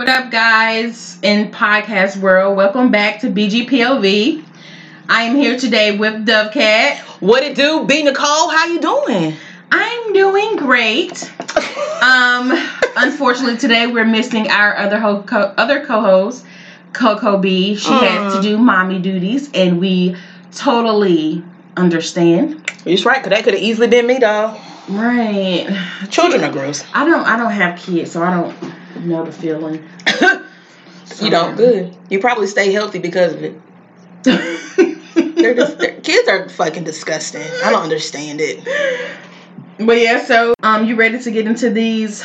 What up, guys in podcast world? Welcome back to BGPOV. I am here today with Dovecat. What it do? B Nicole, how you doing? I'm doing great. um, unfortunately, today we're missing our other ho- co- other co-host, Coco B. She has to do mommy duties, and we totally understand. You're right, cause that could have easily been me, dog. Right. Children are gross. I don't. I don't have kids, so I don't know the feeling. you don't good. You probably stay healthy because of it. They're just, they're- kids are fucking disgusting. I don't understand it. But yeah, so um, you ready to get into these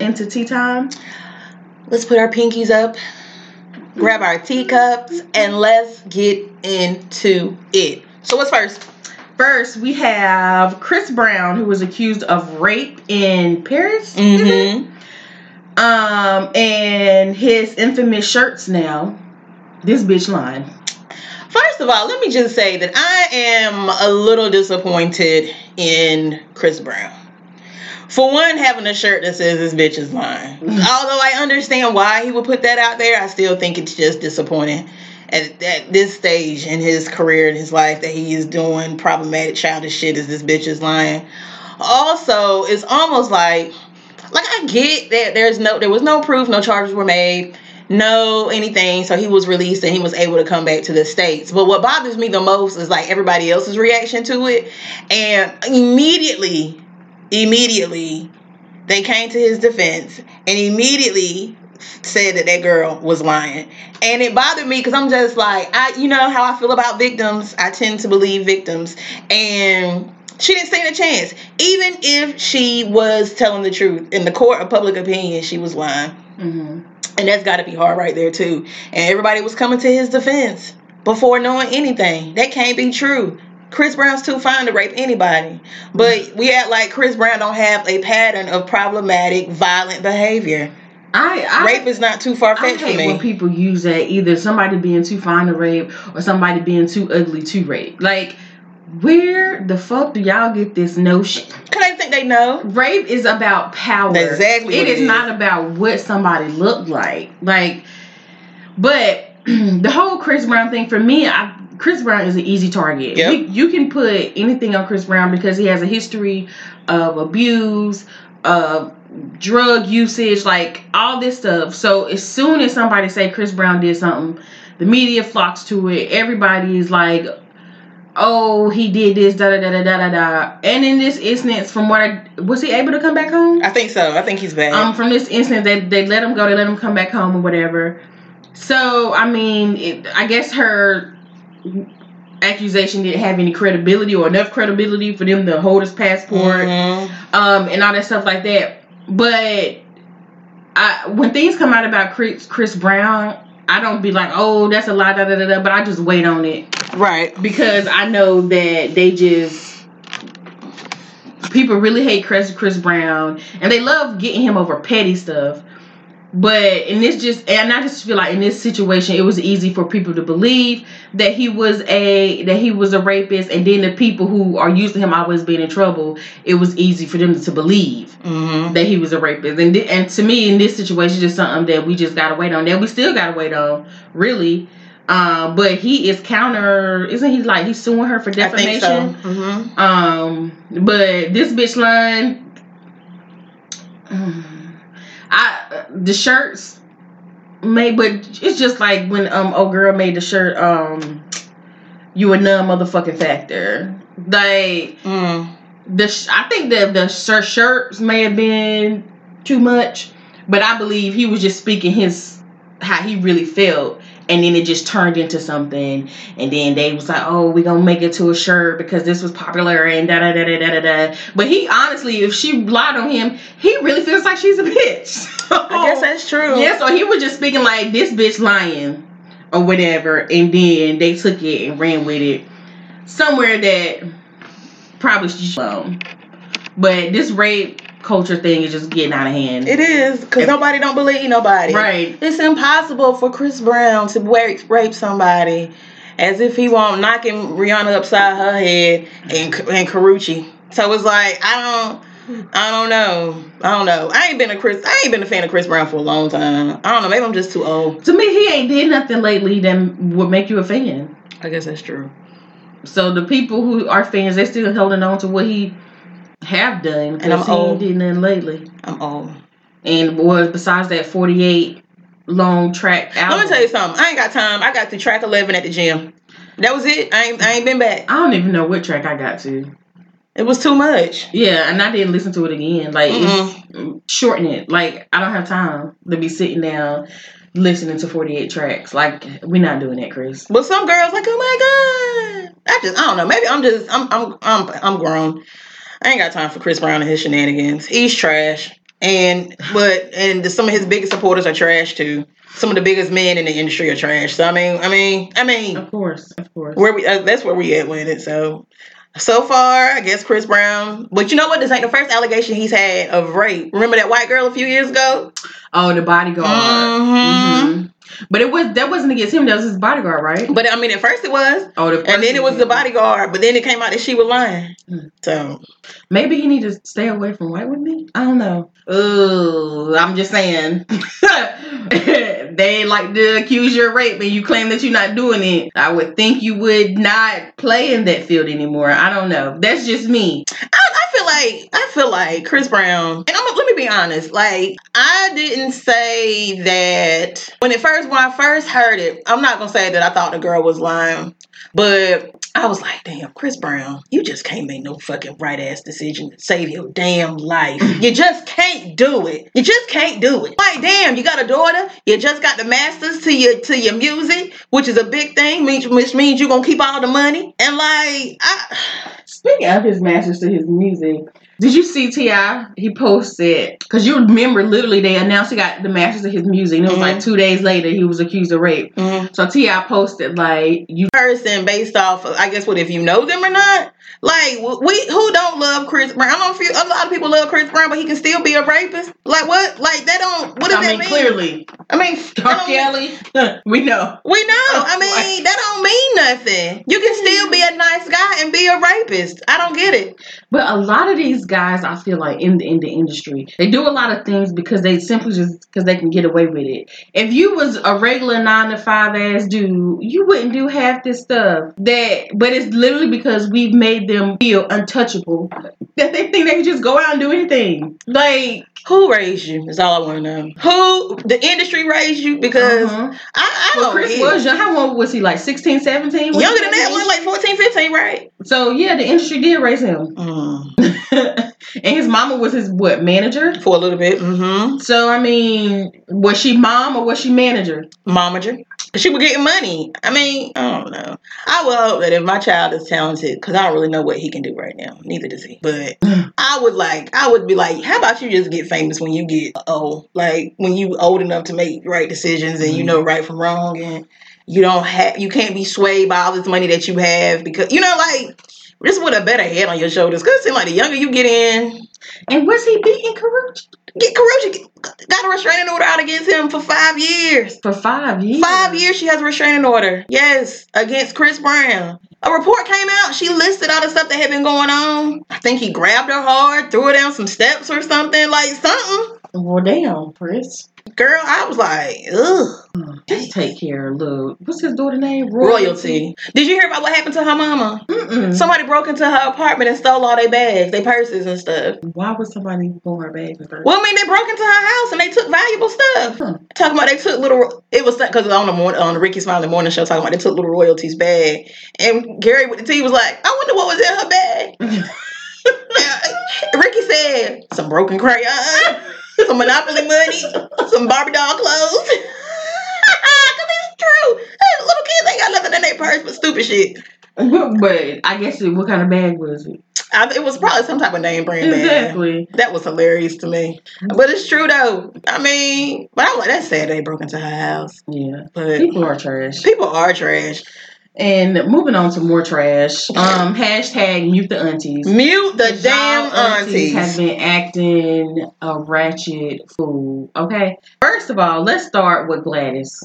into tea time? Let's put our pinkies up, grab our teacups, and let's get into it. So what's first? First, we have Chris Brown, who was accused of rape in Paris. Mm-hmm. Um, and his infamous shirts now. This bitch line. First of all, let me just say that I am a little disappointed in Chris Brown. For one, having a shirt that says this bitch is lying. Although I understand why he would put that out there, I still think it's just disappointing at, at this stage in his career and his life that he is doing problematic childish shit as this bitch is lying. Also, it's almost like like I get that there's no there was no proof, no charges were made, no anything. So he was released and he was able to come back to the states. But what bothers me the most is like everybody else's reaction to it, and immediately, immediately, they came to his defense and immediately said that that girl was lying and it bothered me because i'm just like i you know how i feel about victims i tend to believe victims and she didn't stand a chance. Even if she was telling the truth in the court of public opinion she was lying. Mm-hmm. and that's got to be hard right there too. And everybody was coming to his defense before knowing anything. That can't be true. Chris brown's too fine to rape anybody. But we act like chris brown don't have a pattern of problematic violent behavior. I, I rape is not too far-fetched for hate when me people use that either somebody being too fine to rape or somebody being too ugly to rape. Like, where the fuck do y'all get this notion? Cause I think they know. Rape is about power. Exactly It is it is. not about what somebody looked like. Like, but the whole Chris Brown thing for me, I Chris Brown is an easy target. Yep. You, you can put anything on Chris Brown because he has a history of abuse, of drug usage, like all this stuff. So as soon as somebody say Chris Brown did something, the media flocks to it. Everybody is like, "Oh, he did this, da da da da da da da." And in this instance, from what I was he able to come back home? I think so. I think he's back. Um, from this instance, they they let him go, they let him come back home or whatever. So I mean, it, I guess her accusation didn't have any credibility or enough credibility for them to hold his passport Mhm. um, and all that stuff like that. But I, when things come out about Chris, Chris Brown, I don't be like, oh, that's a lie, da da da da. But I just wait on it Right. because I know that they just people really hate Chris Chris Brown and they love getting him over petty stuff. But in this just and I just feel like in this situation it was easy for people to believe that he was a that he was a rapist and then the people who are used to him always being in trouble, it was easy for them to believe hmm that he was a rapist. And thi- and to me in this situation just something that we just gotta wait on. That we still gotta wait on, really. Um, but he is counter isn't he like he's suing her for defamation? so. hmm Um, but this bitch line, I the shirts made, but it's just like when um old girl made the shirt um you a none motherfucking factor. Like Mm. the sh- I think that the shirt shirts may have been too much, but I believe he was just speaking his how he really felt and then it just turned into something. And then they was like oh we gonna make it to a shirt because this was popular and da da da da da da but he honestly if she lied on him he really feels like she's a bitch. I guess that's true. yeah so he was just speaking like this bitch lying or whatever. And then they took it and ran with it somewhere that probably she should but this rape culture thing is just getting out of hand It is because nobody don't believe nobody. right It's impossible for Chris Brown to rape, rape somebody as if he won't knocking Rihanna upside her head and and Karrueche. So it's like I don't. I don't know. I don't know. I ain't been a Chris. I ain't been a fan of Chris Brown for a long time. I don't know. Maybe I'm just too old. To me, he ain't did nothing lately that would make you a fan. I guess that's true. So the people who are fans, they still holding on to what he have done And I'm he old. did nothing lately. I'm old. And was besides that forty eight long track album. Let me tell you something. I ain't got time. I got to track eleven at the gym. That was it. I ain't. I ain't been back. I don't even know what track I got to. It was too much. Yeah, and I didn't listen to it again. Like it's shorten it. Like I don't have time to be sitting down listening to forty eight tracks. Like we're not doing that, Chris. But some girls like, oh my god. I just. I don't know. Maybe I'm just. I'm. I'm. I'm. I'm grown. I ain't got time for Chris Brown and his shenanigans. He's trash. And but and the, some of his biggest supporters are trash too. Some of the biggest men in the industry are trash. So I mean, I mean, I mean, Of course, of course. where we uh, that's where we at with it. So so far, I guess Chris Brown. But you know what? This ain't the first allegation he's had of rape. Remember that white girl a few years ago? Oh, the bodyguard. Mhm. Mhm. But it was that wasn't against him. That was his bodyguard, right? But I mean, at first it was, Oh, the and then it was the bodyguard. But then it came out that she was lying. Mm. So Maybe he need to stay away from white women. I don't know. Ooh, I'm just saying. they like to accuse you of rape, and you claim that you're not doing it. I would think you would not play in that field anymore. I don't know. That's just me. I, I feel like I feel like Chris Brown, and I'm, let me be honest. Like I didn't say that when it first when I first heard it. I'm not gonna say that I thought the girl was lying, but I was like, damn, Chris Brown, you just can't make no fucking right ass decision to save your damn life. Mm-hmm. You just can't do it. You just can't do it. Like, damn, you got a daughter. You just got the masters to your to your music, which is a big thing, which which means you're gonna keep all the money. And like, I. Speaking of his masters to his music, did you see T.I.? He posted because you remember literally they announced he got the masters of his music, and it was like Mhm. two days later he was accused of rape. Mhm. So T.I. posted like you person based off of, I guess what if you know them or not. Like we who don't love Chris Brown? I know a few a lot of people love Chris Brown, but he can still be a rapist. Like what? Like they don't what does I that mean, mean? clearly, I mean that R. don't- Kelly, we know. We know. I mean, that don't mean nothing. You can still be a nice guy and be a rapist. I don't get it. But a lot of these guys, I feel like in the in the industry, they do a lot of things because they simply just because they can get away with it. If you was a regular nine to five ass dude, you wouldn't do half this stuff. That, but it's literally because we've made them feel untouchable that they think they can just go out and do anything. Like, Who raised you? Is all I want to know. Who the industry raised you? Because uh-huh. I, I well, don't Chris was young. How old was he? Like 16, 17? Was younger than that. One like 14, 15, right? So yeah, the industry did raise him, Mm. and his mama was his what manager. For a little bit. Mm-hmm. So I mean, was she mom or was she manager? momager. She was getting money. I mean, I don't know. I would hope that if my child is talented, because I don't really know what he can do right now. Neither does he. But mm. I would like, I would be like, how about you just get famous when you get old? Like when you old enough to make right decisions and you mm. know right from wrong and you don't have, you can't be swayed by all this money that you have because, you know, like, just with a better head on your shoulders. Because it seems like the younger you get in, And was he beating Karrueche get Karrueche got a restraining order out against him for five years. for five years? Five years she has a restraining order. Yes, against Chris Brown. A report came out. She listed all the stuff that had been going on. I think he grabbed her hard, threw her down some steps or something, like something. Well, damn, Chris. Girl, I was like, ugh. Just take care. Look, what's his daughter name? Royalty. Did you hear about what happened to her mama? Mm-mm. Somebody broke into her apartment and stole all their bags, their purses and stuff. Why would somebody pull her bags and Well, I mean, they broke into her house and they took valuable stuff. Hmm. Talking about they took little. It was because on the morning on the Rickey Smiley morning show talking about they took little royalties bag, and Gary with the T was like, I wonder what was in her bag. Ricky said some broken crayon, some Monopoly money, some Barbie doll clothes. Cause it's true. Little kids ain't got nothing in their purse but stupid shit. but I guess it, what kind of bag was it? I, it was probably some type of name brand bag. Exactly. That was hilarious to me. But it's true though. I mean, but I was like, that's sad they broke into her house. Yeah. But People are trash. people are trash. And moving on to more trash. Um, hashtag mute the aunties. Mute the Y'all damn aunties. have been acting a ratchet fool. Okay. First of all, let's start with Gladys.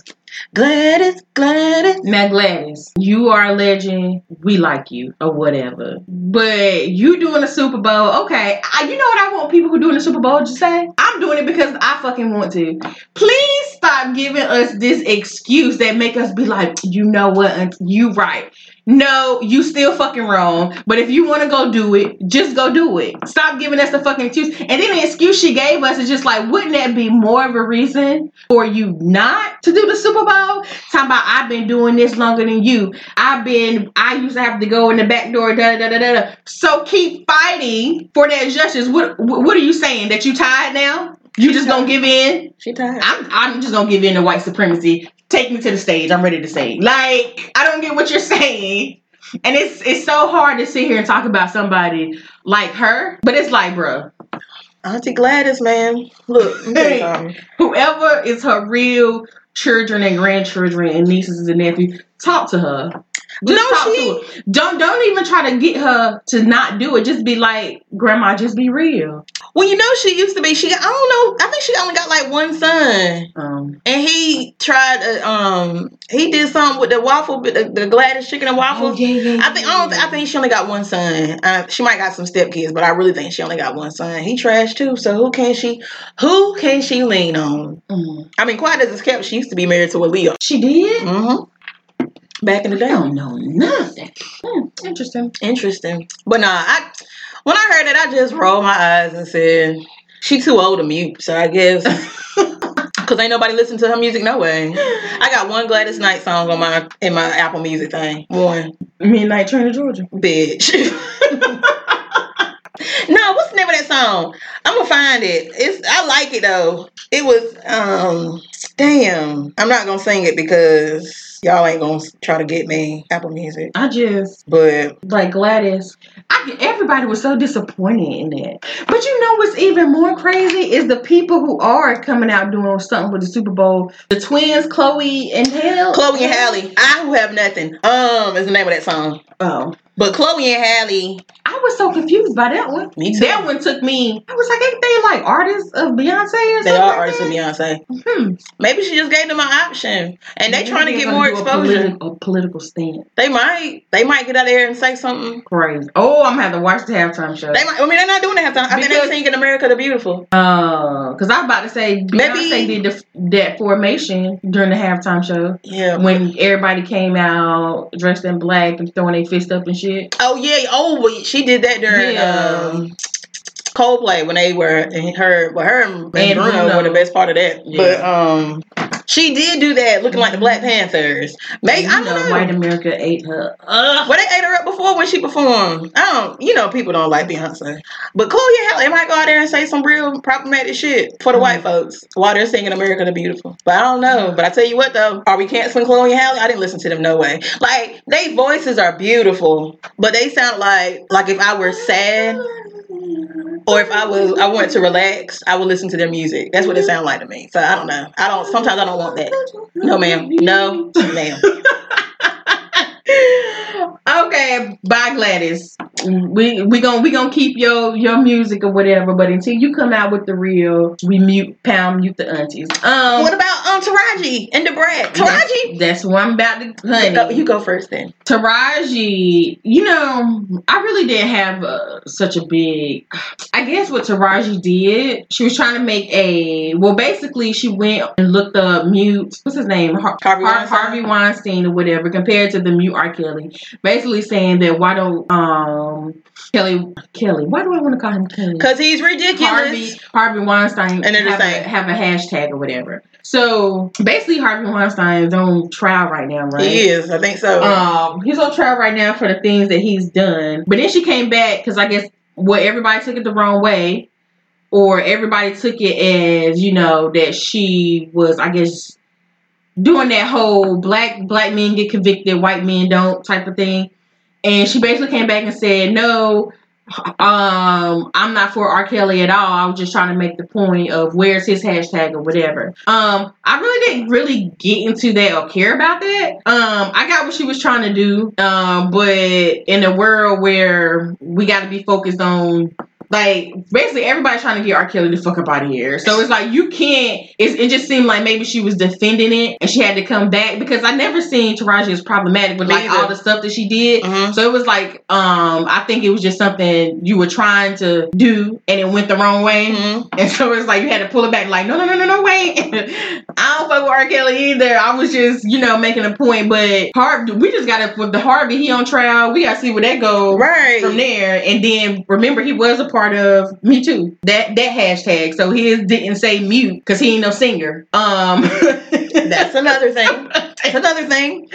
Gladys, Gladys. Now, Gladys, you are a legend. We like you or whatever. But you doing a Super Bowl, okay? I, you know what I want people who doing the Super Bowl to say? I'm doing it because I fucking want to. Please stop giving us this excuse that make us be like, you know what? You right. No, you still fucking wrong. But if you want to go do it, just go do it. Stop giving us the fucking excuse. And then the excuse she gave us is just like, wouldn't that be more of a reason for you not to do the Super Bowl? Talking about I've been doing this longer than you. I've been. I used to have to go in the back door. Da da da da. da. So keep fighting for that justice. What What are you saying? That you tired now? You just gonna give in? She tired. I'm I'm just gonna give in to white supremacy. Take me to the stage. I'm ready to say. Like, I don't get what you're saying. And it's it's so hard to sit here and talk about somebody like her. But it's like, bruh, Auntie Gladys, man. Look, let me tell you something. whoever is her real children and grandchildren and nieces and nephews, talk to her. Just No, talk she- to her. Don't don't even try to get her to not do it. Just be like, Grandma, just be real. Well, you know she used to be. She I don't know. I think she only got like one son, Um, and he tried. To, um, he did something with the waffle, the, the Gladys chicken and waffles. Oh, yeah, yeah, I think I don't. I think she only got one son. Uh, she might got some stepkids, but I really think she only got one son. He trashed too. So who can she? Who can she lean on? mm. I mean, quiet as it's kept, she used to be married to a Leo. She did? Mm-hmm. Back in the day. I don't know nothing. Hmm, interesting. Interesting. But nah, I when I heard it, I just rolled my eyes and said, "She too old to mute." So I guess because ain't nobody listen to her music no way. I got one Gladys Knight song on my in my Apple Music thing. One Midnight Train to Georgia. bitch. no, what's the name of that song? I'm gonna find it. It's I like it though. It was um damn. I'm not gonna sing it because y'all ain't gonna try to get me Apple Music. I just But like Gladys. I everybody was so disappointed in that. But you know what's even more crazy is the people who are coming out doing something with the Super Bowl. The twins, Chloe and Halle. Chloe and Halle, I who have nothing. Um, is the name of that song. Oh, But Chloe and Halle, I was so confused by that one. Me too. That one took me. I was like, ain't they like artists of Beyonce or something? they like are artists of? Beyonce. Hmm. Maybe she just gave them an option, and they Maybe trying to get more do a exposure. politi- A political stance. They might, they might get out there and say something. Crazy. Oh, I'm gonna have to watch the halftime show. They might. I mean, they're not doing the halftime. I think they're singing "America the Beautiful." Uh, cause I was about to say Beyonce Maybe- did the, that formation during the halftime show Yeah. when everybody came out dressed in black and throwing their fist up and shit. Oh yeah. Oh, well, she did that during Yeah. um, Coldplay when they were and her. Well, her and, and And Bruno, Bruno. were the best part of that. Yeah. But um, she did do that, looking like the Black Panthers. Maybe you I know, don't know. white America ate her. Ugh. Well, they ate her up before when she performed. I don't, you know, people don't like Beyonce. But Chloe and they might go out there and say some real problematic shit for the white Mm-hmm. folks while they're singing America the Beautiful. But I don't know. But I tell you what, though, are we canceling Chloe and Halle? I didn't listen to them no way. Like, they voices are beautiful, but they sound like, like if I were sad or if I was, I wanted to relax, I would listen to their music. That's what it sounds like to me. So I don't know. I don't, sometimes I don't want that. No, ma'am. No, ma'am. okay, bye Gladys. We we gonna we gonna keep your your music or whatever, but until you come out with the real, we mute pound mute the aunties. Um, What about um Taraji and Da Brat? Taraji? That's who I'm about to, honey. Go- you go first then. Taraji, you know, I really didn't have uh, such a big. I guess what Taraji did, she was trying to make a. Well, basically, she went and looked up mute. What's his name? Har- Harvey Har- Weinstein? Harvey Weinstein or whatever, compared to the mute R. Kelly. Basically, saying that why don't um Kelly Kelly? Why do I want to call him Kelly? Cause he's ridiculous. Harvey Harvey Weinstein And have, a, have a hashtag or whatever. So basically, Harvey Weinstein is on trial right now, right? He is, I think so. Um, he's on trial right now for the things that he's done. But then she came back because I guess what everybody took it the wrong way, or everybody took it as you know that she was, I guess, doing that whole black black men get convicted, white men don't type of thing. And she basically came back and said, no. Um, I'm not for R. Kelly at all. I was just trying to make the point of where's his hashtag or whatever. Um, I really didn't really get into that or care about that. Um, I got what she was trying to do. Um, but in a world where we got to be focused on like basically everybody's trying to get R. Kelly the fuck up out of here. So it's like you can't. It's, it just seemed like maybe she was defending it and she had to come back because I never seen Taraji as problematic with Me like either. all the stuff that she did. Mhm. So it was like um I think it was just something you were trying to do and it went the wrong way. Mhm. And so it's like you had to pull it back, like, no, no, no, no, no, wait. I don't fuck with R. Kelly either. I was just, you know, making a point. But Harvey, we just got to, with the Harvey, he on trial. We got to see where that goes Right. from there. And then remember, he was a part of Me Too. That that hashtag. So his didn't say mute because he ain't no singer. Um, That's another thing. That's another thing.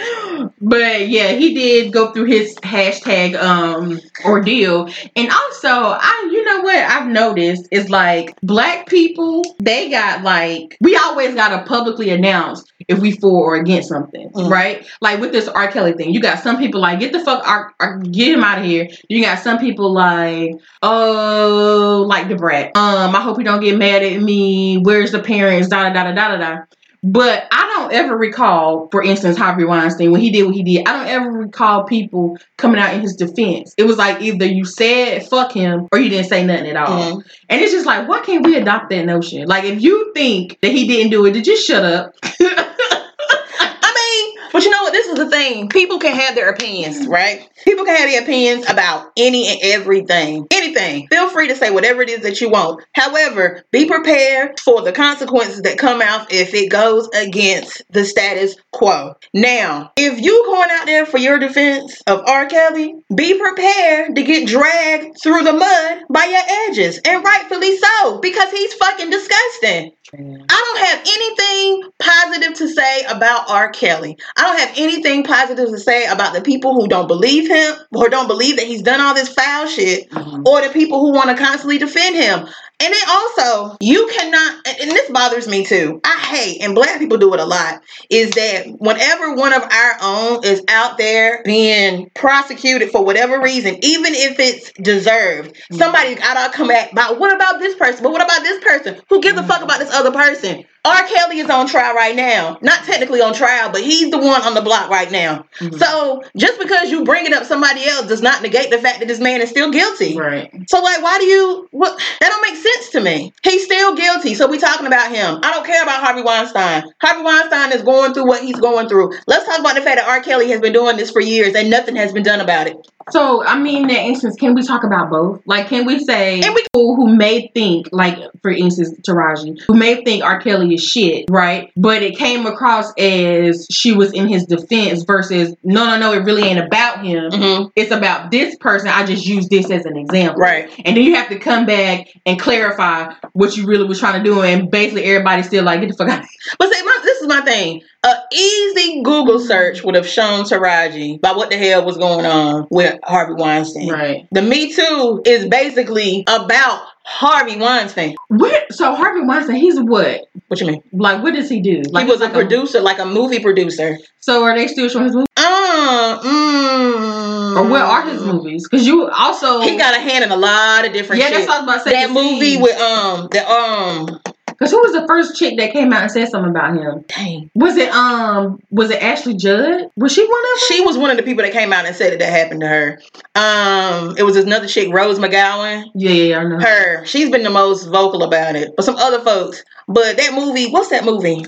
but yeah, he did go through his hashtag um ordeal. And also, I you know what I've noticed is like black people, they got like we always gotta publicly announce if we for or against something, Mhm. right? Like with this R. Kelly thing, you got some people like get the fuck R, R- get him out of here. You got some people like oh like Da Brat. Um, I hope you don't get mad at me. Where's the parents? Da da da da da da. But I don't ever recall, for instance, Harvey Weinstein, when he did what he did, I don't ever recall people coming out in his defense. It was like either you said fuck him or you didn't say nothing at all. Mhm. And it's just like, why can't we adopt that notion? Like, if you think that he didn't do it, then just shut up. I mean, but you know what? This is the thing. People can have their opinions, right? People can have their opinions about any and everything. Anything. Feel free to say whatever it is that you want. However, be prepared for the consequences that come out if it goes against the status quo. Now, if you going out there for your defense of R. Kelly, be prepared to get dragged through the mud by your edges. And rightfully so, because he's fucking disgusting. I don't have anything positive to say about R. Kelly. I don't have anything positive to say about the people who don't believe him or don't believe that he's done all this foul shit mm-hmm. or the people who want to constantly defend him. And then also, you cannot, and this bothers me too. I hate, and black people do it a lot, is that whenever one of our own is out there being prosecuted for whatever reason, even if it's deserved, somebody's mm-hmm. got to come back about what about this person? But what about this person? Who gives a fuck mm-hmm. about this other person? R. Kelly is on trial right now. Not technically on trial, but he's the one on the block right now. Mm-hmm. So just because you bring it up somebody else does not negate the fact that this man is still guilty. right. So like, why do you? What that don't make sense to me. He's still guilty, so we talking about him. I don't care about Harvey Weinstein. Harvey Weinstein is going through what he's going through. Let's talk about the fact that R. Kelly has been doing this for years and nothing has been done about it. So, I mean, in instance, can we talk about both? Like, can we say And we- people who may think, like, for instance, Taraji, who may think R. Kelly is shit, right? But it came across as she was in his defense versus, no, no, no, it really ain't about him. Mm-hmm. It's about this person. I just use this as an example. Right. And then you have to come back and clarify what you really was trying to do. And basically, everybody's still like, get the fuck out. But see, my, this is my thing. A easy Google search would have shown Taraji about what the hell was going on with Harvey Weinstein. Right. The Me Too is basically about Harvey Weinstein. Where, so, Harvey Weinstein, he's what? What you mean? Like, what does he do? Like, he was like a producer, like a movie producer. So, are they still showing his movies? Uh, mm, Or where are his movies? Because you also He got a hand in a lot of different yeah, shit. that's what I was about to say. that movie with um the um because who was the first chick that came out and said something about him? dang Was it um was it Ashley Judd? Was she one of them? she was one of the people that came out and said that that happened to her. Um, it was another chick, Rose McGowan. Yeah, yeah, I know. Her, she's been the most vocal about it, but some other folks. But that movie, what's that movie?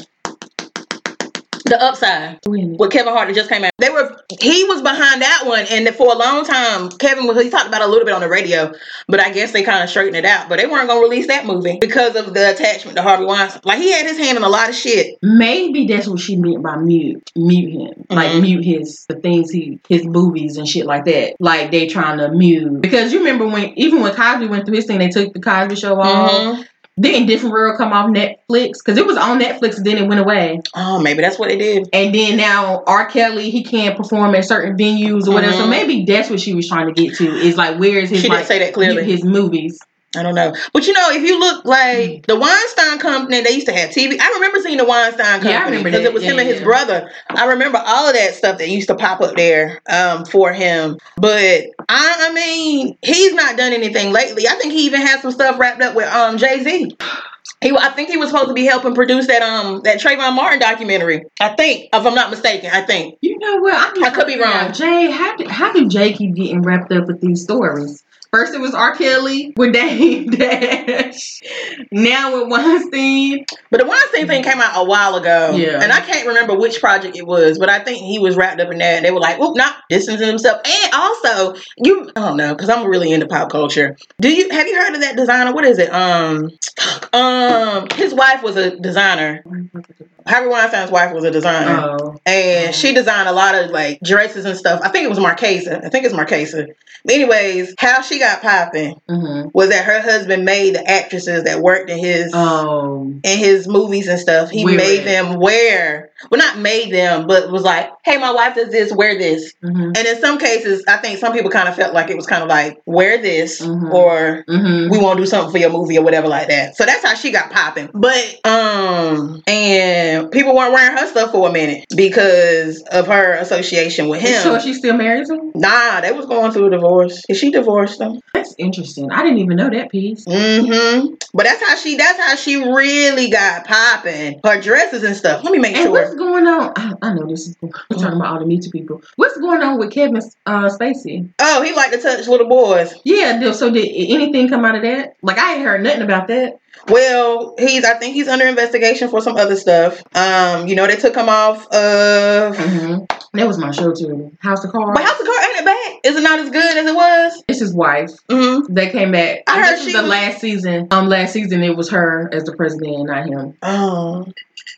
The Upside with Kevin Hart that just came out. They were he was behind that one, and for a long time, Kevin was he talked about it a little bit on the radio, but I guess they kind of straightened it out. But they weren't gonna release that movie because of the attachment to Harvey Weinstein. Like he had his hand in a lot of shit. Maybe that's what she meant by mute, mute him, like Mhm. mute his the things he his movies and shit like that. Like they trying to mute because you remember when even when Cosby went through his thing, they took the Cosby Show off. Mhm. Didn't Different World come off Netflix because it was on Netflix then it went away. Oh, maybe that's what they did. And then now R. Kelly, he can't perform at certain venues or whatever. So Mhm. maybe that's what she was trying to get to. Is like where is his She didn't say that clearly. his movies? I don't know. But you know, if you look Mm. like the Weinstein Company, they used to have TV. I remember seeing the Weinstein Company Yeah, I because that. it was Yeah, him and his brother. I remember all of that stuff that used to pop up there um, for him. But I, I mean, he's not done anything lately. I think he even has some stuff wrapped up with um, Jay Z. He, I think he was supposed to be helping produce that um that Trayvon Martin documentary. I think, if I'm not mistaken, I think. You know what? I'm I could be wrong. Jay, how do, how do Jay keep getting wrapped up with these stories? First it was R. Kelly with Dame Dash. Now with Weinstein. But the Weinstein thing came out a while ago. Yeah. And I can't remember which project it was, but I think he was wrapped up in that. And they were like, "Oop, not distancing himself." And also, you, I don't know, because I'm really into pop culture. Do you have you heard of that designer? What is it? Um, um, his wife was a designer. Harvey Weinstein's wife was a designer. Oh. and she designed a lot of like dresses and stuff. I think it was Marchesa. I think it's Marchesa. Anyways, how she got popping hmm was that her husband made the actresses that worked in his Oh. in his movies and stuff. He made them wear, well, not made them, but was like, "Hey, my wife does this. Wear this." hmm And in some cases, I think some people kind of felt like it was kind of like, "Wear this," Mhm. or hmm we won't do something for your movie or whatever like that. So that's how she got popping. But um and people weren't wearing her stuff for a minute because of her association with him. So she still married to him? nah, they was going through a divorce. And she divorced him. That's interesting. I didn't even know that piece. Mm-hmm. But that's how she that's how she really got popping. Her dresses and stuff. Let me make sure. And what's going on? I, I know this is we're talking about all the Me Too people. What's going on with Kevin uh, Spacey? Oh, he liked to touch little boys. Yeah, so did anything come out of that? Like I ain't heard nothing about that. Well, he's I think he's under investigation for some other stuff. Um, you know, they took him off of hmm That was my show too. House of Cards. But House of Cards ain't it bad? Is it not as good as it was? It's his wife. Mm-hmm. They came back. I I, heard she the was- last season. Um, last season it was her as the president and not him. Oh.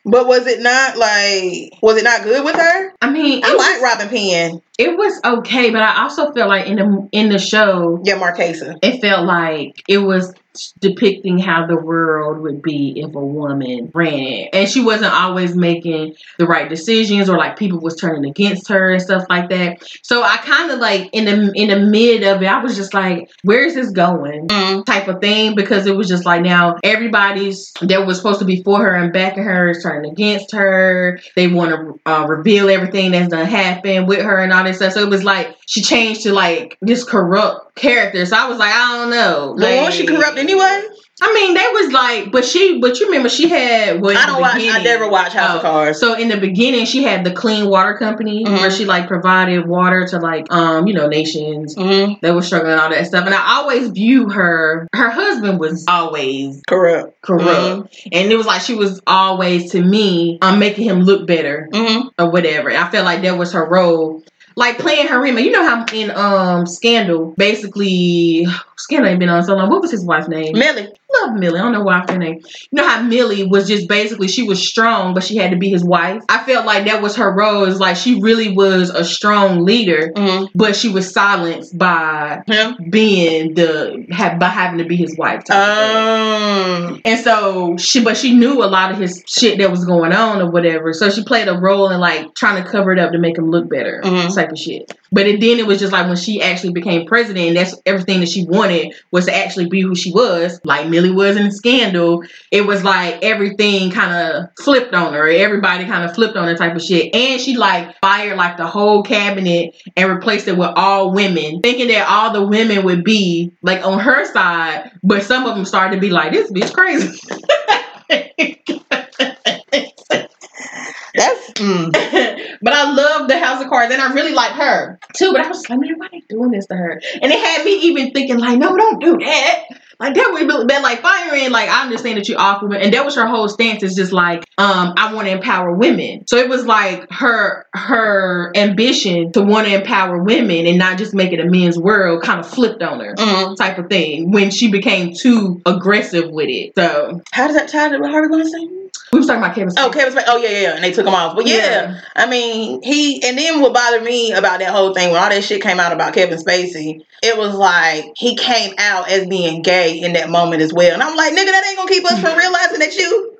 But was it not like was it not good with her? I mean, I like Robin Penn. It was okay, but I also felt like in the in the show, Yeah, Marchesa. it felt like it was depicting how the world would be if a woman ran it and she wasn't always making the right decisions or like people was turning against her and stuff like that so i kind of like in the in the mid of it i was just like where is this going Mm. type of thing because it was just like now everybody's that was supposed to be for her and backing her is turning against her they want to uh, reveal everything that's done happened with her and all this stuff so it was like she changed to like this corrupt character so i was like i don't know Well, like, was she corrupt anyway? I mean, they was like, but she, but you remember she had. Well, I don't watch. I never watch House Oh, of Cards. So in the beginning, she had the clean water company Mhm. where she like provided water to like um you know nations hmm that were struggling all that stuff. And I always view her. Her husband was always Corrupt. corrupt, and it was like she was always to me um making him look better hmm or whatever. I felt like that was her role. Like playing Harima. You know how in um Scandal, basically Scandal ain't been on so long. What was his wife's name? Millie. love Millie. I don't know why I her name. You know how Millie was just basically she was strong, but she had to be his wife. I felt like that was her role. Is like she really was a strong leader, hmm but she was silenced by Him. being the ha- by having to be his wife. Um. And so she, but she knew a lot of his shit that was going on or whatever. So she played a role in like trying to cover it up to make him look better, Mhm. Type of shit. But it, then it was just like when she actually became president, that's everything that she wanted was to actually be who she was, like Millie was in Scandal. It was like everything kind of flipped on her. Everybody kind of flipped on her type of shit, and she like fired like the whole cabinet and replaced it with all women, thinking that all the women would be like on her side, but some of them started to be like, "This bitch crazy." Mm. but I love the House of Cards, and I really like her too. But I was like, man, why they doing this to her? And it had me even thinking, like, no, don't do that. Like that would be been like firing. Like I understand that you offer women, and that was her whole stance. Is just like, um, I want to empower women. So it was like her her ambition to want to empower women and not just make it a men's world kind of flipped on her. Mm. Type of thing when she became too aggressive with it. So How does that tie to what Harvey Weinstein? We was talking about Kevin. Oh, Spacey. Kevin Spacey. Oh, yeah, yeah, yeah. And they took him off. But yeah, I mean, he and then what bothered me about that whole thing when all that shit came out about Kevin Spacey, it was like he came out as being gay in that moment as well. And I'm like, nigga, that ain't gonna keep us from realizing that you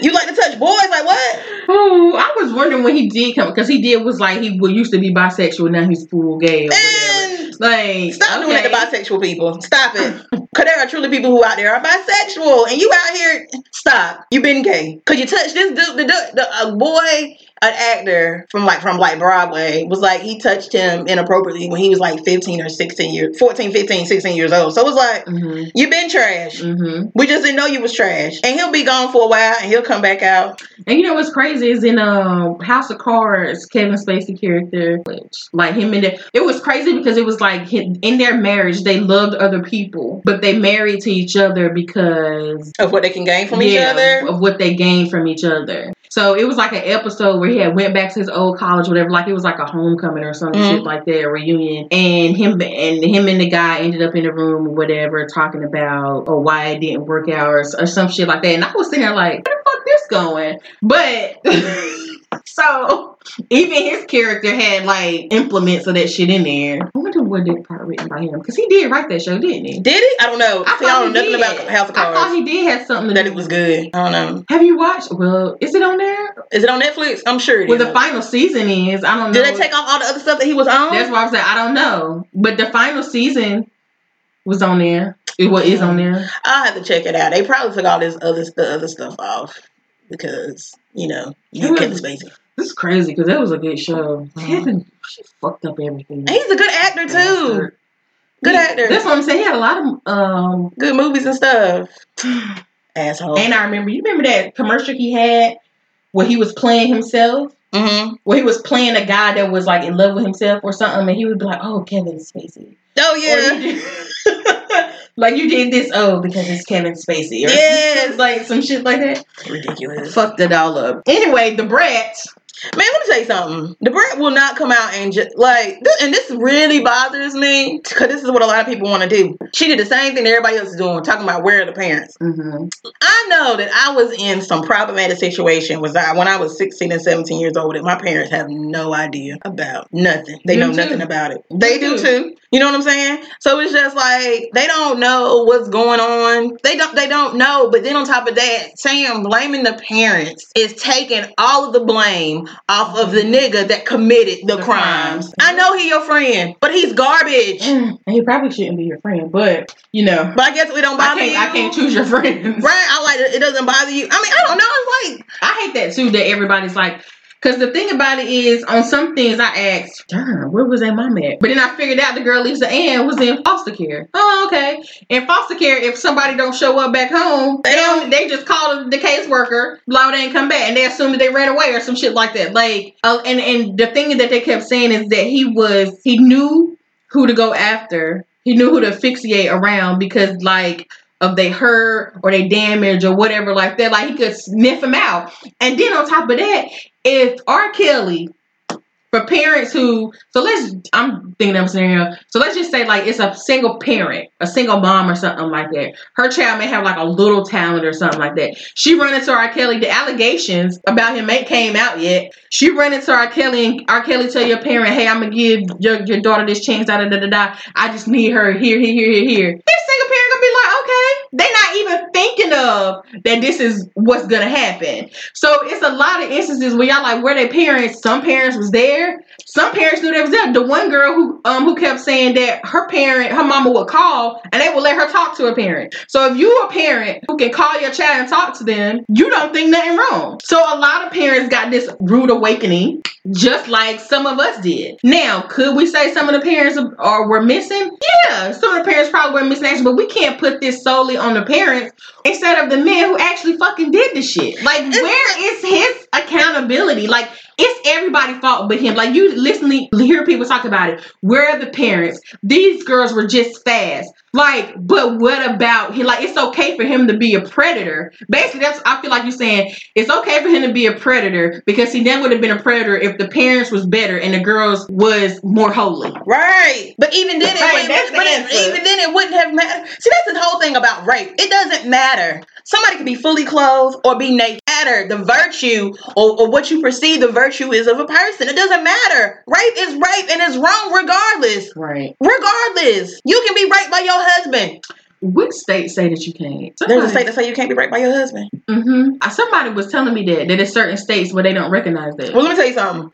you like to touch boys. Like what? Ooh, I was wondering when he did come because he did was like he would used to be bisexual now he's full gay or whatever. Like stop doing okay. that to bisexual people. Stop it. Cause there are truly people who out there are bisexual, and you out here. Stop. You've been gay. Cause you touched this dude, the, dude- the a boy an actor from like from like Broadway was like he touched him inappropriately when he was like 15 or 16 years 14, 15, 16 years old. So it was like hmm you been trash. hmm We just didn't know you was trash. And he'll be gone for a while and he'll come back out. And you know what's crazy is in um House of Cards, Kevin Spacey character, which like him and the, it was crazy because it was like in their marriage they loved other people, but they married to each other because Of what they can gain from each other. of what they gain from each other. So it was like an episode where he had went back to his old college, whatever. Like it was like a homecoming or some Mhm. shit like that, a reunion. And him and him and the guy ended up in the room or whatever, talking about or why it didn't work out or, or some shit like that. And I was sitting there like, where the fuck this going? But so even his character had like implements of that shit in there. I wonder what that part written by him because he did write that show, didn't he? Did he? I don't know. I See, I thought don't know nothing did. about House of Cards. I thought he did have something to That do it was good. I don't know. Have you watched? Well, is it on there? Is it on Netflix? I'm sure it Well, is. the final season is. I don't know. Did they take off all the other stuff that he was on? That's why I was like, I don't know. But the final season was on there. It what is on there? I'll have to check it out. They probably took all this other the other stuff off because you know you Kevin Spacey. This is crazy because that was a good show. Kevin, she fucked up everything. And he's a good actor too. Good Yeah, actor. That's what I'm saying. He had a lot of um. Good movies and stuff. Asshole. And I remember. You remember that commercial he had where he was playing himself. hmm Where he was playing a guy that was like in love with himself or something, and he would be like, "Oh, Kevin Spacey." Oh yeah. you did- like you did this, oh, because it's Kevin Spacey. Or Yes. like some shit like that. Ridiculous. Fucked it all up. Anyway, Da Brat. Man, let me tell you something. Da Brat will not come out and just like, this, and this really bothers me because this is what a lot of people want to do. She did the same thing that everybody else is doing, talking about where are the parents. Mm-hmm. I know that I was in some problematic situation was I when I was 16 and 17 years old that my parents have no idea about nothing. They You know too. nothing about it. They You do too. too. You know what I'm saying? So it's just like they don't know what's going on. They don't they don't know. But then on top of that, Sam blaming the parents is taking all of the blame off of the nigga that committed the, The crimes. crimes. I know he your friend, but he's garbage. And he probably shouldn't be your friend, but you know, But I guess we don't bother can't. you. I can't choose your friends. Right? I like it. It doesn't bother you. I mean, I don't know. It's like I hate that too. That everybody's like, because the thing about it is, on some things I asked, darn, where was that mom at? But then I figured out the girl Lisa Ann was in foster care. Oh, okay. In foster care, if somebody don't show up back home, they don't. They just call the caseworker, blah, they ain't come back, and they assume that they ran away or some shit like that. Like, uh, and and the thing that they kept saying is that he was he knew who to go after. He knew who to asphyxiate around because like of they hurt or they damage or whatever like that. Like he could sniff them out. And then on top of that, if R. Kelly for parents who so let's I'm thinking of a scenario. So let's just say like it's a single parent, a single mom or something like that. Her child may have like a little talent or something like that. She run into R. Kelly. The allegations about him ain't came out yet. She run into R. Kelly and R. Kelly tell your parent, hey, I'm gonna give your, your daughter this chance, da da da da da. I just need her here, here, here, here, here. This single parent gonna be like, okay. They're not of that this is what's gonna happen. So it's a lot of instances where y'all like where their parents, some parents was there, some parents knew they was there. The one girl who um who kept saying that her parent, her mama would call and they would let her talk to her parent. So if you a parent who can call your child and talk to them, you don't think nothing wrong. So a lot of parents got this rude awakening, just like some of us did. Now, could we say some of the parents are were missing? Yeah, some of the parents probably were missing action, but we can't put this solely on the parents instead of the men who actually fucking did the shit. Like, where is his accountability? Like, it's everybody's fault but him. Like you listening, hear people talk about it. Where are the parents? These girls were just fast. Like, but what about he? Like, it's okay for him to be a predator. Basically, that's I feel like you're saying it's okay for him to be a predator because he never would have been a predator if the parents was better and the girls was more holy. right. But even then, it Right, wouldn't, the but it- even then, it wouldn't have mattered. See, that's the whole thing about rape. It doesn't matter. Somebody can be fully clothed or be naked. Matter the virtue or, or what you perceive the virtue is of a person. It doesn't matter. Rape is rape and it's wrong regardless. Right. Regardless, you can be raped by your husband. Which states say that you can't? There's a state that say you can't be raped by your husband. Mm-hmm. Somebody was telling me that that there's certain states where they don't recognize that. Well, let me tell you something.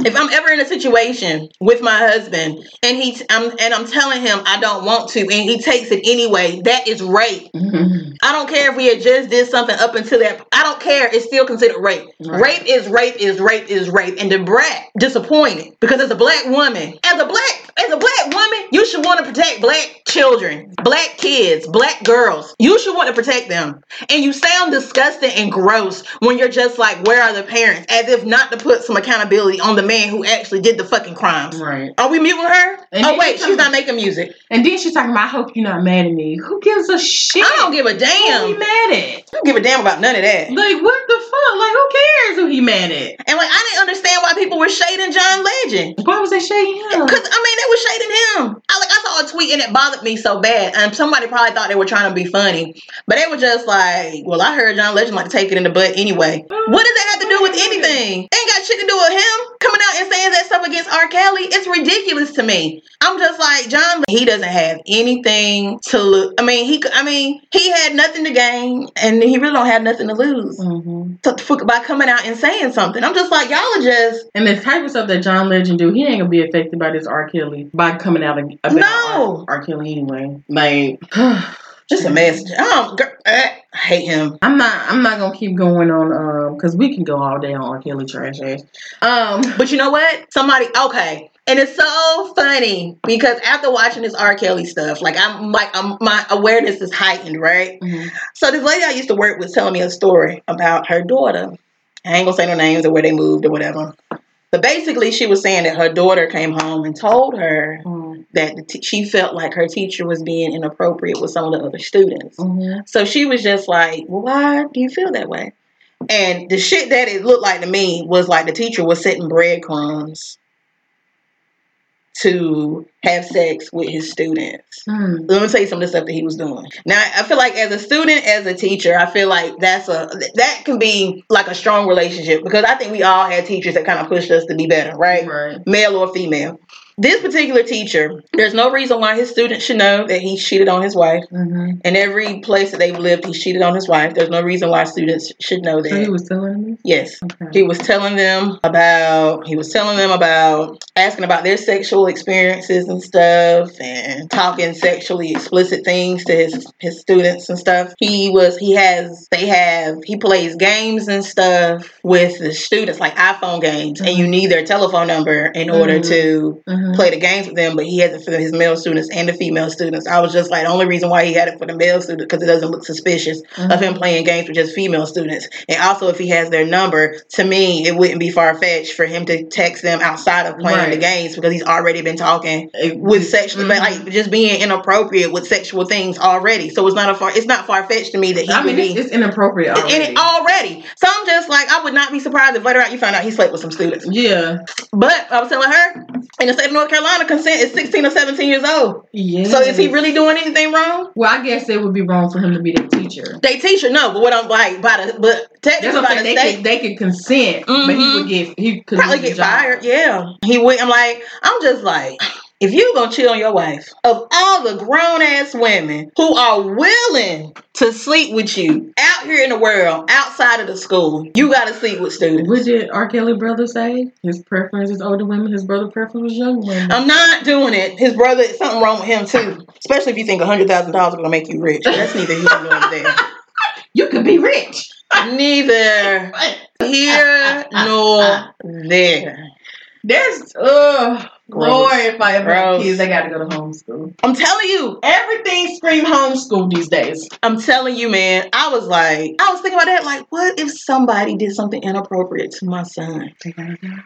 if I'm ever in a situation with my husband and he I'm, and I'm telling him I don't want to and he takes it anyway, that is rape. Mhm. I don't care if we had just did something up until that. I don't care. It's still considered rape. Right. Rape is rape is rape is rape. And Da Brat disappointed because as a black woman, as a black as a black woman, you should want to protect black children, black kids, black girls. You should want to protect them. And you sound disgusting and gross when you're just like, where are the parents? As if not to put some accountability on the man who actually did the fucking crimes. Right. Are we muting her? And oh wait, she she's not making music. And then she's talking about, I hope you're not mad at me. Who gives a shit? I don't give a damn. Who he mad at? I don't give a damn about none of that. Like, what the fuck? Like, who cares who he mad at? And like I didn't understand why people were shading John Legend. Why was they shading him? Cause I mean they were shading him. I like saw a tweet and it bothered me so bad. And somebody probably thought they were trying to be funny. But they were just like, Well, I heard John Legend like to take it in the butt anyway. What does that have to do with anything? Ain't got shit to do with him coming out and saying that stuff against R. Kelly. It's ridiculous to me. I'm just like, John he doesn't have anything to look I mean, he I mean, he had nothing to gain and he really don't have nothing to lose. hmm For- by coming out and saying something. I'm just like, y'all are just And the type of stuff that John Legend do, he ain't gonna be affected by this R. Kelly by coming out ag- about No. R. R. Kelly anyway. Like, just a message. I don't girl, I hate him. I'm not. I'm not gonna keep going on um because we can go all day on R. Kelly trash ass. Um, But you know what? Somebody okay. And it's so funny because after watching this R. Kelly stuff, like I'm like I'm, my awareness is heightened, right? So this lady I used to work with telling me a story about her daughter. I ain't gonna say no names or where they moved or whatever. But basically, she was saying that her daughter came home and told her Mhm. that the t- she felt like her teacher was being inappropriate with some of the other students. Mhm. So she was just like, well, why do you feel that way? And the shit that it looked like to me was like the teacher was setting breadcrumbs to have sex with his students. Hmm. Let me tell you some of the stuff that he was doing. Now, I feel like as a student, as a teacher, I feel like that's a that can be like a strong relationship because I think we all had teachers that kind of pushed us to be better, right? Right. Male or female. This particular teacher, there's no reason why his students should know that he cheated on his wife. hmm In every place that they've lived, he cheated on his wife. There's no reason why students should know that. So he was telling me. Yes. Okay. He was telling them about he was telling them about asking about their sexual experiences and stuff and talking sexually explicit things to his his students and stuff. He was he has they have he plays games and stuff with the students like iPhone games and you need their telephone number in order Mhm. to Mhm. play the games with them, but he has it for his male students and the female students. I was just like, the only reason why he had it for the male students because it doesn't look suspicious Mhm. of him playing games with just female students. And also, if he has their number, to me, it wouldn't be far fetched for him to text them outside of playing Right. the games because he's already been talking with sexual, Mhm. like just being inappropriate with sexual things already. So it's not a far, it's not far fetched to me that he I mean, it's, be. it's inappropriate already. in it already. So I'm just like, I would not be surprised if later out you found out he slept with some students. yeah. But I was telling her, in the state of North Carolina, consent is 16 or 17 years old. Yeah. So is he really doing anything wrong? Well, I guess it would be wrong for him to be the teacher. They teacher no, but what I'm like by the but technically by the. They state could, they could consent, but he would mm-hmm. get he could probably get fired. Yeah, he would. I'm like, I'm just like, if you gonna cheat on your wife, of all the grown ass women who are willing to sleep with you out here in the world, outside of the school, you gotta sleep with students. What did R. Kelly brother say? His preference is older women. His brother preference was younger women. I'm not doing it. His brother, something wrong with him too. Especially if you think hundred thousand dollars is gonna make you rich. That's neither here nor there. you could be rich. Neither here nor there. There's uh Gross. Lord, if I ever have kids, they got to go to homeschool. I'm telling you, Everything scream homeschool these days. I'm telling you, man. I was like, I was thinking about that. Like, what if somebody did something inappropriate to my son?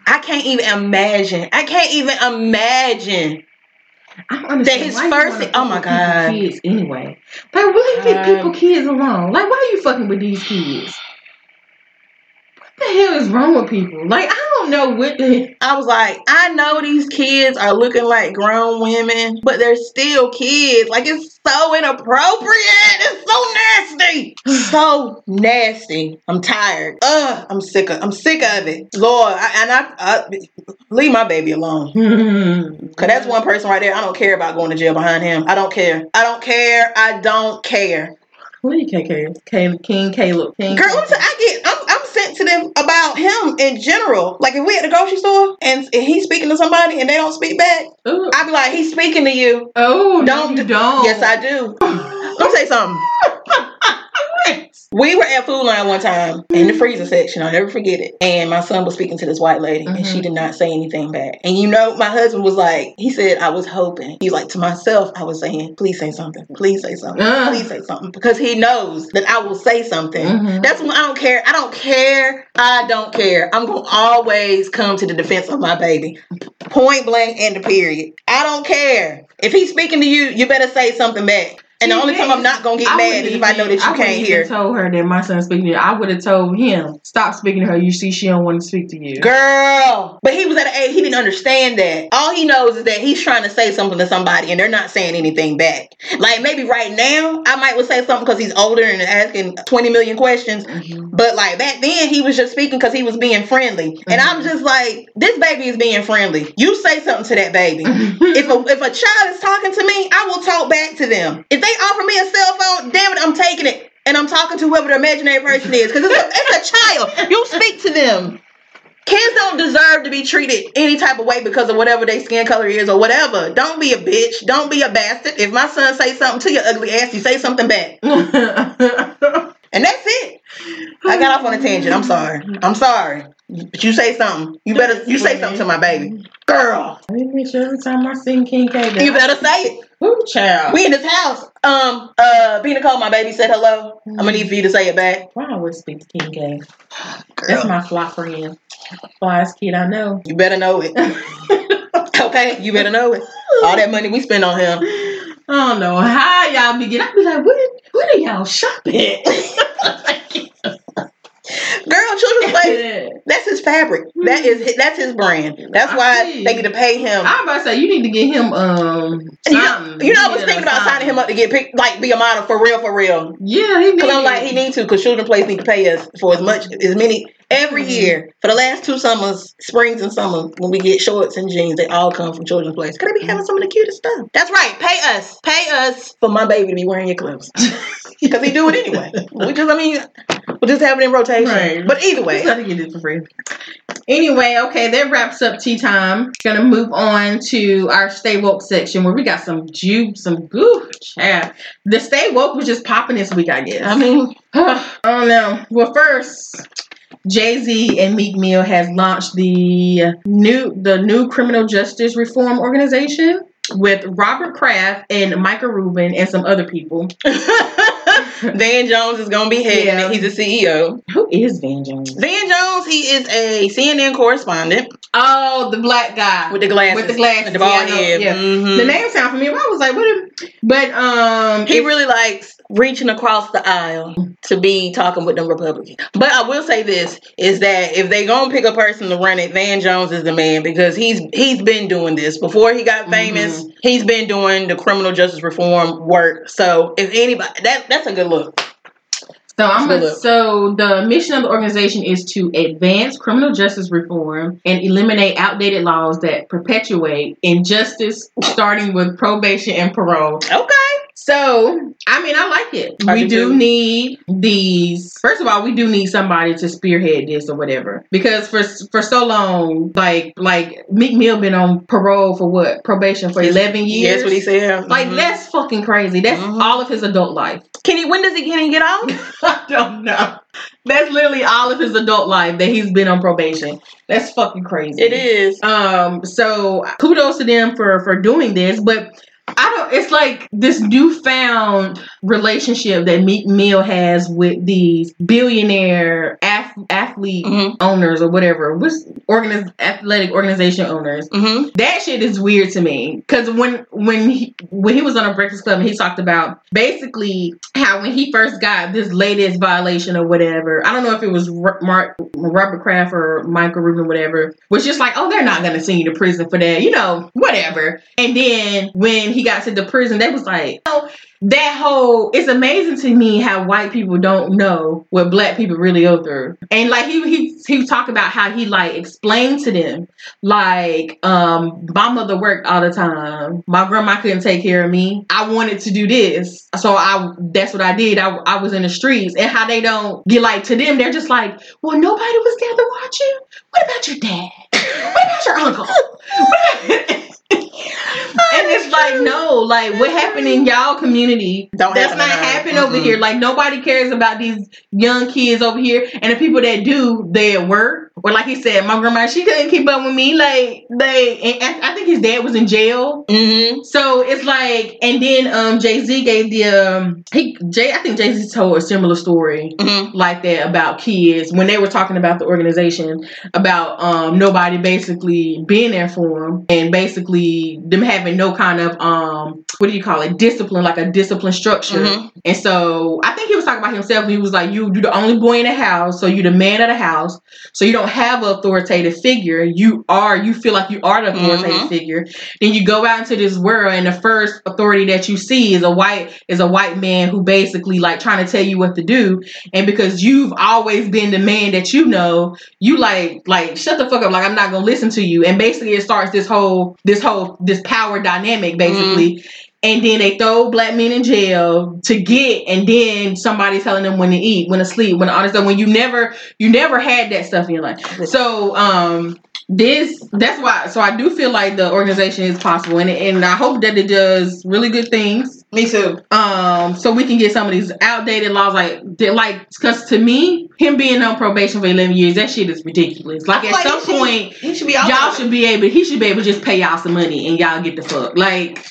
I can't even imagine. I can't even imagine. I That his why you first- oh my God. kids anyway. Like, really leave Um, people kids alone? Like, why are you fucking with these kids? The hell is wrong with people? Like, I don't know what the I was like, I know these kids are looking like grown women, but they're still kids. Like, it's so inappropriate. It's so nasty. So nasty. I'm tired. Ugh, I'm sick of. I'm sick of it. Lord, I, and I, I leave my baby alone. Cause that's one person right there. I don't care about going to jail behind him. I don't care. I don't care. I don't care. What are you, KK? King, King Caleb. King Girl, I'm, I get, I'm, I'm sensitive about him in general. Like if we at the grocery store and, and he's speaking to somebody and they don't speak back, Ooh. I be like, he's speaking to you. Oh, Don't- you don't. Yes, I do. Let me say something. We were at Food Lion one time in the freezer section. I'll never forget it. And my son was speaking to this white lady, and she Mhm. did not say anything back. And you know, my husband was like, he said, I was hoping. He's like, to myself, I was saying, please say something. Please say something. Uh. Please say something. Because he knows that I will say something. Mhm. That's when I don't care. I don't care. I don't care. I'm going to always come to the defense of my baby. Point blank and the period. I don't care. If he's speaking to you, you better say something back. And the only time I'm not gonna get I mad is if I know that you wouldn't can't hear. told her that my son's speaking to you. I would have told him, stop speaking to her. You see, she don't want to speak to you. Girl. But he was at an age he didn't understand that. All he knows is that he's trying to say something to somebody and they're not saying anything back. Like maybe right now I might would say something because he's older and asking 20 million questions. Mhm. But like back then he was just speaking because he was being friendly. And I'm Mhm. just like, this baby is being friendly. You say something to that baby. if a if a child is talking to me, I will talk back to them. If they offer me a cell phone, damn it, I'm taking it. And I'm talking to whoever the imaginary person is. Because it's, a- it's a child. You speak to them. Kids don't deserve to be treated any type of way because of whatever their skin color is or whatever. Don't be a bitch. Don't be a bastard. If my son say something to your ugly ass, you say something back. And that's it. I got off on a tangent. I'm sorry. I'm sorry. But you say something. You better you say something to my baby. Girl. I make sure every time I sing King K, You better say it. Ooh, child. We in this house. Um, uh, B Nicole, my baby said hello. I'm gonna need for you to say it back. Why I always speak to King? Girl, That's my fly friend. Flyest kid I know. you better know it. okay, you better know it. All that money we spend on him. I don't know how y'all be getting. I be like, where, where do y'all shop at? Girl, children's place. That's his fabric. That is that's his brand. That's why they get to pay him. I'm about to say you need to get him um You know, you know, I was thinking about something. signing him up to get picked, like be a model for real, for real. Yeah, he Cause I'm like, he need to, cause children place need to pay us for as much, as many every Mhm. year for the last two summers, springs and summers, when we get shorts and jeans, they all come from children's place. Cause they be having some of the cutest stuff. That's right, pay us, pay us for my baby to be wearing your clothes, cause he do it anyway. We just, I mean, we just have it in rotation. Right. But either Just way, to get it for free. Anyway, okay, that wraps up tea time. Gonna move on to our stay woke section where we got some juice, some goo. Yeah, the stay woke was just popping this week, I guess. I mean, I don't know. Well, first, Jay Z and Meek Mill has launched the new the new criminal justice reform organization with Robert Kraft and Michael Rubin and some other people. Van Jones is gonna be heading Yeah. it. He's a CEO. Who is Van Jones? Van Jones, he is a CNN correspondent Oh, the black guy with the glasses, With the glasses, the bald yeah, head. yeah. Mhm. The name sound familiar. I was like, what? But um, He really likes reaching across the aisle to be talking with them Republicans. But I will say this is that if they gonna pick a person to run it, Van Jones is the man because he's he's been doing this before he got famous. Mm-hmm. He's been doing the criminal justice reform work. So if anybody that that's a good look. So I'm Let's a, look. so the mission of the organization is to advance criminal justice reform and eliminate outdated laws that perpetuate injustice, starting with probation and parole. Okay. So I mean, I like it. I we do do need these. First of all, we do need somebody to spearhead this or whatever because for for so long, like like Meek Mill been on parole for what probation for eleven years. That's what he said. Like Mhm. that's fucking crazy. That's Mhm. all of his adult life. Can he when does he can he get out? I don't know. That's literally all of his adult life that he's been on probation. That's fucking crazy. It is. Um. So kudos to them for for doing this, but. I don't. It's like this newfound relationship that Meek Mill has with these billionaire athlete Mhm. owners or whatever, what's organiz- athletic organization owners. Mm-hmm. That shit is weird to me because when when he when he was on a Breakfast Club and he talked about basically how when he first got this latest violation or whatever, I don't know if it was Ro- Mark Robert Kraft or Michael Rubin, whatever, was just like, oh, they're not gonna send you to prison for that, you know, whatever. And then when he got to the prison, they was like, oh, that whole it's amazing to me how white people don't know what black people really go through. And like he he he talked about how he like explained to them like um my mother worked all the time. My grandma couldn't take care of me. I wanted to do this. So i that's what i did. I, I was in the streets. And how they don't get like to them they're just like well nobody was there to watch you what about your dad what about your uncle and it's like no, like what happened in y'all community Don't that's happen not happening over Mm-mm. here. Like nobody cares about these young kids over here, and the people that do, they at work. Or like he said, my grandma she couldn't keep up with me. Like they, and I think his dad was in jail. Mm-hmm. So it's like, and then um Jay Z gave the um he Jay I think Jay Z told a similar story Mm-hmm. like that about kids when they were talking about the organization about um nobody basically being there for them and basically them having no kind of um what do you call it discipline like a discipline structure Mhm. and so I think he was talking about himself he was like you you the only boy in the house so you're the man of the house so you don't have an authoritative figure you are you feel like you are the authoritative Mhm. figure then you go out into this world and the first authority that you see is a white is a white man who basically like trying to tell you what to do. And because you've always been the man that you know you like like shut the fuck up like i'm not gonna listen to you. And basically it starts this whole this whole this power dynamic basically and then they throw black men in jail to get and then somebody telling them when to eat when to sleep when to all this stuff when you never you never had that stuff in your life. So um this that's why so i do feel like the organization is possible and, and i hope that it does really good things. Me too. um so we can get some of these outdated laws like like because to me him being on probation for 11 years that shit is ridiculous. Like at Like, some should- point He should y'all should be able he should be able to just pay y'all some money and y'all get the fuck. Like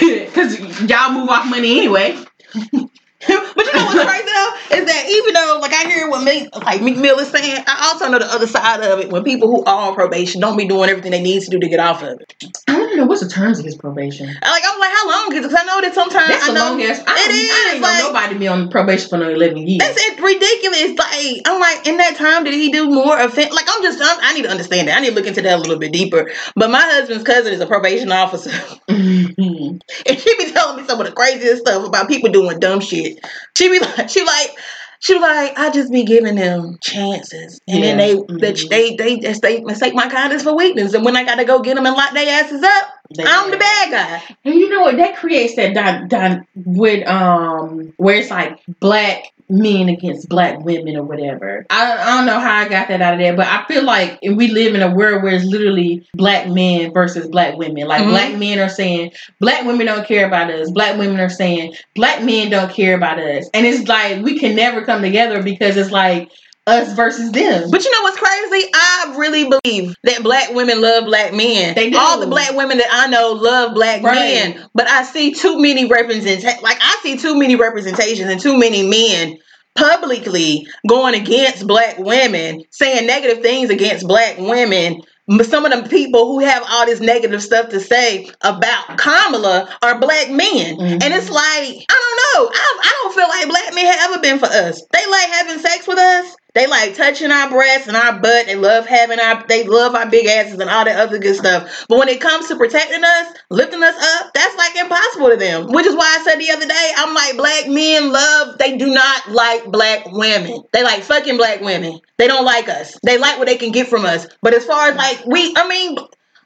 because y'all move off money anyway But you know what's crazy though is that even though like I hear what Meek like Meek Mill is saying, I also know the other side of it when people who are on probation don't be doing everything they need to do to get off of it. i want to know what's the terms of his probation Like I was like, how long is it? Because I know that sometimes that's I know long ass i, it don't, I is ain't know like nobody be on probation for no 11 years that's it ridiculous. Like I'm like, in that time, did he do more offense? Like I'm just, I'm, I need to understand that. I need to look into that a little bit deeper. But my husband's cousin is a probation officer, mm-hmm. Mhm. and she be telling me some of the craziest stuff about people doing dumb shit. She be like, she like. She was like, I just be giving them chances, and then Yeah. they, Mhm. they, they, they just they mistake my kindness for weakness, and when I gotta go get them and lock their asses up, They- I'm the bad guy. And you know what? That creates that dy- dy- with um where it's like black men against black women or whatever. I, I don't know how I got that out of there, but I feel like we live in a world where it's literally black men versus black women. Like Mhm. black men are saying black women don't care about us. Black women are saying black men don't care about us. And it's like we can never come together because it's like us versus them. But you know what's crazy? I really believe that black women love black men. They do. All the black women that I know love black Right. men. But I see too many represent like I see too many representations and too many men publicly going against black women, saying negative things against black women. Some of them people who have all this negative stuff to say about Kamala are black men, Mhm. and it's like I don't know. I, I don't feel like black men have ever been for us. They like having sex with us. They like touching our breasts and our butt. They love having our, they love our big asses and all that other good stuff. But when it comes to protecting us, lifting us up, that's like impossible to them. Which is why I said the other day, I'm like, black men love, they do not like black women. They like fucking black women. They don't like us. They like what they can get from us. But as far as like, we, I mean,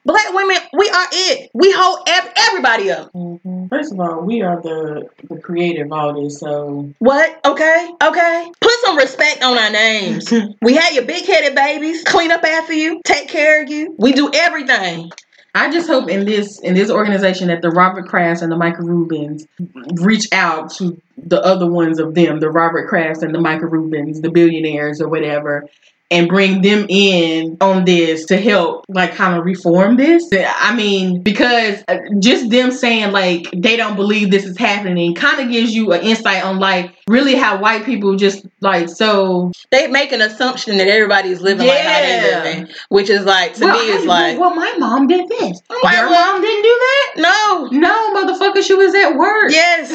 black women, we are it. We hold ev- everybody up. Mhm. First of all, we are the the creator of all this, so What? Okay, okay. Put some respect on our names. we had your big headed babies clean up after you, take care of you. We do everything. I just hope in this in this organization that the Robert Krafts and the Michael Rubins reach out to the other ones of them, the Robert Krafts and the Michael Rubins, the billionaires or whatever, and bring them in on this to help like kind of reform this. I mean, because uh, just them saying like they don't believe this is happening kind of gives you an insight on like really how white people just like so They make an assumption that everybody's living like how they Yeah. living, which is like to well, me is like well my mom did this. I'm Your mom didn't do that? no, No, motherfucker, she was at work. yes,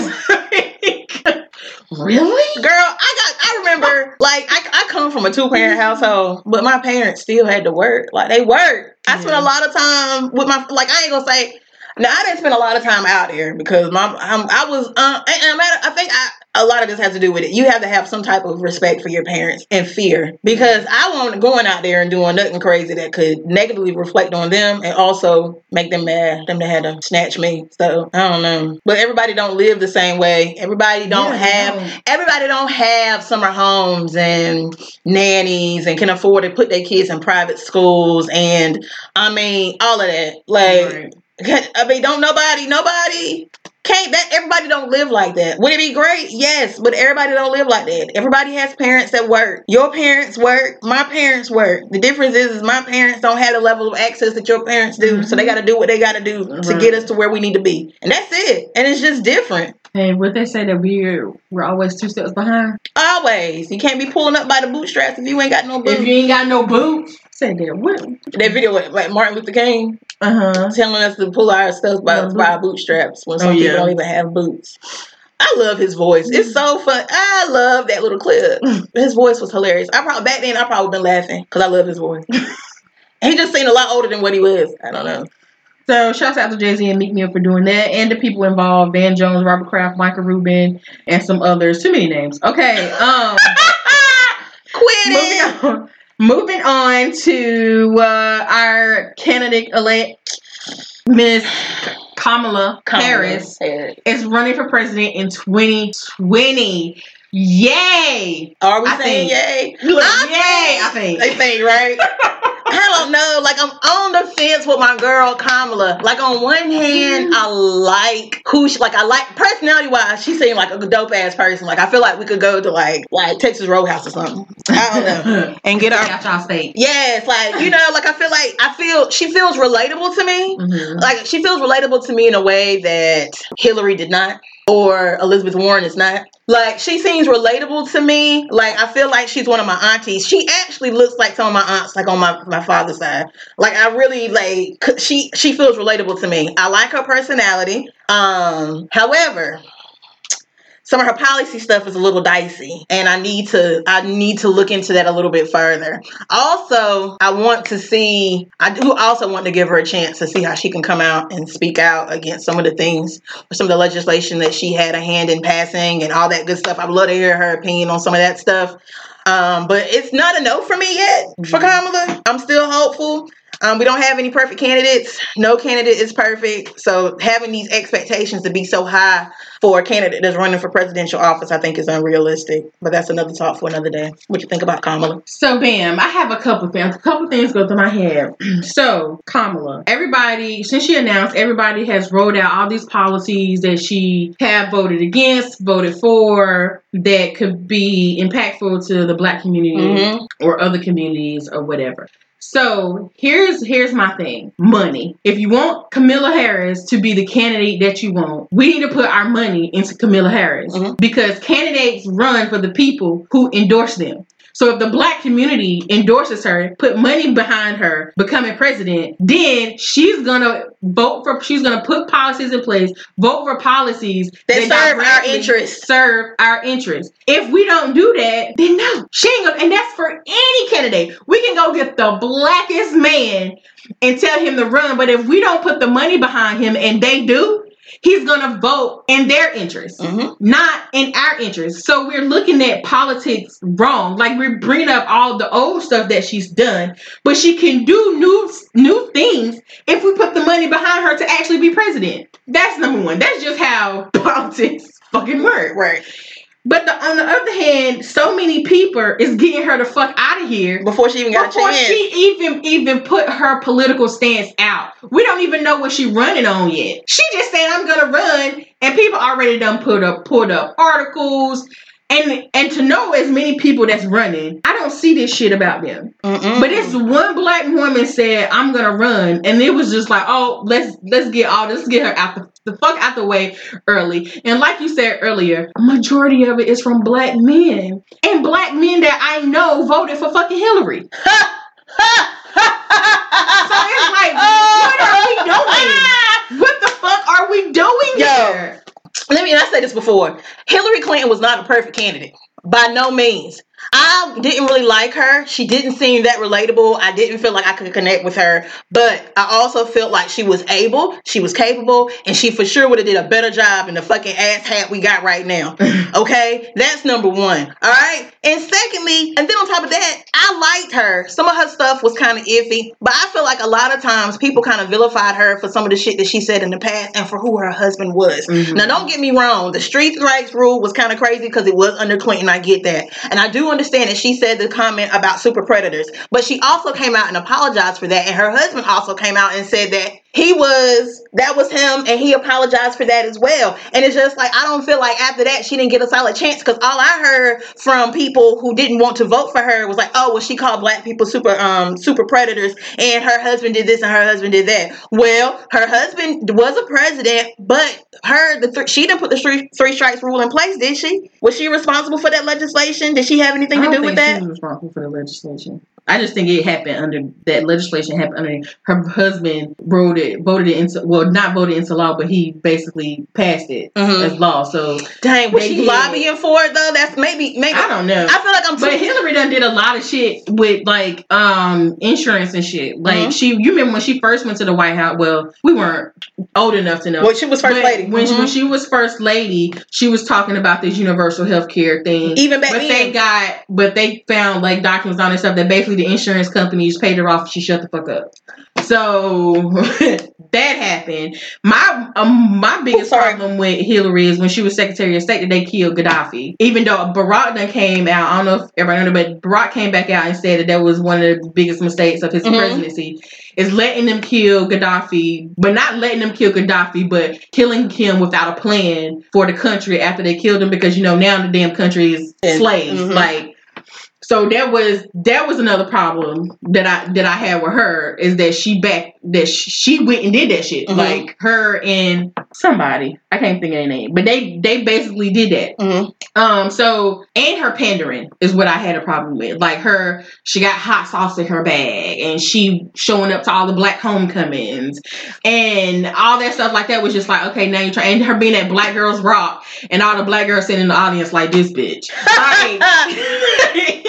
really? girl. I got. I remember like I, I come from a two parent household, but my parents still had to work. Like they work. I spent a lot of time with my like. I ain't gonna say. Now I didn't spend a lot of time out here because my um, I was um and, and matter, I think I a lot of this has to do with it. You have to have some type of respect for your parents and fear because I wasn't going out there and doing nothing crazy that could negatively reflect on them and also make them mad. Them to have to snatch me. So I don't know. But everybody don't live the same way. Everybody don't Yeah, have no. everybody don't have summer homes and nannies and can afford to put their kids in private schools and I mean all of that. Like Right. I mean, don't nobody, nobody can't that everybody don't live like that. Would it be great? Yes, but everybody don't live like that. Everybody has parents that work. Your parents work, my parents work. The difference is, is my parents don't have the level of access that your parents do. So they mm-hmm. gotta do what they gotta do to get us to where we need to be. And that's it. And it's just different. And what they say that we're we're always two steps behind. Always. You can't be pulling up by the bootstraps if you ain't got no boots. If you ain't got no boots, say that. What? that video with like Martin Luther King Uh huh. telling us to pull our stuff by, Yeah, by our bootstraps when some Oh, people don't even have boots. I love his voice. It's so fun. I love that little clip. His voice was hilarious. I probably back then I probably been laughing because I love his voice. he just seemed a lot older than what he was. I don't know. So shouts out to Jay Z and Meek Mill for doing that, and the people involved: Van Jones, Robert Kraft, Michael Rubin, and some others. Too many names. Okay. Um. Quit it. Moving on to uh, our candidate elect, Miss Kamala, Harris, Harris. is running for president in 2020. Yay! Are we I saying think- yay? Look, I yay! I think. They think right. I don't know. Like I'm on the fence with my girl Kamala. Like on one hand, I like who she like. I like personality wise, she seemed like a dope ass person. Like I feel like we could go to like like Texas Roadhouse or something. I don't know. And get our y'all state. yes, like you know, like I feel like I feel she feels relatable to me. Mhm. Like she feels relatable to me in a way that Hillary did not, or Elizabeth Warren is not. Like she seems relatable to me. Like I feel like she's one of my aunties. She actually looks like some of my aunts, like on my my father's side. Like I really like she she feels relatable to me. I like her personality. Um, however. Some of her policy stuff is a little dicey, and I need to I need to look into that a little bit further. Also, I want to see. I do also want to give her a chance to see how she can come out and speak out against some of the things, some of the legislation that she had a hand in passing, and all that good stuff. I'd love to hear her opinion on some of that stuff. Um, but it's not a no for me yet for Kamala. I'm still hopeful. Um, we don't have any perfect candidates. No candidate is perfect. So having these expectations to be so high for a candidate that's running for presidential office, I think is unrealistic. But that's another talk for another day. What you think about Kamala? So, bam, I have a couple things. A couple things go through my head. so, Kamala, everybody, since she announced, everybody has rolled out all these policies that she have voted against, voted for, that could be impactful to the black community Mhm. or other communities or whatever. So here's here's my thing. Money. If you want Kamala Harris to be the candidate that you want, we need to put our money into Kamala Harris Mhm. because candidates run for the people who endorse them. So if the black community endorses her, put money behind her becoming president, then she's gonna vote for she's gonna put policies in place, vote for policies That serve our interests. Serve our interests. If we don't do that, then no. She ain't gonna and that's for any candidate. We can go get the blackest man and tell him to run, but if we don't put the money behind him and they do, he's gonna vote in their interest Mhm. not in our interest. So we're looking at politics wrong. Like we're bringing up all the old stuff that she's done, but she can do new new things if we put the money behind her to actually be president. That's number one. That's just how politics fucking work. Right. But the, on the other hand, so many people is getting her the fuck out of here Before she even got before a chance. Before she even even put her political stance out. We don't even know what she running on yet. She just saying I'm gonna run, and people already done put up pulled up articles. And and to know as many people that's running, I don't see this shit about them. Mm-mm. But it's one black woman said I'm gonna run, and it was just like, oh, let's let's get all let's get her out the, the fuck out the way early. And like you said earlier, majority of it is from black men and black men that I know voted for fucking Hillary. So it's like, what are we doing? What the fuck are we doing Yo. here? Let me. I said this before. Hillary Clinton was not a perfect candidate by no means. I didn't really like her. She didn't seem that relatable. I didn't feel like I could connect with her. But I also felt like she was able, she was capable, and she for sure would have did a better job in the fucking ass hat we got right now. Okay, that's number one. All right, and secondly, and then on top of that, I liked her. Some of her stuff was kind of iffy, but I feel like a lot of times people kind of vilified her for some of the shit that she said in the past and for who her husband was. Mhm. Now, don't get me wrong. The three strikes rule was kind of crazy because it was under Clinton. I get that. And I do understand that she said the comment about super predators. But she also came out and apologized for that. And her husband also came out and said that he was, that was him, and he apologized for that as well. And it's just like, I don't feel like after that she didn't get a solid chance because all I heard from people who didn't want to vote for her was like, oh, well, she called black people super, um, super predators, and her husband did this and her husband did that. Well, her husband was a president, but her the th- she didn't put the three three strikes rule in place, did she? Was she responsible for that legislation? Did she have anything to do with that? She was responsible for the legislation. I just think it happened under that legislation happened under her husband wrote it, voted it into well, not voted into law, but he basically passed it Mhm. as law. So Dang, was she did. lobbying for it though? That's maybe maybe. I don't know. I feel like I'm But too. Hillary done did a lot of shit with like um insurance and shit. Like Mhm. she, you remember when she first went to the White House? Well, we weren't old enough to know. Well, she was first But lady. When, she, Mhm. when she was first lady, she was talking about this universal health care thing. Even back but then. they got, but they found like documents on and stuff that basically the insurance companies paid her off. and She shut the fuck up. So that happened. My um, my biggest sorry. problem with Hillary is when she was Secretary of State that they killed Gaddafi. Even though Barack then came out, I don't know if everybody knows, but Barack came back out and said that that was one of the biggest mistakes of his Mhm. presidency is letting them kill Gaddafi, but not letting them kill Gaddafi, but killing him without a plan for the country after they killed him because you know now the damn country is slaves. Mhm. Like so that was that was another problem that I that I had with her is that she back that she went and did that shit. Mhm. like her and somebody. I can't think of their name but they they basically did that. Mhm. um so and her pandering is what I had a problem with. Like her she got hot sauce in her bag and she showing up to all the black homecomings and all that stuff like that was just like okay now you're trying and her being at Black Girls Rock and all the black girls sitting in the audience like this bitch. Like,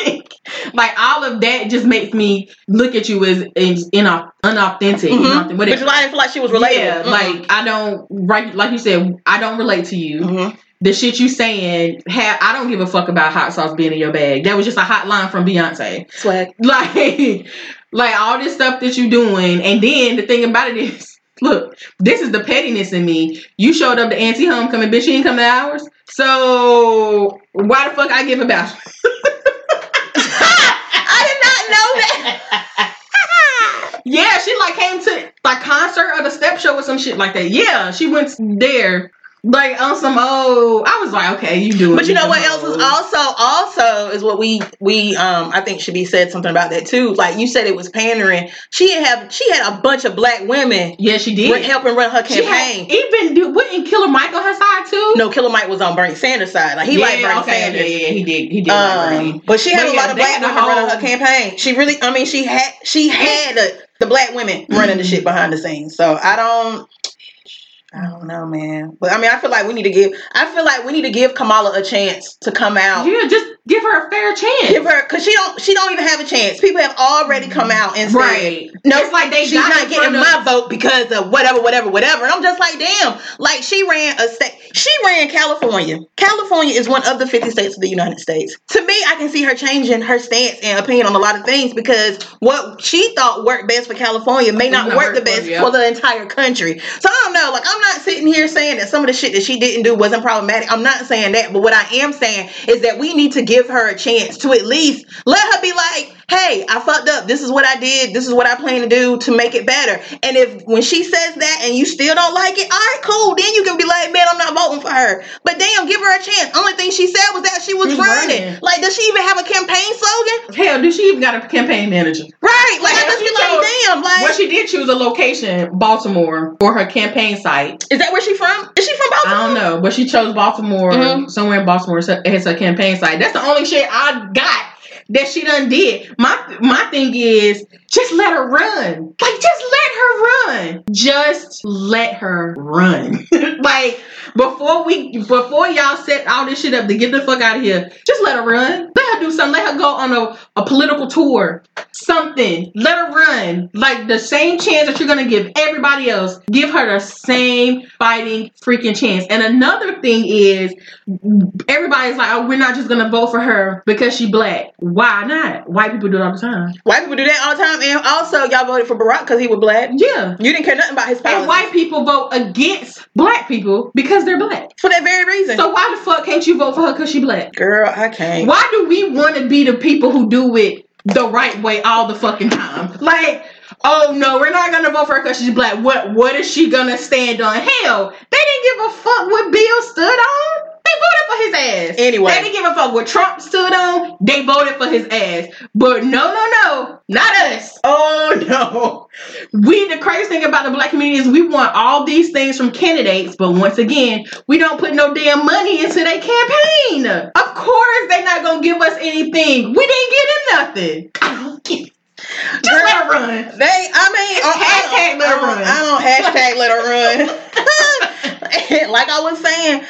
like all of that just makes me look at you as, as inau- unauthentic. Mhm. inauthentic, Which is why I didn't feel like she was relatable. Yeah, Mhm. like I don't right like you said, I don't relate to you. Mhm. The shit you saying, have I don't give a fuck about hot sauce being in your bag. That was just a hot line from Beyonce. swag. Like, like all this stuff that you doing, and then the thing about it is, look, this is the pettiness in me. You showed up to A&T Homecoming, bitch. You ain't come to ours. So why the fuck I give a about? I did not know Yeah, she like came to like concert or the step show or some shit like that. Yeah, she went there. Like on some old, I was like, okay, you do it. But you know what else is also also is what we we um I think should be said something about that too. Like you said, it was pandering. She have she had a bunch of black women Yeah, she did. helping run her She had campaign. even do wouldn't Killer Mike on her side too. no, Killer Mike was on Bernie Sanders' side. Like he yeah, liked Bernie okay, Sanders. yeah, yeah, he did. He did like. Um, but she had But a yeah, lot of black women running her campaign. She really, I mean, she had she had the, the black women running the shit behind the scenes. So I don't, I don't know, man. But I mean, I feel like we need to give, I feel like we need to give Kamala a chance to come out. Yeah, just give her a fair chance. Give her, cause she don't, she don't even have a chance. People have already come out and said, right. no, it's like they she's not getting of- my vote because of whatever, whatever, whatever. And I'm just like, damn. Like she ran a state. She ran California. California is one of the 50 states of the United States. To me, I can see her changing her stance and opinion on a lot of things because what she thought worked best for California may not not work the best for the entire country. So I don't know. Like I'm not sitting here saying that some of the shit that she didn't do wasn't problematic. I'm not saying that. But what I am saying is that we need to give her a chance to at least let her be like, hey, I fucked up. This is what I did. This is what I plan to do to make it better. And if when she says that and you still don't like it, all right, cool. Then you can be like, man, I'm not voting for her. But damn, give her a chance. Only thing she said was that she was running. running. Like, does she even have a campaign slogan? Hell, do she even got a campaign manager? Right. Like, I just she be like, chose- damn. Like, Well, she did choose a location, Baltimore, for her campaign site. is that where she from? Is she from Baltimore? I don't know, but she chose Baltimore, Mhm. somewhere in Baltimore as her, her campaign site. That's the only shit I got that she done did. My my thing is just let her run. Like just let her run. Just let her run. like before we before y'all set all this shit up to get the fuck out of here, just let her run. Let her do something. Let her go on a, a political tour. Something. Let her run. Like the same chance that you're gonna give everybody else. Give her the same fighting freaking chance. And another thing is everybody's like, oh, we're not just gonna vote for her because she black. Why not? White people do it all the time. White people do that all the time, and also y'all voted for Barack because he was black. Yeah. You didn't care nothing about his policies. And white people vote against black people because they're black. for that very reason. So why the fuck can't you vote for her because she black? girl, I can't. Why do we want to be the people who do it the right way all the fucking time? Like, oh no, we're not gonna vote for her because she's black. What what is she gonna stand on? Hell, they didn't give a fuck what Bill stood on. They voted for his ass. Anyway. They didn't give a fuck what Trump stood on. They voted for his ass. But no, no, no, not us. Oh no. We the crazy thing about the black community is we want all these things from candidates, but once again, we don't put no damn money into their campaign. Of course, they're not gonna give us anything. We didn't give them nothing. I don't get it. Just Girl, let her run. They, I mean, uh, I, Hashtag let her don't- run. I don't hashtag let her run. Like I was saying,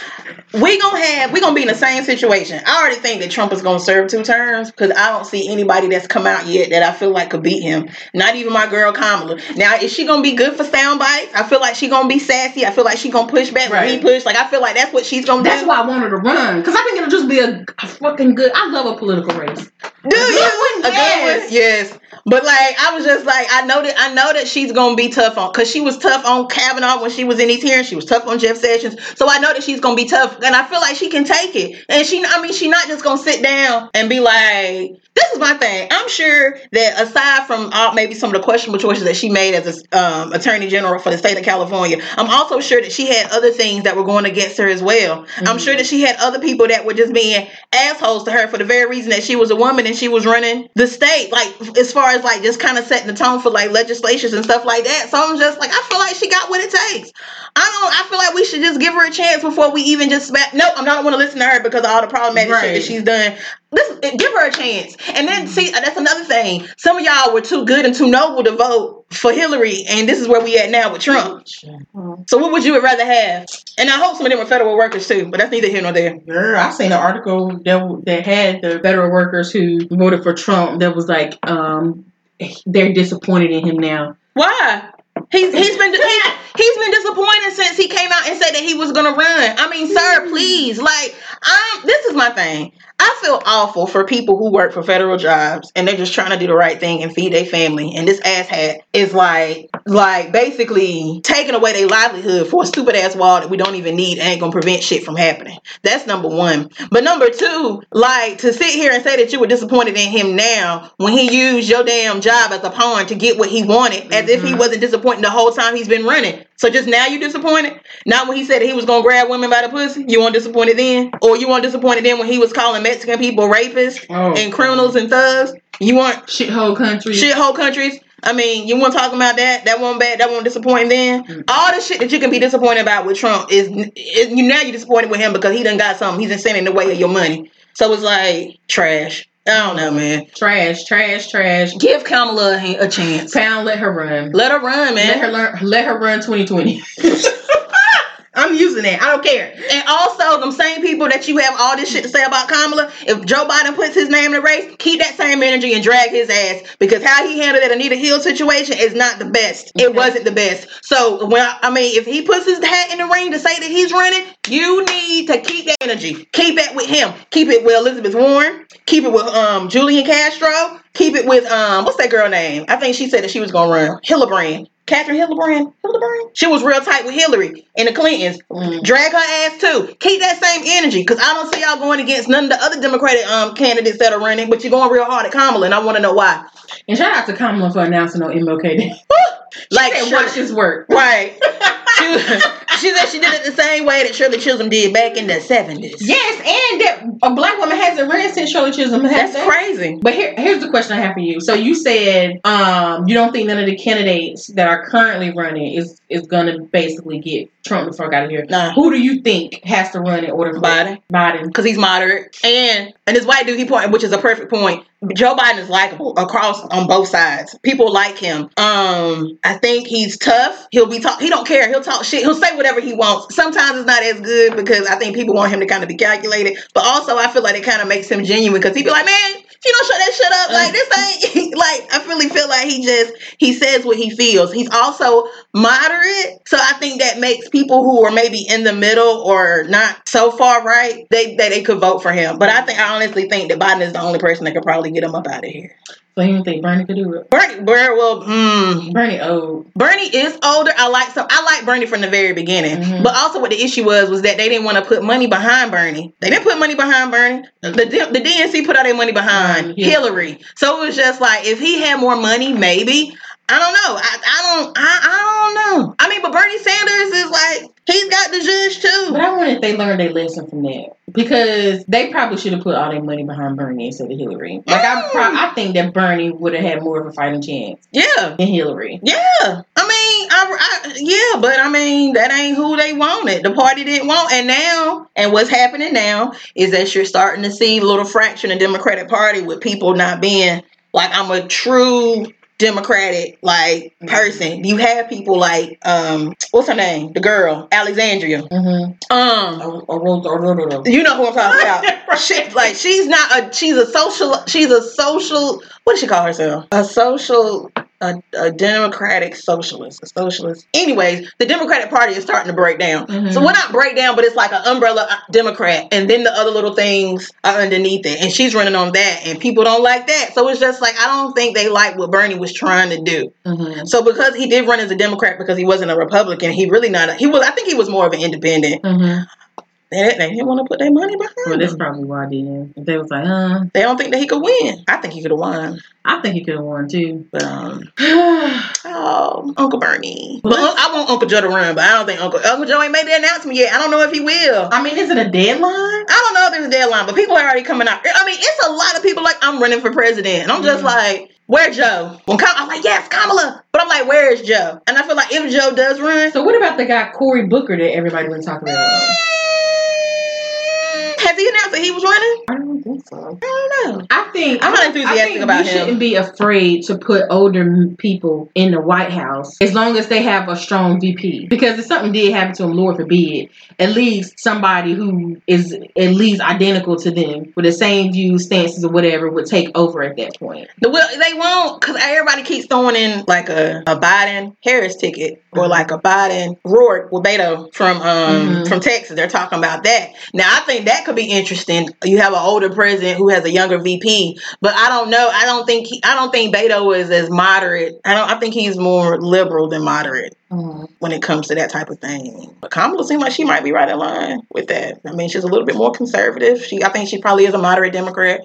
we gonna have we gonna be in the same situation. I already think that Trump is gonna serve two terms because I don't see anybody that's come out yet that I feel like could beat him. Not even my girl Kamala. Now, is she gonna be good for sound bites? I feel like she gonna be sassy. I feel like she gonna push back when he Right. push. Like I feel like that's what she's gonna do. That's do. why I wanted to run. Because I think it'll just be a, a fucking good I love a political race. Do you? one, A good yes. Yes. But like I was just like I know that I know that she's gonna be tough on because she was tough on Kavanaugh when she was in these hearings. She was tough on Jeff Sessions. So I know that she's gonna be tough, and I feel like she can take it. And she, I mean, she's not just gonna sit down and be like, "This is my thing." I'm sure that aside from uh, maybe some of the questionable choices that she made as a um, attorney general for the state of California, I'm also sure that she had other things that were going against her as well. I'm sure that she had other people that were just being assholes to her for the very reason that she was a woman and she was running the state. Like as far as like just kind of setting the tone for like legislations and stuff like that. So I'm just like I feel like she got what it takes. I don't. I feel like we should just give her a chance before we even just smack. Nope, I'm not want to listen to her because of all the problematic shit that she's done. Listen, give her a chance. And then see, that's another thing. Some of y'all were too good and too noble to vote for Hillary, and this is where we at now with Trump. So what would you rather have? And I hope some of them were federal workers too, but that's neither here nor there. Girl, I seen an article that that had the federal workers who voted for Trump that was like, um, they're disappointed in him now. Why? He's he's been he, he's been disappointed since he came out and said that he was gonna run. I mean, sir, please, like I'm. This is my thing. I feel awful for people who work for federal jobs and they're just trying to do the right thing and feed their family. And this asshat is like, like basically taking away their livelihood for a stupid ass wall that we don't even need ain't gonna prevent shit from happening. That's number one. But number two, like to sit here and say that you were disappointed in him now when he used your damn job as a pawn to get what he wanted, as if he mm-hmm. wasn't disappointed the whole time he's been running. So just now you disappointed? Not when he said that he was gonna grab women by the pussy. You weren't disappointed then, or you weren't disappointed then when he was calling Mexican people rapists Oh. and criminals and thugs. You weren't Shithole country. shithole countries. I mean, you want to talk about that? That won't bad. That won't disappoint. Then all the shit that you can be disappointed about with Trump is, is you now you're disappointed with him because he done got something. He's standing in the way of your money. So it's like trash. I don't know, man. Trash, trash, trash. Give Kamala a, a chance. Pound, let her run. Let her run, man. Let her learn. Let her run 2020. I'm using that. I don't care. And also, them same people that you have all this shit to say about Kamala, if Joe Biden puts his name in the race, keep that same energy and drag his ass because how he handled that Anita Hill situation is not the best. It Okay. wasn't the best. So, when I, I mean, if he puts his hat in the ring to say that he's running, you need to keep that energy. Keep it with him. Keep it with Elizabeth Warren. Keep it with um Julian Castro. Keep it with um what's that girl name? I think she said that she was gonna run. Hildebrand. Catherine Hildebrand. Hildebrand. She was real tight with Hillary and the Clintons. Mm. Drag her ass too. Keep that same energy, cause I don't see y'all going against none of the other Democratic um candidates that are running, but you're going real hard at Kamala, and I want to know why. And shout out to Kamala for announcing on MLK Day. Like, said, watch this work. right? she, she said she did it the same way that Shirley Chisholm did back in the seventies. Yes, and that a black woman hasn't ran since Shirley Chisholm has That's that. crazy. But here, here's the question I have for you. So you said um, you don't think none of the candidates that are currently running is is gonna basically get Trump the fuck out of here. Nah. Who do you think has to run in order for Biden. Biden. because he's moderate. And and this white dude he pointed, which is a perfect point. Joe Biden is likable across on both sides. People like him. Um, I think he's tough. He'll be talk. He don't care. He'll talk shit. He'll say whatever he wants. Sometimes it's not as good because I think people want him to kind of be calculated. But also, I feel like it kind of makes him genuine because he'd be like, man, you don't shut that shit up. Like this uh-huh. ain't like I really feel like he just he says what he feels. He's also moderate, so I think that makes people who are maybe in the middle or not so far right, they they, they could vote for him. But I think I honestly think that Biden is the only person that could probably get him up out of here. So you don't think Bernie could do it? Bernie, Bernie well, mm, Bernie old. Bernie is older. I like so I like Bernie from the very beginning. Mhm. But also what the issue was was that they didn't want to put money behind Bernie. They didn't put money behind Bernie. The the DNC put all their money behind yeah. Hillary. So it was just like if he had more money, maybe. I don't know. I, I don't I, I don't know. I mean, but Bernie Sanders is like he's got the judge too. But I wonder if they learned their lesson from that because they probably should have put all their money behind Bernie instead of Hillary. Like I, mm. pro- I think that Bernie would have had more of a fighting chance Yeah. than Hillary. Yeah, I mean, I, I yeah, but I mean that ain't who they wanted. The party didn't want, and now, and what's happening now is that you're starting to see a little fraction of Democratic Party with people not being like I'm a true Democratic like person. You have people like um, what's her name? The girl Alexandria. Mm-hmm. Um, Oh, you know who I'm talking about. she, like she's not a she's a social she's a social what does she call herself? A social a, a democratic socialist. A socialist. Anyways, the Democratic Party is starting to break down. Mhm. So we're not break down, but it's like an umbrella uh, Democrat, and then the other little things are underneath it. And she's running on that, and people don't like that. So it's just like I don't think they like what Bernie was trying to do. Mm-hmm. So because he did run as a Democrat because he wasn't a Republican, he really not. A, he was. I think he was more of an independent. Mm-hmm. They, they didn't want to put their money behind. Well, him. that's probably why then. They was like, huh? They don't think that he could win. I think he could have won. I think he could have won too. But um, oh, Uncle Bernie. But I want Uncle Joe to run, but I don't think Uncle Uncle Joe ain't made the announcement yet. I don't know if he will. I mean, is it a deadline? I don't know if there's a deadline, but people are already coming out. I mean, it's a lot of people like I'm running for president, and I'm just Mhm. like, where Joe? When Kam- I'm like, yes, Kamala, but I'm like, where is Joe? And I feel like if Joe does run, So what about the guy Cory Booker that everybody been talking about? Has he announced that he was running? I don't think so. I don't know. I think I'm not I enthusiastic think about you him. shouldn't be afraid to put older people in the White House as long as they have a strong VP. Because if something did happen to them, Lord forbid, at least somebody who is at least identical to them with the same views, stances, or whatever would take over at that point. The- Well, they won't because everybody keeps throwing in like a, a Biden Harris ticket or like a Biden Rourke with Beto from um Mhm. from Texas. They're talking about that. Now I think that could be interesting. You have an older president who has a younger VP, but I don't know. I don't think he, I don't think Beto is as moderate. I don't. I think he's more liberal than moderate mm-hmm. when it comes to that type of thing. But Kamala seems like she might be right in line with that. I mean, she's a little bit more conservative. She, I think she probably is a moderate Democrat,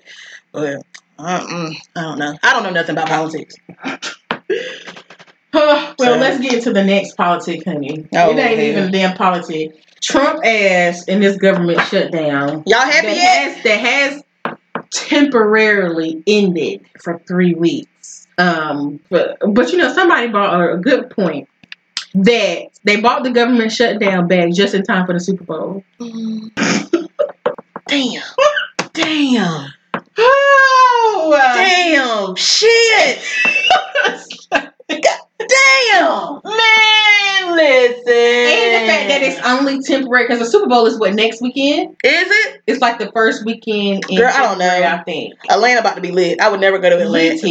but. Uh-uh, I don't know. I don't know nothing about politics. well, So- let's get to the next politic, honey. Oh, it ain't yeah. even damn politic. Trump ass and this government shutdown Y'all happy that yet? has that has temporarily ended for three weeks. Um, but but you know somebody brought a, good point that they bought the government shutdown back just in time for the Super Bowl. Damn. Damn. Oh, Damn. Shit. Damn. Man, listen. And the fact that it's only temporary because the Super Bowl is what next weekend. Is it? It's like the first weekend. In Girl, I don't know. I think. Atlanta about to be lit. I would never go to Atlanta.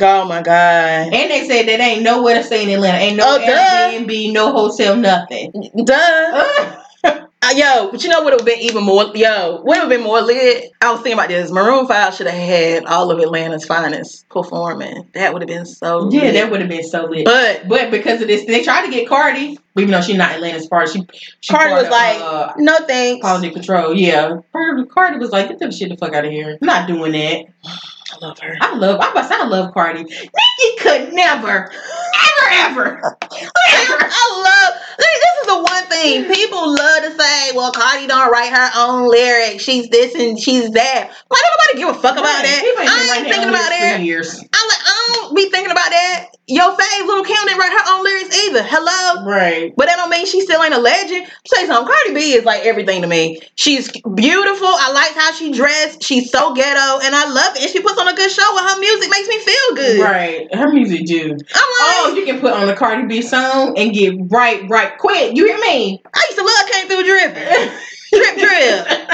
Oh my God. And they said that ain't nowhere to stay in Atlanta. Ain't no Oh, duh. Airbnb, no hotel, nothing. Duh. Uh, yo, but you know what would have been even more? Yo, would have been more lit? I was thinking about this. Maroon 5 should have had all of Atlanta's finest performing. That would have been so yeah, lit. that would have been so lit. But But because of this, they tried to get Cardi, even though she's not Atlanta's part. She, she Cardi was of, like, uh, no thanks. Quality Control. Yeah, Cardi, was like, get that shit the fuck out of here. I'm not doing that. I love her. I love. To say I love Cardi. Nicki could never, ever, ever, ever. I love. This is the one thing people love to say. Well, Cardi don't write her own lyrics. She's this and she's that. Why don't nobody give a fuck about that? People ain't I ain't thinking about that. years. I'm like, I don't be thinking about that. Your fave Lil' Kim didn't write her own lyrics either. Hello. Right. But that don't mean she still ain't a legend. Say something. Cardi B is like everything to me. She's beautiful. I like how she dressed. She's so ghetto, and I love it. And she puts on a good show, and her music makes me feel good. Right. Her music, do. I'm like, Oh, you can put on a Cardi B song and get right, right quick. You hear me? I used to love Came Through Dripping. drip, drip.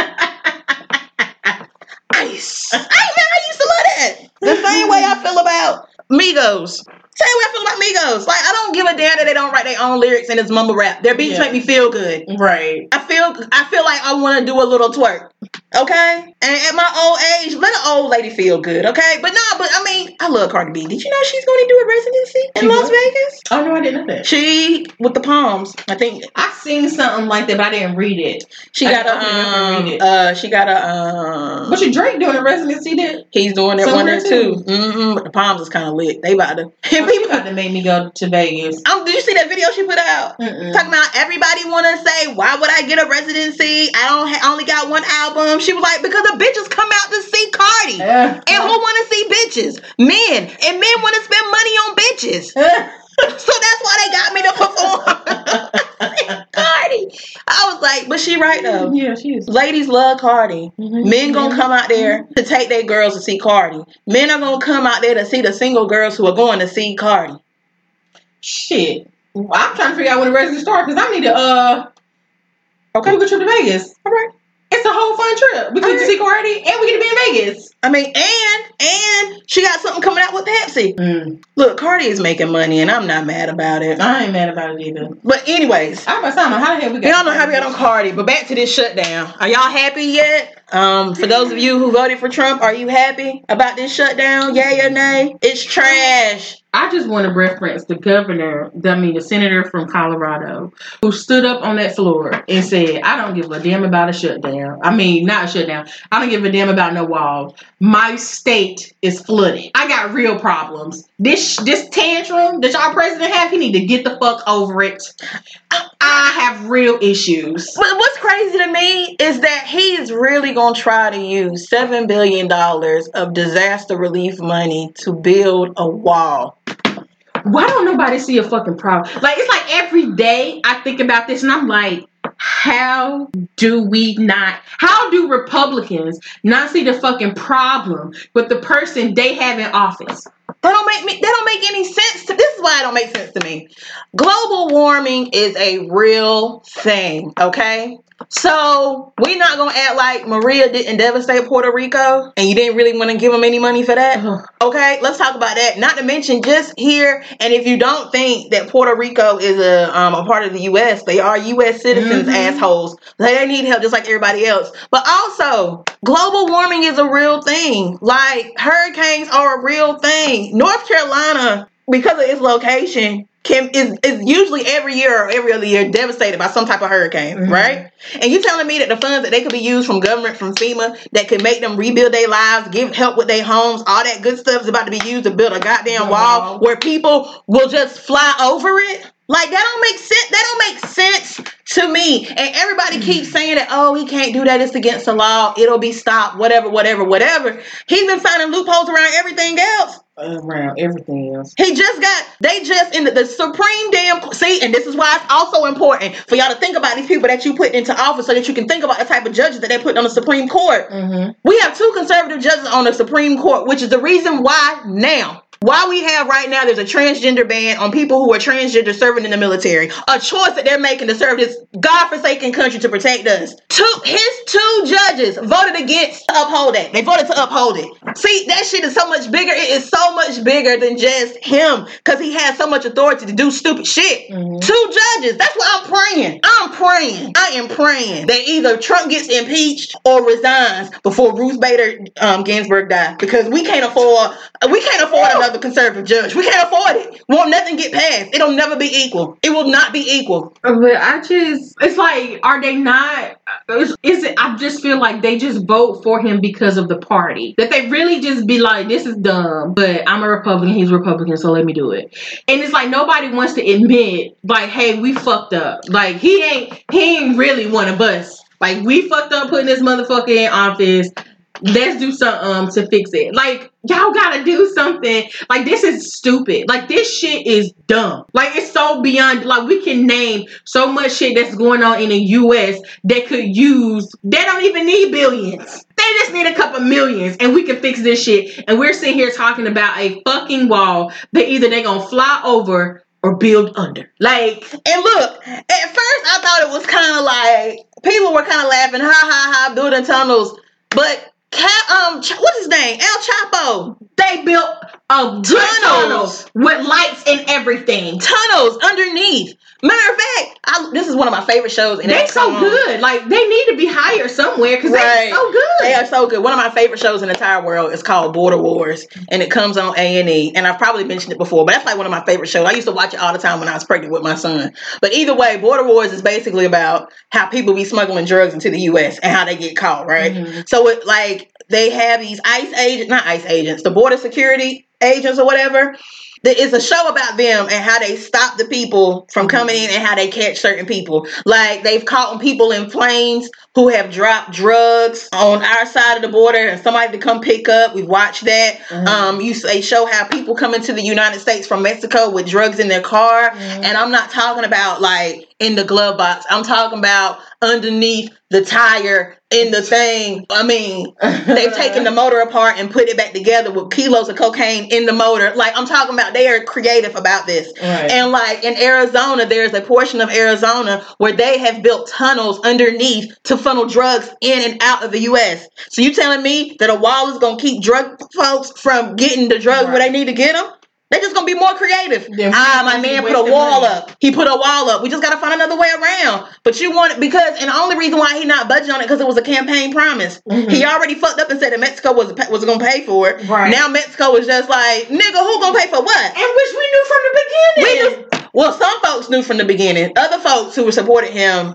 Ice. I, man, I used to love that. The same way I feel about Migos. Same way I feel about Migos. Like I don't give a damn that they don't write their own lyrics and it's mumble rap. Their beats Yeah. make me feel good. right. I feel I feel like I want to do a little twerk. Okay? And at my old age, let an old lady feel good, okay? But no, but I mean, I love Cardi B. Did you know she's going to do a residency in She Las what? Vegas? Oh no, I didn't know that. She with the palms. I think I seen something like that, but I didn't read it. she I got didn't open it up and a um, read it. uh she got a um But your Drake doing a residency there? He's doing it one or two. Mm-hmm. But the palms is kind of lit. They about to. She people, about to make me go to Vegas. um, did you see that video she put out? Mm-mm. Talking about everybody want to say, why would I get a residency? I don't. Ha- I only got one album. She was like, because the bitches come out to see Cardi. And who want to see bitches? Men. And men want to spend money on bitches. So that's why they got me to perform. Cardi. I was like, but she right though. yeah, she is. Ladies love Cardi. Mm-hmm. Men gonna mm-hmm. come out there mm-hmm. to take their girls to see Cardi. Men are gonna come out there to see the single girls who are going to see Cardi. Shit. I'm trying to figure out when the residency start because I need to uh Okay. book a trip to Vegas. All right. Whole fun trip. We get to see Cardi and we get to be in Vegas. I mean, and and she got something coming out with Pepsi. Mm. Look, Cardi is making money, and I'm not mad about it. I ain't mad about it either. But anyways, I'm about to say, I don't know how the hell we got. we don't know how we got on Cardi. But back to this shutdown. Are y'all happy yet? Um, for those of you who voted for Trump, are you happy about this shutdown? Yay or nay? It's trash. I just want to reference the governor, I mean the senator from Colorado, who stood up on that floor and said, "I don't give a damn about a shutdown. I mean, not a shutdown. I don't give a damn about no walls. My state is flooded. I got real problems. This this tantrum that y'all president have, he need to get the fuck over it. I have real issues. But what's crazy to me is that he's really gonna try to use seven billion dollars of disaster relief money to build a wall. Why don't nobody see a fucking problem? Like it's like every day I think about this and I'm like, how do we not? How do Republicans not see the fucking problem with the person they have in office? That don't make me. That don't make any sense. To, this is why it don't make sense to me. Global warming is a real thing. Okay. So we're not gonna act like Maria didn't devastate Puerto Rico, and you didn't really want to give them any money for that. Ugh. Okay, let's talk about that. Not to mention, just here, and if you don't think that Puerto Rico is a um, a part of the U.S., they are U.S. citizens, Mhm. assholes. They need help just like everybody else. But also, global warming is a real thing. Like hurricanes are a real thing. North Carolina, because of its location. Can, is, is usually every year or every other year devastated by some type of hurricane, Mhm. right? And you telling me that the funds that they could be used from government, from FEMA, that could make them rebuild their lives, give help with their homes, all that good stuff is about to be used to build a goddamn wall where people will just fly over it? Like that don't make sense. That don't make sense to me. And everybody keeps saying that, oh, he can't do that. It's against the law. It'll be stopped. Whatever, whatever, whatever. He's been finding loopholes around everything else. Around everything else. He just got, they just in the, the Supreme damn, see, and this is why it's also important for y'all to think about these people that you put into office so that you can think about the type of judges that they put on the Supreme Court. Mm-hmm. We have two conservative judges on the Supreme Court, which is the reason why now. Why we have right now, there's a transgender ban on people who are transgender serving in the military. A choice that they're making to serve this godforsaken country to protect us. Two, his two judges voted against to uphold that. They voted to uphold it. See, that shit is so much bigger. It is so much bigger than just him because he has so much authority to do stupid shit. Mhm. Two judges. That's what I'm praying. I'm praying. I am praying that either Trump gets impeached or resigns before Ruth Bader um, Ginsburg dies because we can't afford we can't afford another conservative judge. We can't afford it. Won't nothing get passed. It'll never be equal. It will not be equal. But I just, it's like, are they not? Is, is it? I just feel like they just vote for him because of the party. That they really just be like, this is dumb, but I'm a Republican, he's Republican, so let me do it. And it's like nobody wants to admit, like, hey, we fucked up. Like he ain't, he ain't really one of us. Like we fucked up putting this motherfucker in office. Let's do something um, to fix it. Like y'all gotta do something. Like this is stupid. Like this shit is dumb. Like it's so beyond. Like we can name so much shit that's going on in the U.S. that could use. They don't even need billions. They just need a couple millions, and we can fix this shit. And we're sitting here talking about a fucking wall that either they gonna fly over or build under. Like, and look, at first I thought it was kind of like people were kind of laughing, ha ha ha, building tunnels, but Um, what's his name? El Chapo. They built a tunnels with lights and everything. Tunnels underneath. Matter of fact, I, this is one of my favorite shows. And they're so good. Like they need to be higher somewhere because right. they're so good. They are so good. One of my favorite shows in the entire world is called Border Wars, and it comes on A and E. And I've probably mentioned it before, but that's like one of my favorite shows. I used to watch it all the time when I was pregnant with my son. But either way, Border Wars is basically about how people be smuggling drugs into the U.S. and how they get caught. Right. Mm-hmm. So it like they have these ICE agents, not ICE agents, the border security agents or whatever. It's a show about them and how they stop the people from coming in and how they catch certain people. Like they've caught people in planes who have dropped drugs on our side of the border and somebody to come pick up. We've watched that. Mm-hmm. Um, you they show how people come into the United States from Mexico with drugs in their car. Mm-hmm. And I'm not talking about like in the glove box. I'm talking about underneath the tire in the thing. I mean, they've taken the motor apart and put it back together with kilos of cocaine in the motor. Like I'm talking about, they are creative about this. Right. And like in Arizona, there's a portion of Arizona where they have built tunnels underneath to funnel drugs in and out of the U.S. So you telling me that a wall is gonna keep drug folks from getting the drugs right. where they need to get them? They're just gonna be more creative. ah, my man put a wall money. up. He put a wall up. We just gotta find another way around. But you want it because, and the only reason why he not budging on it because it was a campaign promise. Mm-hmm. He already fucked up and said that Mexico was was gonna pay for it. Right. Now Mexico is just like, nigga, who gonna pay for what? And which we knew from the beginning. We knew, well, some folks knew from the beginning. Other folks who were supporting him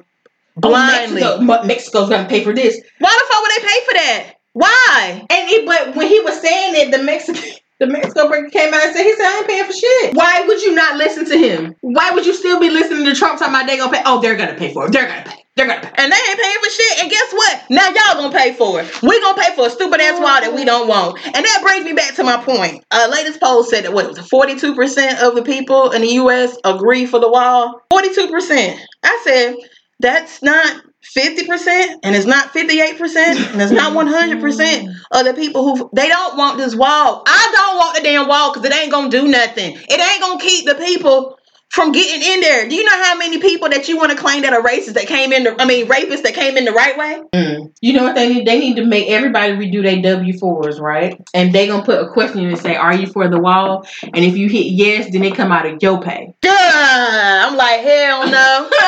blindly. Oh, Mexico, Mexico's gonna pay for this. Why the fuck would they pay for that? Why? And it, but when he was saying it, the Mexican the Mexico breaker came out and said, he said, I ain't paying for shit. Why would you not listen to him? Why would you still be listening to Trump talking about they gonna pay? Oh, they're gonna pay for it. They're gonna pay. They're gonna pay. And they ain't paying for shit. And guess what? Now y'all gonna pay for it. We gonna pay for a stupid ass wall that we don't want. And that brings me back to my point. Uh, latest poll said that what was 42% of the people in the US agree for the wall? 42%. I said, that's not 50% and it's not 58% and it's not mm-hmm. 100% of the people who they don't want this wall. I don't want the damn wall because it ain't gonna do nothing. It ain't gonna keep the people from getting in there. Do you know how many people that you want to claim that are racist that came in the I mean rapists that came in the right way? Mm. You know what they need? They need to make everybody redo their W fours, right? And they gonna put a question and say, Are you for the wall? And if you hit yes, then they come out of your pay. Duh! I'm like, hell no.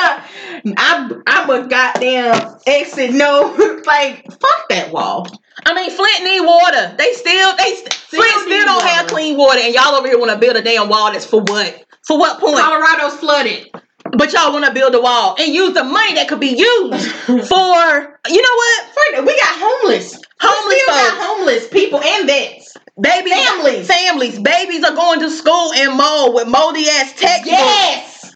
I I'm a goddamn exit no like fuck that wall. I mean, Flint need water. They still they still Flint still don't water. have clean water, and y'all over here want to build a damn wall that's for what? For what point? Colorado's flooded. But y'all want to build a wall and use the money that could be used for, you know what? We got homeless. Homeless we got homeless people and vets. Babies, families, families, babies are going to school and mold with moldy ass textbooks. Yes.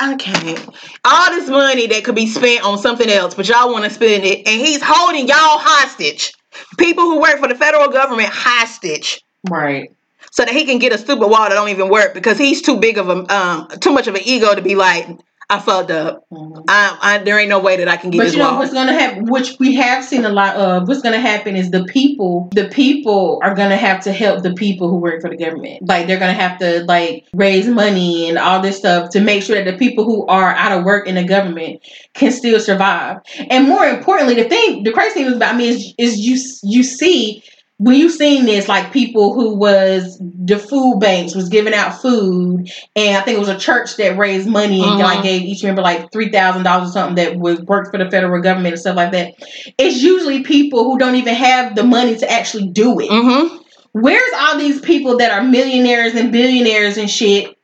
I can't. All this money that could be spent on something else, but y'all want to spend it, and he's holding y'all hostage. People who work for the federal government hostage. Right so that he can get a stupid wall that don't even work because he's too big of a um too much of an ego to be like I fucked up. Mm-hmm. I, I, there ain't no way that I can get but this you know wall. what's gonna happen, which we have seen a lot of. What's gonna happen is the people, the people are gonna have to help the people who work for the government. Like they're gonna have to like raise money and all this stuff to make sure that the people who are out of work in the government can still survive. And more importantly, the thing, the crazy thing about me is, is you you see when you seen this, like people who was the food banks was giving out food, and I think it was a church that raised money and uh-huh. like gave each member like three thousand dollars or something that was worked for the federal government and stuff like that. It's usually people who don't even have the money to actually do it. Mm-hmm. Where's all these people that are millionaires and billionaires and shit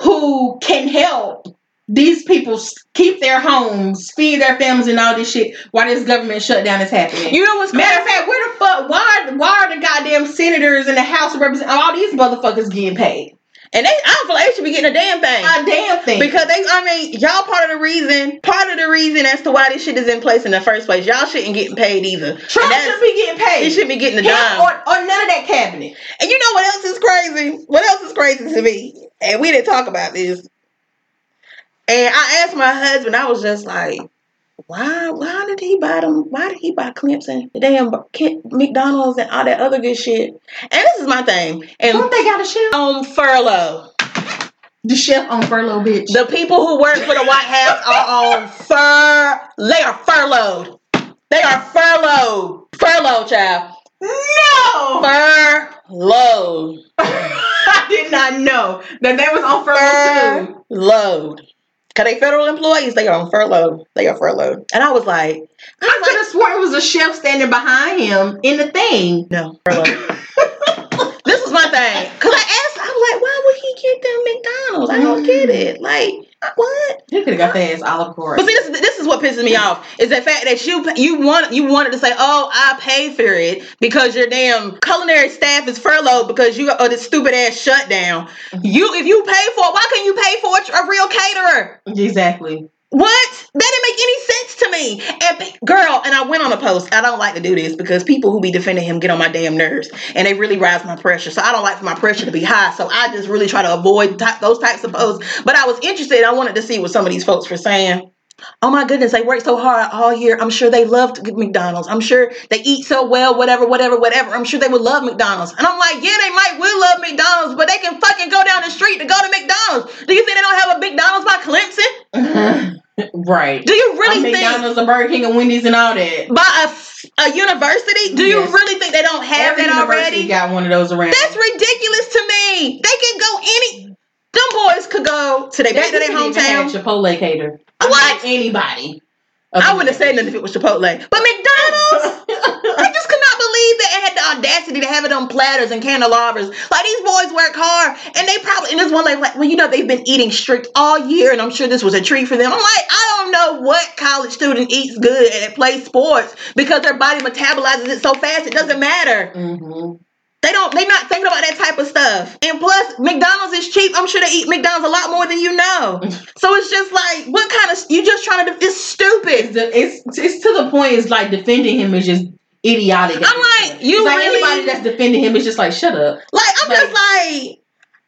who can help these people keep their homes, feed their families, and all this shit while this government shutdown is happening. You know what's matter of fact? Where the fuck? Why? Why are the goddamn senators and the House of Representatives all these motherfuckers getting paid? And they, I don't feel like they should be getting a damn thing. A damn thing. Because they, I mean, y'all part of the reason, part of the reason as to why this shit is in place in the first place. Y'all shouldn't get paid either. Trump should be getting paid. He should be getting the dime. or, or none of that cabinet. And you know what else is crazy? What else is crazy to me? And we didn't talk about this. And I asked my husband, I was just like, why why did he buy them? Why did he buy Clemson, the damn McDonald's and all that other good shit? And this is my thing. And Don't they got a chef? on furlough. The chef on furlough, bitch. The people who work for the White House are on fur. They are furloughed. They are furloughed. Furloughed, child. no! Furloughed. I did not know that they was on furlough too. Furloughed. Cause they federal employees, they are on furlough. They are furloughed. And I was like, I could have sworn it was a chef standing behind him in the thing. no, this was my thing. Cause I asked, I was like, why would he get them McDonald's? I don't get it. Like, what? He could have got their ass olive But see, this, this is what pisses me off is the fact that you you want you wanted to say, oh, I pay for it because your damn culinary staff is furloughed because you or uh, this stupid ass shutdown. You if you pay for it, why can't you pay for a real caterer? Exactly. What? That didn't make any sense to me. And girl, and I went on a post. I don't like to do this because people who be defending him get on my damn nerves, and they really rise my pressure. So I don't like for my pressure to be high. So I just really try to avoid ty- those types of posts. But I was interested. I wanted to see what some of these folks were saying. Oh my goodness, they worked so hard all year. I'm sure they loved McDonald's. I'm sure they eat so well, whatever, whatever, whatever. I'm sure they would love McDonald's. And I'm like, yeah, they might will love McDonald's, but they can fucking go down the street to go to McDonald's. Do you think they don't have a McDonald's by Clemson? right. Do you really think McDonald's, a Burger King, and Wendy's, and all that. by a, a university? Do you really think they don't have Every that already? got one of those around. That's ridiculous to me. They can go any. Them boys could go to their back to their hometown. Chipotle cater. What? Anybody. I wouldn't have said nothing if it was Chipotle, but McDonald's. I just could not believe that it had the audacity to have it on platters and candelabras. Like these boys work hard, and they probably and this one lady like, well, you know, they've been eating strict all year, and I'm sure this was a treat for them. I'm like, I don't know what college student eats good and plays sports because their body metabolizes it so fast it doesn't matter. hmm They don't. They're not thinking about that type of stuff. And plus, McDonald's is cheap. I'm sure they eat McDonald's a lot more than you know. So it's just like, what kind of? You just trying to? It's It's, stupid. the, it's it's to the point. It's like defending him is just idiotic. I'm like, point. you It's like really- anybody that's defending him is just like, shut up. Like I'm just like.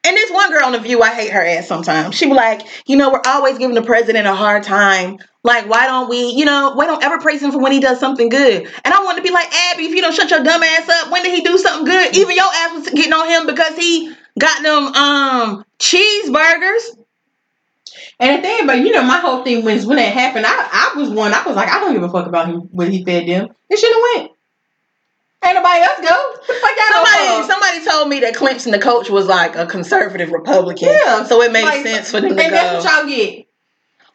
And this one girl on the View, I hate her ass sometimes. She be like, you know, we're always giving the president a hard time. Like, why don't we, you know, why don't ever praise him for when he does something good? And I want to be like, Abby, if you don't shut your dumb ass up, when did he do something good? Even your ass was getting on him because he got them um cheeseburgers. And the thing about you know my whole thing was when that happened, I I was one. I was like, I don't give a fuck about him when he fed them. It should have went. Ain't nobody else go. The Somebody, somebody told me that Clemson, the coach, was like a conservative Republican. Yeah, So it made Like, sense for them and to that's go. what y'all get.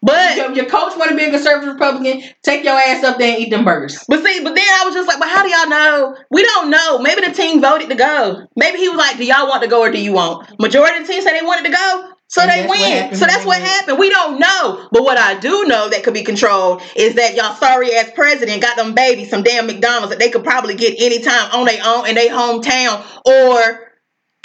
But Your, your coach want to be a conservative Republican. Take your ass up there and eat them burgers. but see, but then I was just like, well, how do y'all know? We don't know. Maybe the team voted to go. Maybe he was like, do y'all want to go or do you want? Majority of the team said they wanted to go. So And they went. So that's what happened. We don't know. But what I do know that could be controlled is that y'all sorry ass president got them babies some damn McDonald's that they could probably get anytime on their own in their hometown or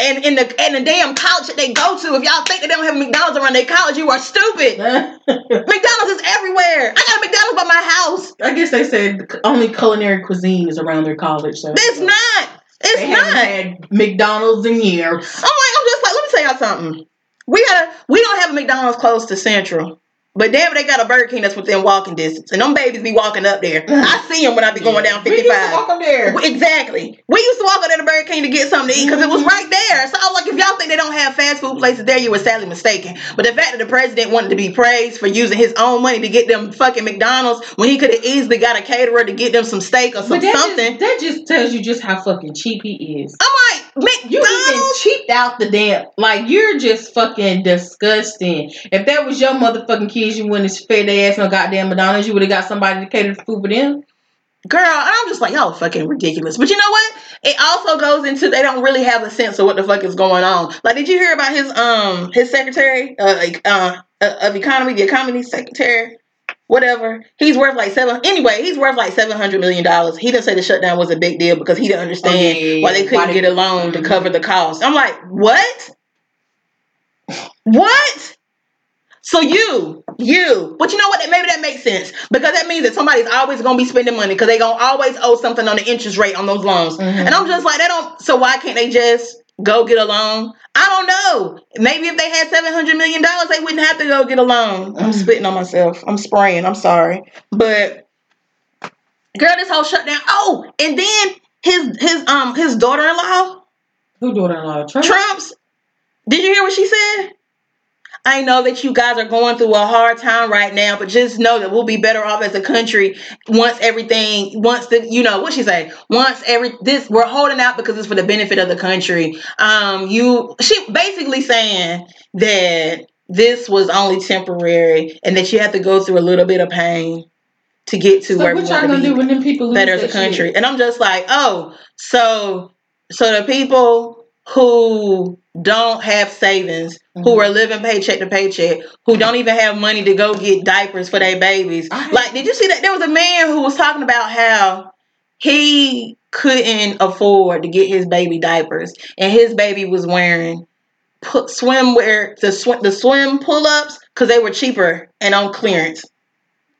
and in the and the damn college that they go to. If y'all think that they don't have McDonald's around their college, you are stupid. McDonald's is everywhere. I got a McDonald's by my house. I guess they said only culinary cuisine is around their college. So It's not. It's They not. had McDonald's in years. I'm like, I'm just like, let me tell y'all something. We gotta, we don't have a McDonald's close to Central, but damn, they got a Burger King that's within walking distance, and them babies be walking up there. Mm. I see them when I be going down We used to 55. walk up there. Exactly. We used to walk up there to Burger King to get something to eat because it was mm-hmm. right there. So I was like, if y'all think they don't have fast food places there, you were sadly mistaken. But the fact that the president wanted to be praised for using his own money to get them fucking McDonald's when he could have easily got a caterer to get them some steak or some But that something. just, that just tells you just how fucking cheap he is. I'm like, You even cheaped out the damn. Like you're just fucking disgusting. If that was your motherfucking kids, you wouldn't have fed their ass no goddamn McDonald's. You would have got somebody to cater the food for them. Girl, I'm just like, y'all fucking ridiculous. But you know what? It also goes into they don't really have a sense of what the fuck is going on. Like, did you hear about his um his secretary uh, like, uh of economy, the economy secretary, whatever? He's worth like seven. Anyway, he's worth like seven hundred million dollars. He didn't say the shutdown was a big deal because he didn't understand Oh, yeah, yeah, why they couldn't Why they- get a loan to Mhm. cover the cost. I'm like, what? What? So you, you, but you know what? Maybe that makes sense because that means that somebody's always gonna be spending money because they gonna always owe something on the interest rate on those loans. Mhm. And I'm just like, they don't. So why can't they just go get a loan? I don't know. Maybe if they had seven hundred million dollars, they wouldn't have to go get a loan. I'm Mhm. spitting on myself. I'm spraying. I'm sorry, but girl, this whole shutdown. Oh, and then his his um his daughter-in-law Who daughter-in-law? Trump. Trump's. Did you hear what she said? I know that you guys are going through a hard time right now, but just know that we'll be better off as a country once everything, once the, you know, what she say? Once every this, we're holding out because it's for the benefit of the country. Um, you, she basically saying that this was only temporary and that you have to go through a little bit of pain to get to So where what we y'all want to gonna do when them people better as a country. shit? And I'm just like, oh, so so the people who don't have savings, who Mhm. are living paycheck to paycheck, who don't even have money to go get diapers for their babies. Like, did you see that? There was a man who was talking about how he couldn't afford to get his baby diapers, and his baby was wearing pu- swimwear, the swim, the swim pull ups, because they were cheaper and on clearance,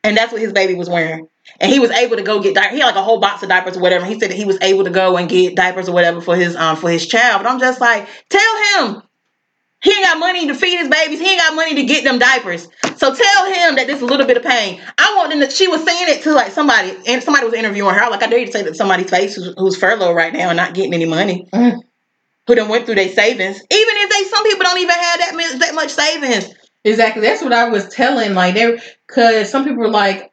and that's what his baby was wearing. And he was able to go get diapers. He had like a whole box of diapers or whatever. He said that he was able to go and get diapers or whatever for his um for his child. But I'm just like, tell him he ain't got money to feed his babies. He ain't got money to get them diapers. So tell him that this is a little bit of pain. I want them to. She was saying it to like somebody, and somebody was interviewing her. Like I dare you to say that somebody's face who's, who's furloughed right now and not getting any money, Mm. who done went through their savings. Even if they, some people don't even have that that much savings. Exactly. That's what I was telling. Like they, because some people were like,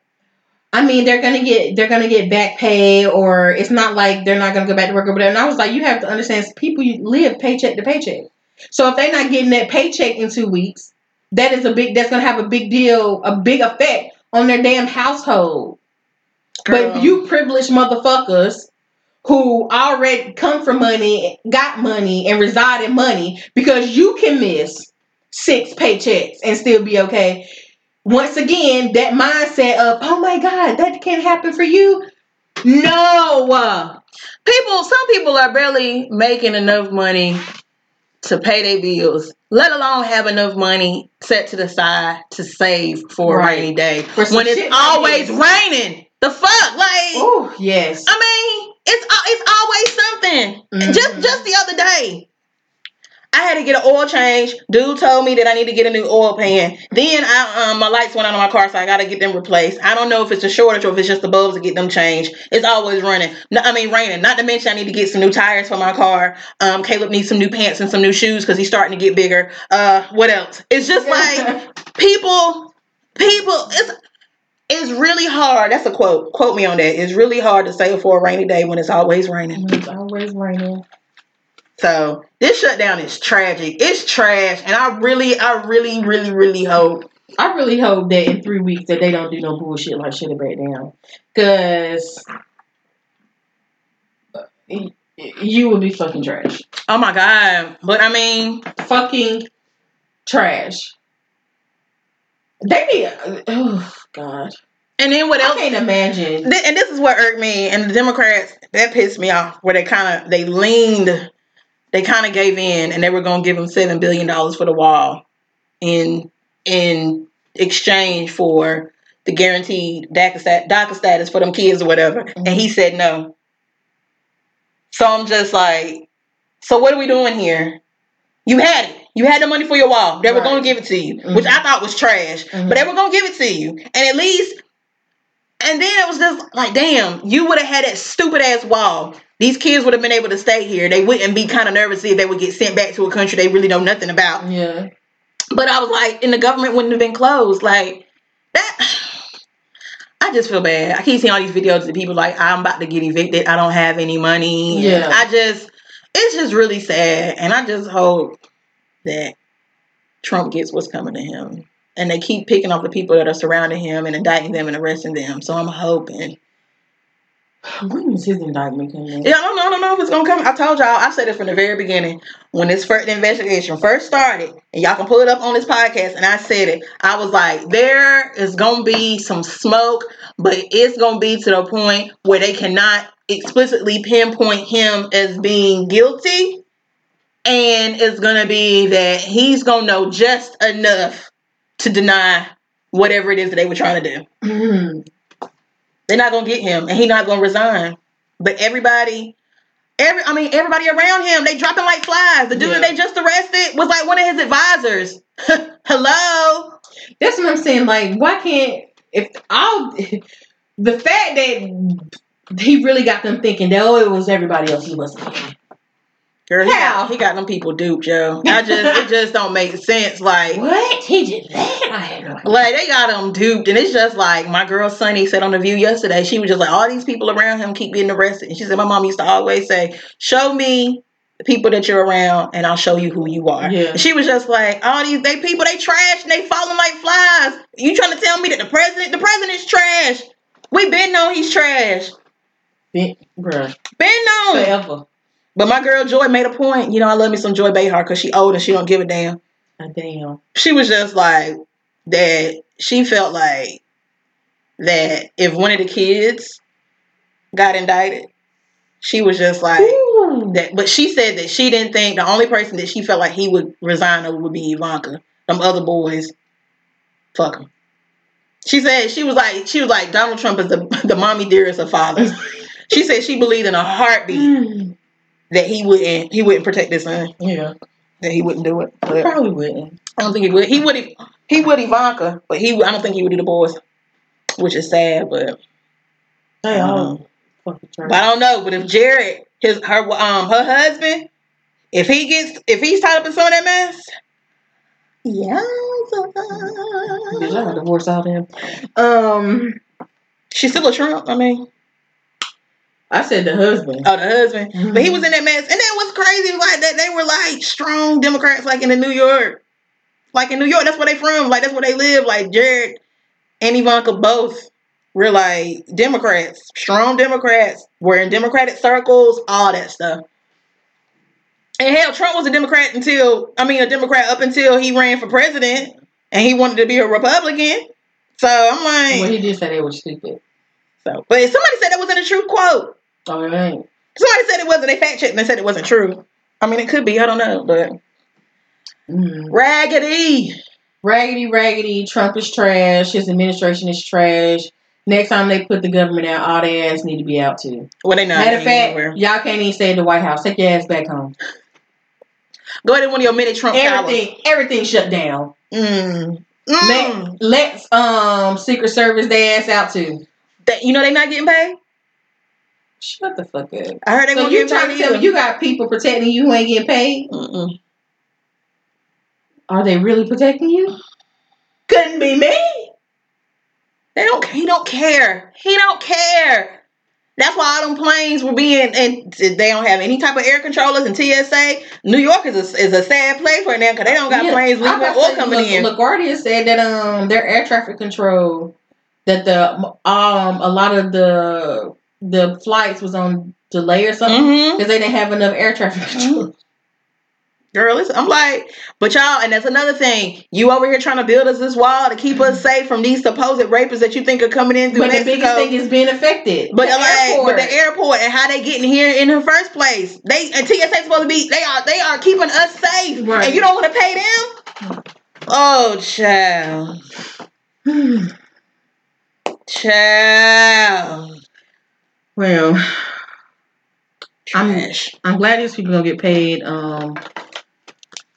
I mean, they're gonna get they're gonna get back pay, or it's not like they're not gonna go back to work or whatever. And I was like, you have to understand, people you live paycheck to paycheck. So if they're not getting that paycheck in two weeks, that is a big. That's gonna have a big deal, a big effect on their damn household. Girl. But you privileged motherfuckers who already come from money, got money, and reside in money because you can miss six paychecks and still be okay. Once again, that mindset of, oh my God, that can't happen for you. No. people some people are barely making enough money to pay their bills let alone have enough money set to the side to save for Right. a rainy day when it's like always raining the fuck like Oh, yes. i mean it's it's always something Mhm. just just the other day I had to get an oil change. Dude told me that I need to get a new oil pan. Then I um my lights went out on my car, so I gotta get them replaced. I don't know if it's a shortage or if it's just the bulbs to get them changed. It's always running. No, I mean raining. Not to mention I need to get some new tires for my car. Um, Caleb needs some new pants and some new shoes because he's starting to get bigger. Uh, what else? It's just like people, people. It's it's really hard. That's a quote. Quote me on that. It's really hard to save for a rainy day when it's always raining. it's always raining. So this shutdown is tragic. It's trash, and I really, I really, really, really hope. I really hope that in three weeks that they don't do no bullshit like shut it back down. Cause you will be fucking trash. Oh my god! But I mean, Fucking trash. They need oh god. and then what I else? can't imagine. And this is what irked me and the democrats that pissed me off where they kind of they leaned they kind of gave in and they were going to give him seven billion dollars for the wall in in exchange for the guaranteed DACA, stat- DACA status for them kids or whatever. And he said no. So i'm just like so what are we doing here? You had it. You had the money for your wall. They were Right. going to give it to you which i thought was trash Mhm. but they were going to give it to you. And at least and then it was just like, damn, you would have had that stupid ass wall. These kids would have been able to stay here. They wouldn't be kind of nervous if they would get sent back to a country they really know nothing about. Yeah. But I was like, and the government wouldn't have been closed. Like that. I just feel bad. I keep seeing all these videos of people like, I'm about to get evicted. I don't have any money. Yeah. I just, it's just really sad. And I just hope that Trump gets what's coming to him. And they keep picking off the people that are surrounding him and indicting them and arresting them. So I'm hoping. When is his indictment coming? Yeah, I don't know. I don't know if it's gonna come. I told y'all. I said it from the very beginning when this first investigation first started, and y'all can pull it up on this podcast. And I said it. I was like, there is gonna be some smoke, but it's gonna be to the point where they cannot explicitly pinpoint him as being guilty. and it's gonna be that he's gonna know just enough to deny whatever it is that they were trying to do. Mm. They're not gonna get him, and he's not gonna resign. But everybody, every I mean, everybody around him, they dropping like flies. The dude Yeah. that they just arrested was like one of his advisors. Hello. That's what I'm saying. Like, why can't if all the fact that he really got them thinking that oh it was everybody else he wasn't. Girl, he How? got, he got them people duped, Joe. I just it just don't make sense. Like What he did that? I had no idea. Like they got him duped, and it's just like my girl Sunny said on the View yesterday. She was just like, all these people around him keep getting arrested, and she said my mom used to always say, "Show me the people that you're around, and I'll show you who you are." Yeah. And she was just like, all these they people they trash and they falling like flies. You trying to tell me that the president, the president's trash? We been know he's trash. Been- Bruh, Been known. forever. But my girl Joy made a point. You know, I love me some Joy Behar because she old and she don't give a damn. Ah, damn. she was just like that she felt like that if one of the kids got indicted she was just like Ooh. that but she said that she didn't think the only person that she felt like he would resign over would be Ivanka them other boys fuck him she said she was like she was like Donald Trump is the the mommy dearest of fathers she said she believed in a heartbeat Mm. That he wouldn't he wouldn't protect his son Yeah, that he wouldn't do it but probably wouldn't. I don't think he would. He would. He would Ivanka, but he. I don't think he would do the boys, which is sad. But They um, but I don't know. But if Jared, his her um her husband, if he gets if he's tied up in some of that mess, yeah, got divorce out him. Um, she's still a Trump. I mean, I said the husband. oh the husband, but he mm-hmm. was in that mess. And then what's crazy like that they were like strong Democrats, like in the New York, like in New York. That's where they from. Like that's where they live. Like Jared and Ivanka both were like Democrats, strong Democrats, were in Democratic circles, all that stuff. And hell, Trump was a Democrat until I mean a Democrat up until he ran for president and he wanted to be a Republican. So I'm like, well, he did say they were stupid. so, but somebody said that wasn't a true quote. Oh, it ain't. Somebody said it wasn't. They fact checked and they said it wasn't true. I mean, it could be. I don't know, but Mm. raggedy. Raggedy, raggedy. Trump is trash. His administration is trash. Next time they put the government out, all their ass need to be out too. Well, they not Matter of fact, anywhere. y'all can't even stay in the White House. Take your ass back home. Go ahead and one of your mini Trump Everything, everything shut down. Mm. Mm. Let let um Secret Service their ass out too. That, you know they not getting paid. Shut the fuck up. I heard they So you get trying to tell me you got people protecting you who ain't getting paid? Mm-mm. Are they really protecting you? Couldn't be me. They don't. He don't care. He don't care. That's why all them planes were being, and they don't have any type of air controllers and TSA. New York is a, is a sad place right now because they don't got Yeah, planes leaving or coming La- in. LaGuardia said that um their air traffic control that the um a lot of the the flights was on delay or something mm-hmm. because they didn't have enough air traffic mm-hmm. control. Girl, listen, I'm like, but y'all, and that's another thing. You over here trying to build us this wall to keep us mm-hmm. safe from these supposed rapists that you think are coming in through But the Mexico. biggest thing is being affected. But the like, airport. but the airport and how they getting here in the first place. They and TSA supposed to be. They are. They are keeping us safe, Right. and you don't want to pay them. Oh, child, child, well, I'm- trash. I'm glad these people gonna get paid. Um,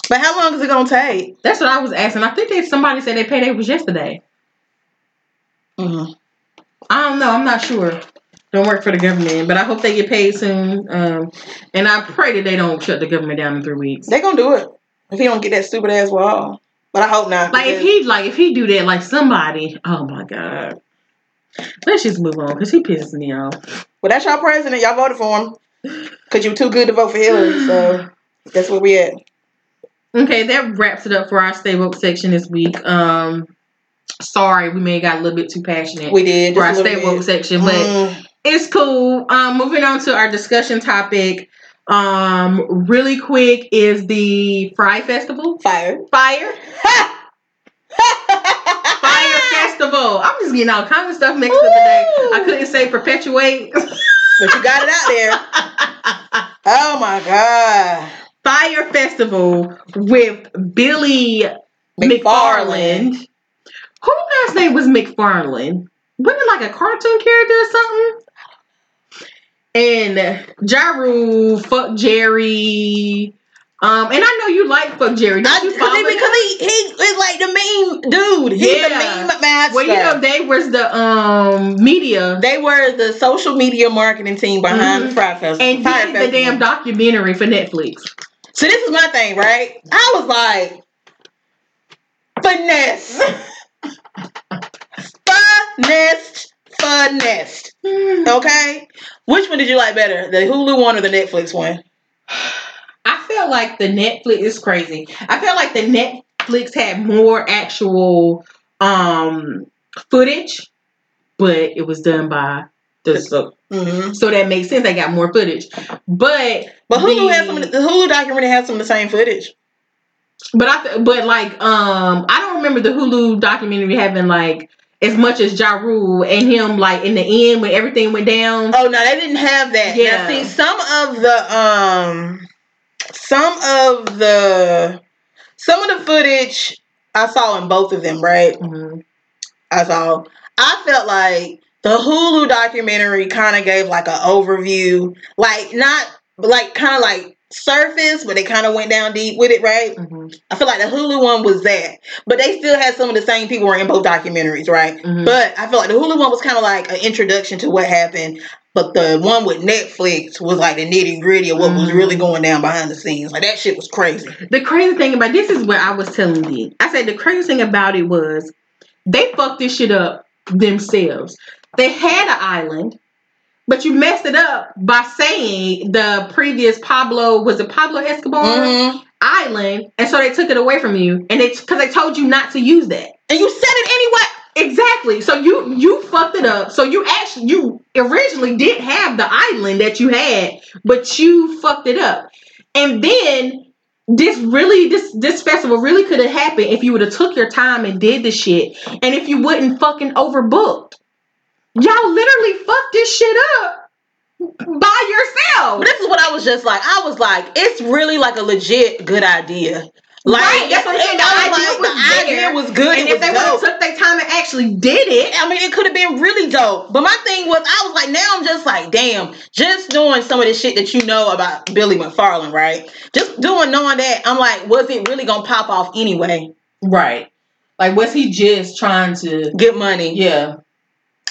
But how long is it gonna take? that's what I was asking. I think they somebody said their payday was yesterday. Mm-hmm. I don't know. I'm not sure. Don't work for the government, but I hope they get paid soon. Um, and I pray that they don't shut the government down in three weeks. They gonna do it if he don't get that stupid ass wall. But I hope not. Like if he like if he do that, like somebody. Oh my god. Let's just move on because he pisses me off. Well, that's y'all president. Y'all voted for him because you were too good to vote for Hillary. So that's where we at. Okay, that wraps it up for our stay woke section this week. Um, sorry, we may have got a little bit too passionate We did. for our stay woke section, but Mm, it's cool. Um, moving on to our discussion topic. Um, really quick is the Fry Festival. fire. Fire. Festival. I'm just getting all kinds of stuff mixed up today. I couldn't say perpetuate. But you got it out there. Oh my god. Fyre Festival with Billy McFarland. Who last name was McFarland? Wasn't it like a cartoon character or something? And Ja Rule, FuckJerry. Um, and I know you like FuckJerry. Don't you I, because he, because he, he is like the meme dude. He's Yeah. the meme master. Well, you know, they was the um media they were the social media marketing team behind Mhm. the Festival. and Fire did the damn documentary for Netflix. So this is my thing, right? I was like, finesse, finesse, finesse. Okay, which one did you like better, the Hulu one or the Netflix one? I feel like the Netflix is crazy. I feel like the Netflix had more actual um footage, but it was done by the so, Mm-hmm. so that makes sense. They got more footage, but But Hulu the- has some. Of the, Hulu documentary has some of the same footage. But I th- but like um I don't remember the Hulu documentary having like as much as Ja Rule and him like in the end when everything went down. Oh no, they didn't have that. Yeah. Now, see, some of the um, some of the some of the footage I saw in both of them. Right, Mhm. I saw. I felt like the Hulu documentary kind of gave like an overview, like not like kind of like surface, but they kind of went down deep with it. Right. Mhm. I feel like the Hulu one was that, but they still had some of the same people were in both documentaries, right? Mhm. But I feel like the Hulu one was kind of like an introduction to what happened, but the one with Netflix was like the nitty gritty of what was Mhm. really going down behind the scenes. Like that shit was crazy. The crazy thing about this is what I was telling you. I said the crazy thing about it was they fucked this shit up themselves. They had an island, but you messed it up by saying the previous Pablo was it Pablo Escobar Mhm. island, and so they took it away from you, and it's because they told you not to use that. And you said it anyway. Exactly. So you you fucked it up. So you actually you originally did have the island that you had, but you fucked it up. And then this really this this festival really could have happened if you would have took your time and did the shit, and if you wouldn't fucking overbooked. Y'all literally fucked this shit up by yourself. This is what I was just like. I was like, it's really like a legit good idea. Like Right, that's what I'm saying. The I idea like, was the idea was good. and if they would have took their time and actually did it, I mean, it could have been really dope. But my thing was, I was like, now I'm just like, damn, just doing some of the shit that you know about Billy McFarland, right? Just doing knowing that, I'm like, was it really gonna pop off anyway? right? Like, was he just trying to? Get money. Yeah.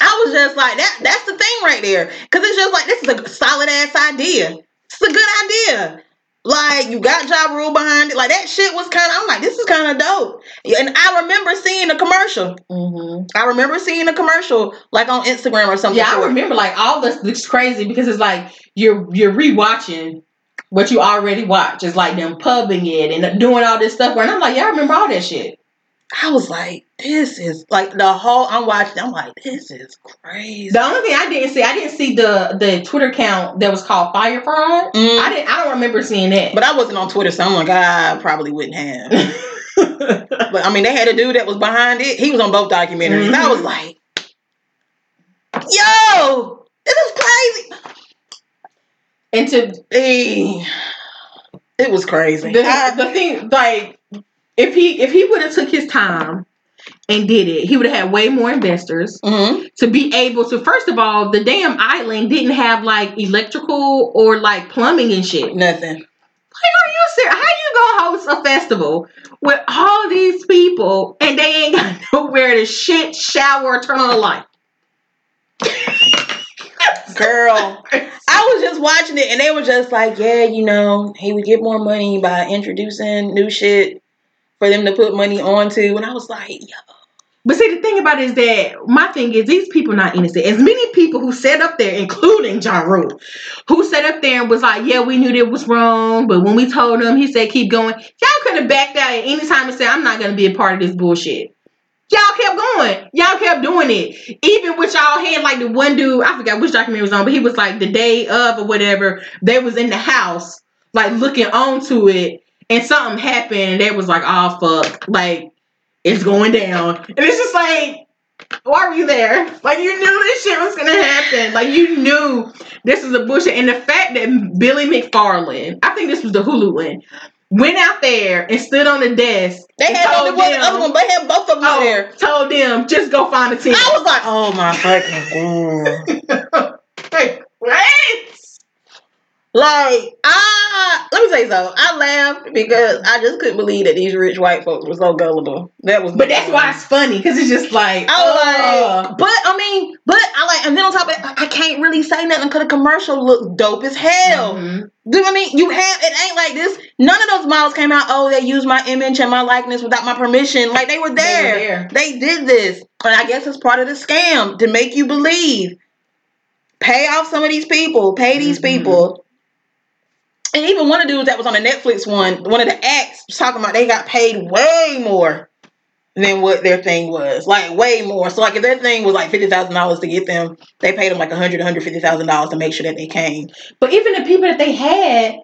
I was just like, that. That's the thing right there, because it's just like this is a solid ass idea. It's a good idea. Like you got Ja Rule behind it. Like that shit was kind of. I'm like, this is kind of dope. And I remember seeing a commercial. Mm-hmm. I remember seeing a commercial like on Instagram or something. Yeah, I remember like all this. It's crazy because it's like you're you're rewatching what you already watched. It's like them pubbing it and doing all this stuff. Where and I'm like, yeah, I remember all that shit. I was like, this is like the whole. I'm watching. I'm like, this is crazy. The only thing I didn't see, I didn't see the the Twitter account that was called Fyre Fraud. Mm. I didn't. I don't remember seeing that. But I wasn't on Twitter, so I'm like, I probably wouldn't have. but I mean, they had a dude that was behind it. He was on both documentaries. And I was Mhm. like, yo, this is crazy. and to be, it was crazy. the, I- the thing, like, if he if he would have took his time and did it, he would have had way more investors. Mhm. to be able to first of all the damn island didn't have like electrical or like plumbing and shit Nothing. like are you serious how you gonna host a festival with all these people and they ain't got nowhere to shit shower or turn on a light Girl, I was just watching it and they were just like, yeah, you know, he would get more money by introducing new shit for them to put money onto. And I was like, yo, but see the thing about it is that my thing is these people not innocent as many people who sat up there including Ja Rule who sat up there and was like yeah we knew that was wrong but when we told him he said keep going y'all could have backed out at any time and said i'm not gonna be a part of this bullshit Y'all kept going. Y'all kept doing it. Even with y'all had like the one dude, I forgot which documentary was on, but he was like the day of or whatever, they was in the house, like looking onto it, and something happened, and they was like, oh fuck, like it's going down. And it's just like, Why were you there? Like you knew this shit was gonna happen. Like you knew this is a bullshit. And the fact that Billy McFarland, I think this was the Hulu one, went out there and stood on the desk. They had told them- other one, but they had both of them Oh, there. told them just go find a team. I was like, oh my fucking god. Right? Like, I let me say so. I laughed because I just couldn't believe that these rich white folks were so gullible. That was But that's why it's funny because it's just like, I was uh, like, but I mean, but I like, and then on top of it, I can't really say nothing because the commercial looks dope as hell. mhm. Do I mean you have? It ain't like this. None of those models came out. Oh, they used my image and my likeness without my permission. Like they were there. there. They did this, and I guess it's part of the scam to make you believe. Pay off some of these people. Pay these Mhm. people. And even one of the dudes that was on the Netflix one, one of the acts was talking about they got paid way more than what their thing was. Like way more. So like if their thing was like fifty thousand dollars to get them, they paid them like a hundred, hundred fifty thousand dollars to make sure that they came. But even the people that they had,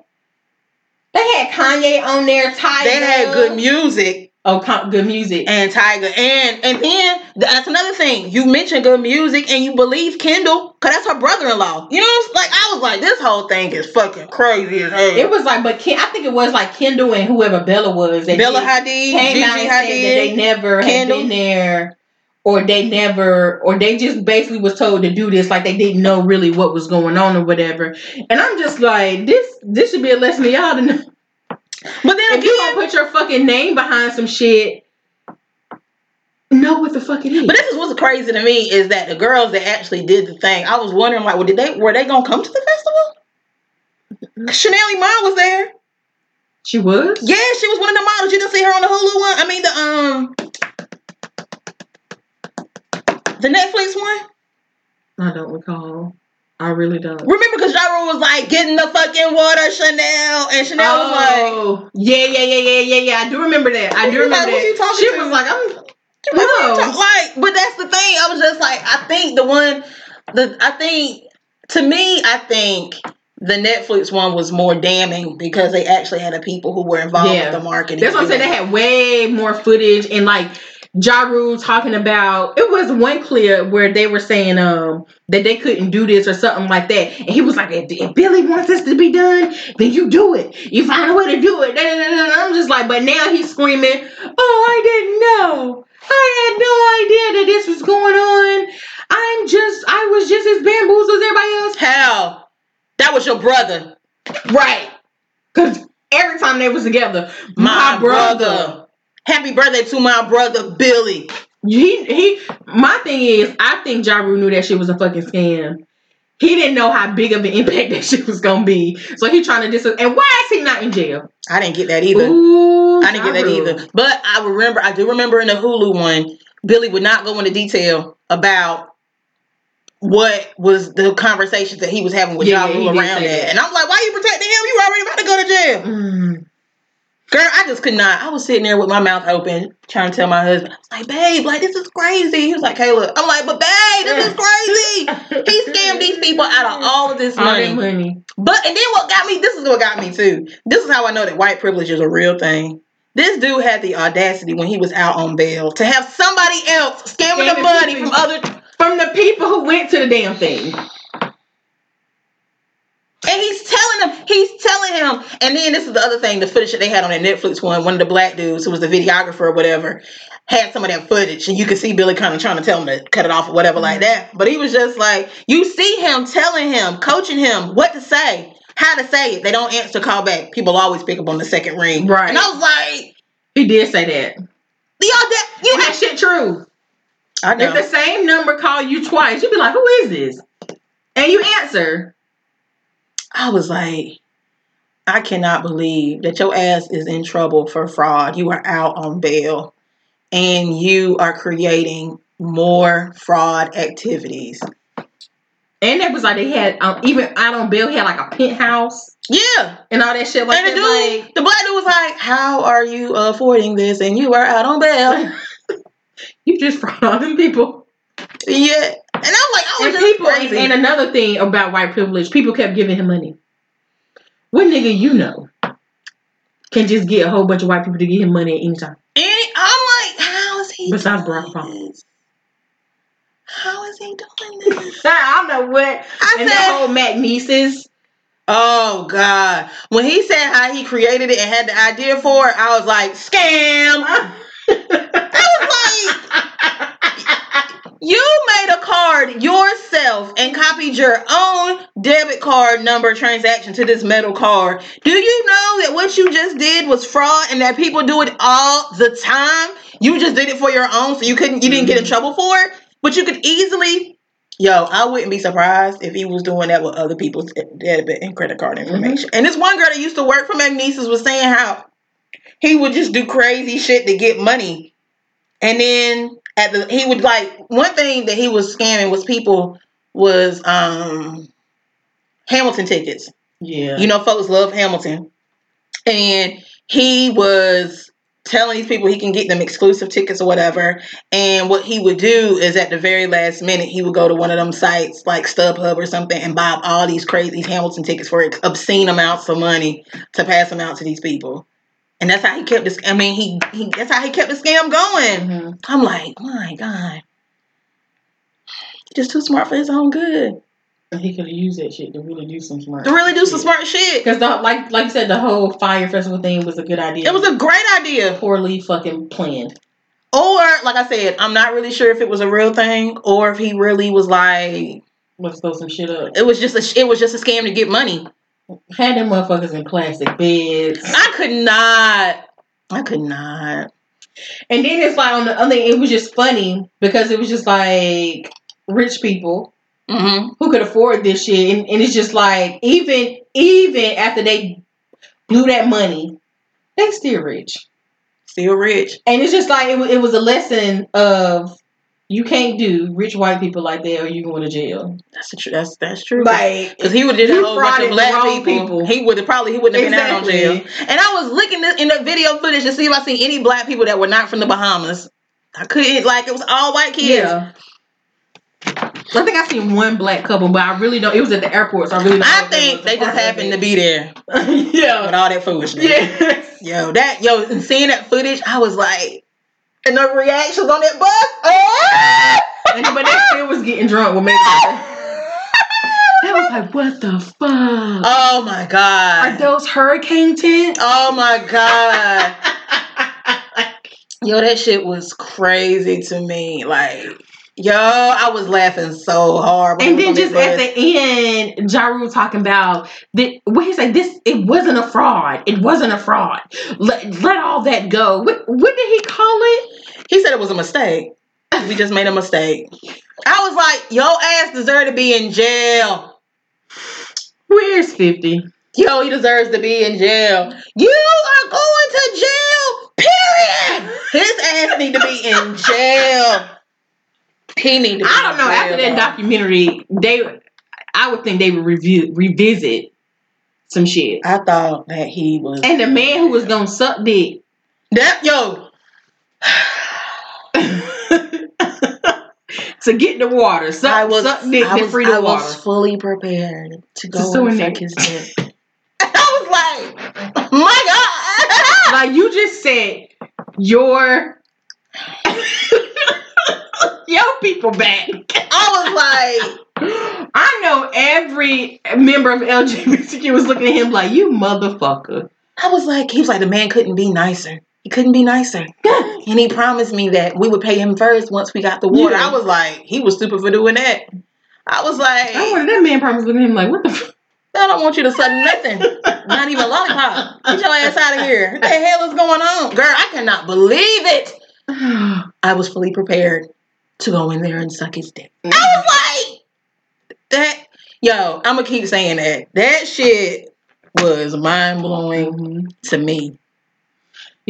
they had Kanye on there, Tyga. They had good music Oh, con- good music. and Tyga, and and then that's another thing. You mentioned good music, and you believe Kendall, cause that's her brother-in-law. You know, like I was like, this whole thing is fucking crazy as hell. It was like, but Ken, I think it was like Kendall and whoever Bella was. That Bella Hadid, came Gigi out and said that they never Kendall. had been there, or they never, or they just basically was told to do this, like they didn't know really what was going on or whatever. And I'm just like, this, this should be a lesson to y'all to know. But then If you again, don't put your fucking name behind some shit, know what the fuck it is. but this is what's crazy to me is that the girls that actually did the thing, I was wondering like, well, did they were they gonna come to the festival? Chanel Iman was there. she was. Yeah, she was one of the models. You didn't see her on the Hulu one. I mean the um the Netflix one. I don't recall. I really don't. Remember, because Ja was like getting the fucking water, Chanel, and Chanel was like, Oh, yeah, yeah, yeah, yeah, yeah, yeah. I do remember that. I do like, remember you that. She to? was like, I'm. No. like, but that's the thing. I was just like, I think the one, the I think to me, I think the Netflix one was more damning because they actually had the people who were involved Yeah. with the marketing. That's what I'm saying. They had way more footage and like Ja Rule talking about. It was one clip where they were saying um that they couldn't do this or something like that, and he was like, "If, if Billy wants this to be done, then you do it. You find a way to do it." And I'm just like, but now he's screaming, "Oh, I didn't know. I had no idea that this was going on. I'm just, I was just as bamboozled as everybody else." Hell, that was your brother, Right. Because every time they was together, my, brother. Happy birthday to my brother Billy. He he. My thing is, I think Ja Rule knew that shit was a fucking scam. He didn't know how big of an impact that shit was gonna be, so he trying to dis. And why is he not in jail? I didn't get that either. Ooh, I didn't get that either. But I remember, I do remember in the Hulu one, Billy would not go into detail about what was the conversations that he was having with Yeah, Ja yeah, he Rule did around that. that. And I'm like, why are you protecting him? You already about to go to jail. Mm. Girl, I just could not. I was sitting there with my mouth open, trying to tell my husband, I was like, babe, like, this is crazy. He was like, Kayla. I'm like, but babe, this is crazy. He scammed these people out of all of this money. money. But and then what got me, this is what got me too. This is how I know that white privilege is a real thing. This dude had the audacity when he was out on bail to have somebody else scamming the Scamming money people. from other From the people who went to the damn thing. And he's telling him, he's telling him, and then this is the other thing, the footage that they had on that Netflix one, one of the black dudes who was the videographer or whatever, had some of that footage, and you could see Billy kind of trying to tell him to cut it off or whatever like mm-hmm. that. But he was just like, you see him telling him, coaching him what to say, how to say it. They don't answer call back. People always pick up on the second ring. Right. And I was like, He did say that. the that you And that shit true. I know. If the same number call you twice, you'd be like, "Who is this?" And you answer. I was like, I cannot believe that your ass is in trouble for fraud. You are out on bail and you are creating more fraud activities. And that was like they had um, even out on bail, he had like a penthouse Yeah. and all that shit like and the dude, Like, the black dude was like, How are you affording this? And you are out on bail. you just frauding people. yeah. And I was like, I was And just people, crazy. and another thing about white privilege, people kept giving him money. What nigga you know can just get a whole bunch of white people to give him money at any time? And I'm like, how is he Besides doing Barack Obama. How is he doing this? I don't know what. I and said, that whole Magnises. oh God. When he said how he created it and had the idea for it, I was like, scam. I was like, you made a card yourself and copied your own debit card number transaction to this metal card. Do you know that what you just did was fraud and that people do it all the time? You just did it for your own, so you couldn't you didn't get in mm-hmm. trouble for it, but you could easily Yo, I wouldn't be surprised if he was doing that with other people's debit and credit card mm-hmm. information. And this one girl that used to work for Magnises was saying how he would just do crazy shit to get money. And then at the he would like one thing that he was scamming was people was um Hamilton tickets. yeah. You know, folks love Hamilton. And he was telling these people he can get them exclusive tickets or whatever. And what he would do is at the very last minute, he would go to one of them sites like StubHub or something and buy all these crazy Hamilton tickets for obscene amounts of money to pass them out to these people. And that's how he kept this. I mean, he, he that's how he kept the scam going. Mhm. I'm like, my God. he's Just too smart for his own good. He could have used that shit to really do some smart. To really do some smart shit. Because like like you said, the whole Fyre festival thing was a good idea. It was a great idea. poorly fucking planned. Or, like I said, I'm not really sure if it was a real thing or if he really was like Let's throw some shit up. it was just a it was just a scam to get money. Had them motherfuckers in plastic beds. I could not. I could not. And then it's like on the other it was just funny because it was just like rich people hmm who could afford this shit. And, and it's just like even even after they blew that money, they still rich. Still rich. And it's just like it, it was a lesson of you can't do rich white people like that or you going to jail. That's the tr- that's that's true. Like Because he would have did a whole bunch of black people. people. He would have probably he wouldn't have been out on jail. And I was looking in the video footage to see if I seen any black people that were not from the Bahamas. I couldn't like it was all white kids. Yeah. I think I seen one black couple, but I really don't. It was at the airport, so I really don't. I think they just happened to be there yeah, with all that foolishness. Yes. Yo, that yo, seeing that footage, I was like, and the reactions on that bus. Oh! Uh, and- but they still was getting drunk with me. That was like, what the fuck? Oh my god! Are those hurricane tents? Oh my god. Yo, that shit was crazy to me. Like, yo, I was laughing so hard. And then just at the end, Ja Rule talking about that. What he said, this it wasn't a fraud. It wasn't a fraud. Let let all that go. What what did he call it? He said it was a mistake. We just made a mistake. I was like, your ass deserve to be in jail. Where's fifty? Yo, he deserves to be in jail. You are going to jail. Period. His ass need to be in jail. He need to. Be I don't know. After that documentary, they, I would think they would review revisit some shit. I thought that he was. And the man who was gonna suck dick. that yo. To get in the water, suck, I was. suck dick, I was, free the I water. was fully prepared to go So and suck his dick. I was like, my God. like you just said, your your people back. I was like, I know every member of LGBTQ was looking at him like, you motherfucker. I was like, he was like, the man couldn't be nicer. He couldn't be nicer. And he promised me that we would pay him first once we got the water. Yeah. I was like, he was stupid for doing that. I was like, I wanted that man at him like, what the fuck? I don't want you to suck nothing. Not even a lollipop. Get your ass out of here. What the hell is going on? Girl, I cannot believe it. I was fully prepared to go in there and suck his dick. I was like, that, yo, I'm going to keep saying that. That shit was mind blowing Mhm. to me.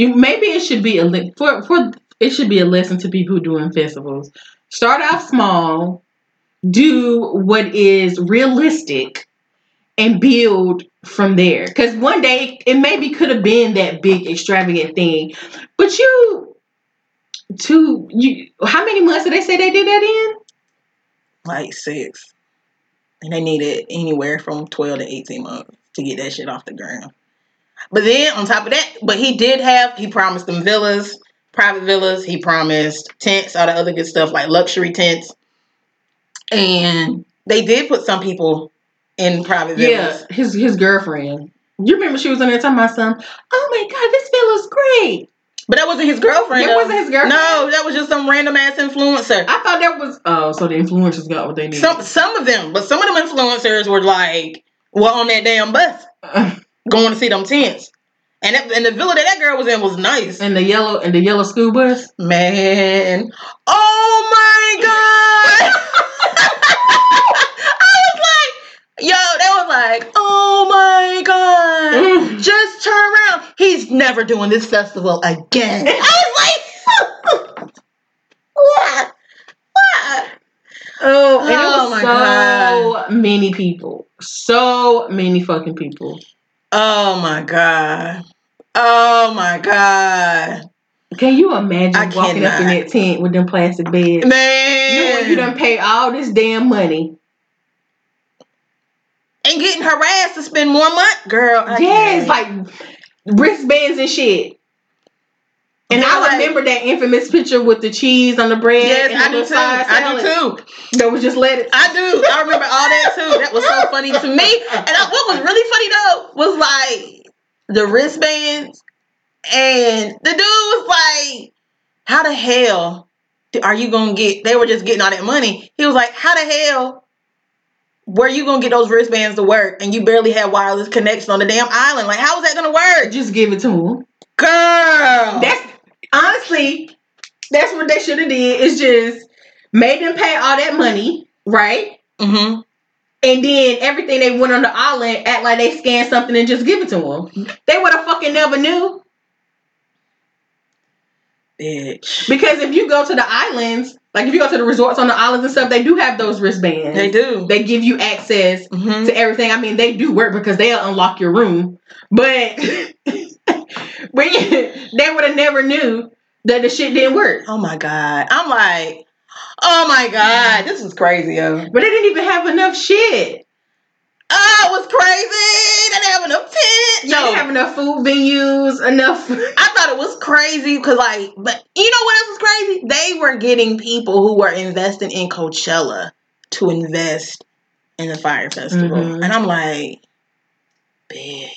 You maybe it should be a for for it should be a lesson to people doing festivals. Start off small, do what is realistic, and build from there. Because one day it maybe could have been that big extravagant thing, but you two you how many months did they say they did that in? Like six. And they needed anywhere from 12 to 18 months to get that shit off the ground. But then on top of that, but he did have, he promised them villas, private villas. He promised tents, all the other good stuff like luxury tents. and they did put some people in private villas. Yeah, his his girlfriend. You remember she was on there talking about some. Oh my god, this villa's great. But that wasn't his girlfriend. That though. wasn't his girlfriend? No, that was just some random ass influencer. I thought that was oh, so the influencers got what they needed. Some some of them, but some of them influencers were like, well, on that damn bus, going to see them tents. And and the villa that that girl was in was nice. and the yellow and the yellow school bus. Man, oh my god! I was like, yo, they was like, oh my god! Mm. Just turn around. He's never doing this festival again. I was like, what? What? Oh, Oh my so many people. So many fucking people. Oh my god. Oh my god. Can you imagine I walking up in that tent with them plastic beds? Man. You, you done pay all this damn money. and getting harassed to spend more money. Girl. I yes, like wristbands and shit. And I like- remember that infamous picture with the cheese on the bread. Yes, I do too. I do too. That was just let it. I do. I remember all that too. That was so funny to me. And I, what was really funny though was like the wristbands, and the dude was like, "How the hell are you gonna get?" They were just getting all that money. He was like, "How the hell?" Where you gonna get those wristbands to work and you barely have wireless connection on the damn island? Like, how is that gonna work, Just give it to him. girl? That's honestly, that's what they should have did. Is just made them pay all that money, right? mm-hmm. And then everything they went on the island act like they scanned something and just give it to them. They would have fucking never knew. Bitch. Because if you go to the islands, like if you go to the resorts on the islands and stuff, they do have those wristbands. They do. They give you access Mhm. to everything. I mean, they do work because they'll unlock your room. But they would have never knew that the shit didn't work. Oh my god. I'm like, oh my god, this is crazy, yo. But they didn't even have enough shit. Oh, it was crazy. They didn't have enough tent. They didn't have enough food venues, enough. I thought it was crazy because, like, but you know what else was crazy? They were getting people who were investing in Coachella to invest in the Fyre Festival, Mhm. and I'm like, bitch,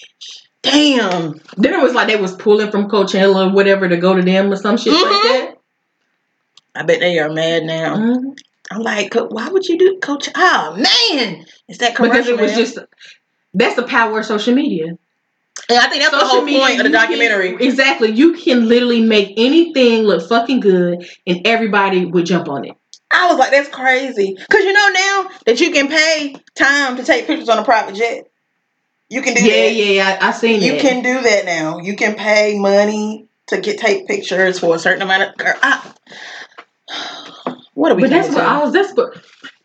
damn. Then it was like they was pulling from Coachella or whatever to go to them or some shit Mhm. like that. I bet they are mad now. Mhm. I'm like, why would you do Coach? Oh man, is that commercial. Because it was man. just that's the power of social media. and I think that's the whole media, point of the you can- documentary. exactly. You can literally make anything look fucking good and everybody would jump on it. I was like, that's crazy. Cause you know now that you can pay time to take pictures on a private jet. You can do Yeah, that. yeah, yeah. I, I seen You that. can do that now. You can pay money to get take pictures for a certain amount of girl. I, what are we But that's what all that's what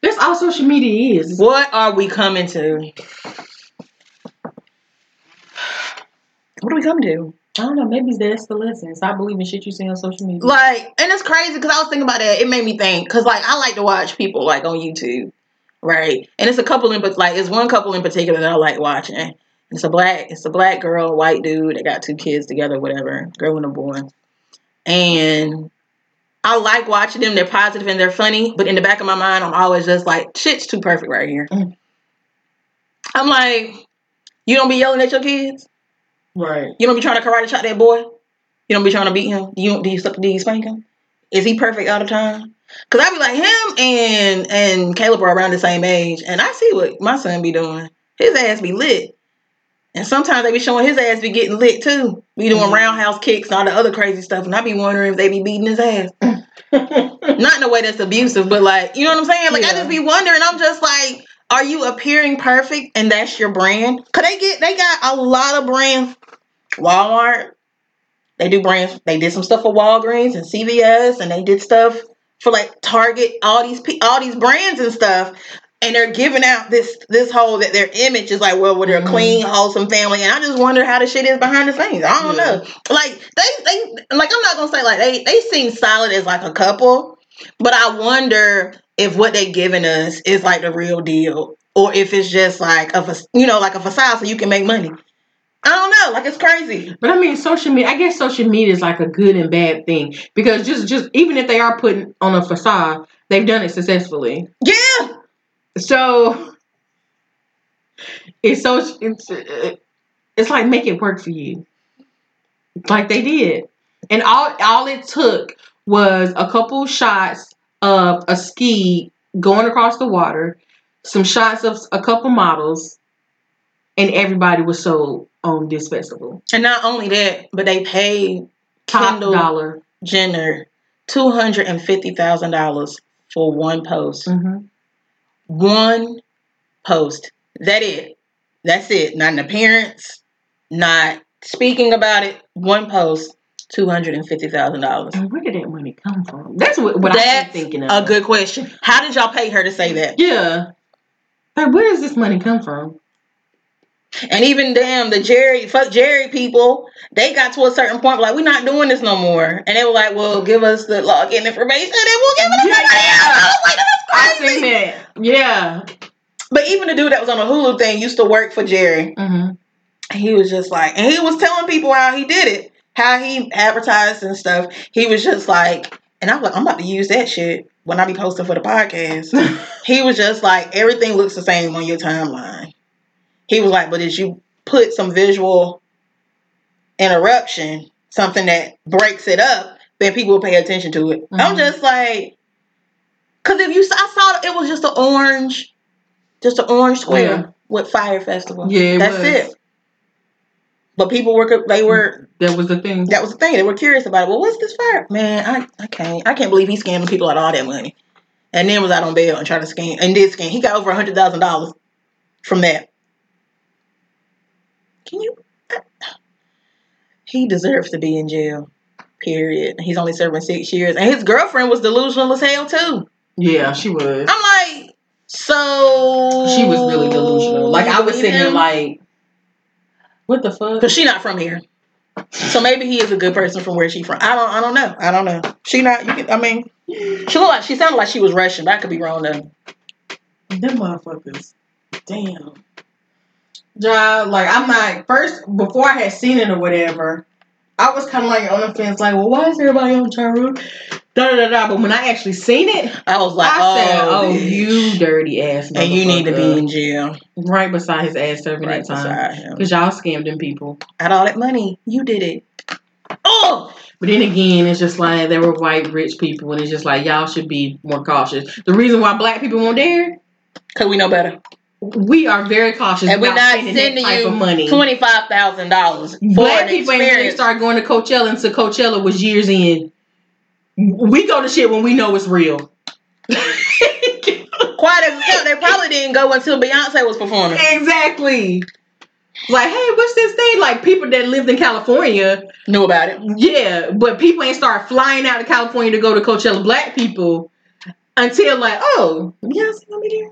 that's all social media is. what are we coming to? What are we coming to? I don't know. Maybe that's the lesson. Stop believing shit you see on social media. Like, and it's crazy because I was thinking about that. It made me think because, like, I like to watch people like on YouTube, right? And it's a couple in, but like, it's one couple in particular that I like watching. It's a black, it's a black girl, white dude. They got two kids together, whatever, girl and a boy. And I like watching them. They're positive and they're funny, but in the back of my mind, I'm always just like, shit's too perfect right here. Mm. I'm like, you don't be yelling at your kids. right. You don't be trying to karate chop that boy. You don't be trying to beat him. You do you, do you spank him? Is he perfect all the time? Cause I be like him and and Caleb are around the same age, and I see what my son be doing. His ass be lit, and sometimes they be showing his ass be getting lit too. Be doing Mhm. roundhouse kicks and all the other crazy stuff, and I be wondering if they be beating his ass. Not in a way that's abusive, but like you know what I'm saying. Like I just be wondering. I'm just like, are you appearing perfect and that's your brand? Cause they get they got a lot of brands. Walmart, they do brands. They did some stuff for Walgreens and CVS, and they did stuff for like Target. All these pe- all these brands and stuff. And they're giving out this this whole that their image is like, well, well, they're a Mhm. clean, wholesome family, and I just wonder how the shit is behind the scenes. I don't Yeah. know. Like they they like I'm not gonna say like they they seem solid as like a couple, but I wonder if what they're giving us is like the real deal, or if it's just like a you know like a facade so you can make money. I don't know. Like it's crazy. But I mean, social media. I guess social media is like a good and bad thing because just just even if they are putting on a facade, they've done it successfully. Yeah, So it's so it's it's like make it work for you, like they did, and all all it took was a couple shots of a ski going across the water, some shots of a couple models, and everybody was sold on this festival. And not only that, but they paid Top Kendall dollar. Jenner two hundred and fifty thousand dollars for one post. Mm-hmm. One post. That it. That's it. Not an appearance. Not speaking about it. One post. Two hundred and fifty thousand dollars. And where did that money come from? That's what, what I'm thinking of. a good question. How did y'all pay her to say that? Yeah. Like, where does this money come from? And even damn the Jerry, FuckJerry people, they got to a certain point like we're not doing this no more, and they were like, "Well, give us the login information, and we'll give it to Yeah. somebody else." I was like, I seen crazy." that. Yeah. But even the dude that was on the Hulu thing used to work for Jerry. Mm-hmm. He was just like, and he was telling people how he did it, how he advertised and stuff. He was just like, and I'm like, I'm about to use that shit when I be posting for the podcast. he was just like, everything looks the same on your timeline. He was like, but as you put some visual interruption, something that breaks it up, then people will pay attention to it. I'm Mhm. just like, because if you, I saw it was just an orange, just an orange square Yeah. with Fyre Festival. Yeah, it that's was. it. But people were, they were, That was the thing. that was the thing. They were curious about it. Well, what's this fire? Man, I, I can't, I can't believe he scammed people out all that money, and then was out on bail and tried to scam and did scam. He got over a hundred thousand dollars from that. Can you? He deserves to be in jail. Period. He's only serving six years, and his girlfriend was delusional as hell too. Yeah, she was. I'm like, so She was really delusional. Like I was sitting there him? like, what the fuck? Cause she not from here. So maybe he is a good person from where she from. I don't I don't know. I don't know. She not you can I mean she looked like she sounded like she was Russian, but I could be wrong though. Them motherfuckers. Damn. Ja, like I'm not first before I had seen it or whatever. I was kind of like on the fence, like, well, why is everybody on Ja Rule? Da da da da. But when I actually seen it, I was like, I oh, said, "Oh, bitch. you dirty ass!" and you need to be in jail right beside his ass serving right that time because y'all scammed them people. Had all that money, you did it. Oh, But then again, it's just like there were white rich people, and it's just like y'all should be more cautious. The reason why black people won't dare, cause we know better, we are very cautious. and we're about not spending sending that type of you money. twenty five thousand dollars Black people ain't really start going to Coachella until Coachella was years in. We go to shit when we know it's real. Quite as hell, they probably didn't go until Beyonce was performing. exactly. Like, hey, what's this thing? Like people that lived in California, Knew about it. yeah, but people ain't start flying out to California to go to Coachella. Black people until like, oh, Beyonce gonna be there.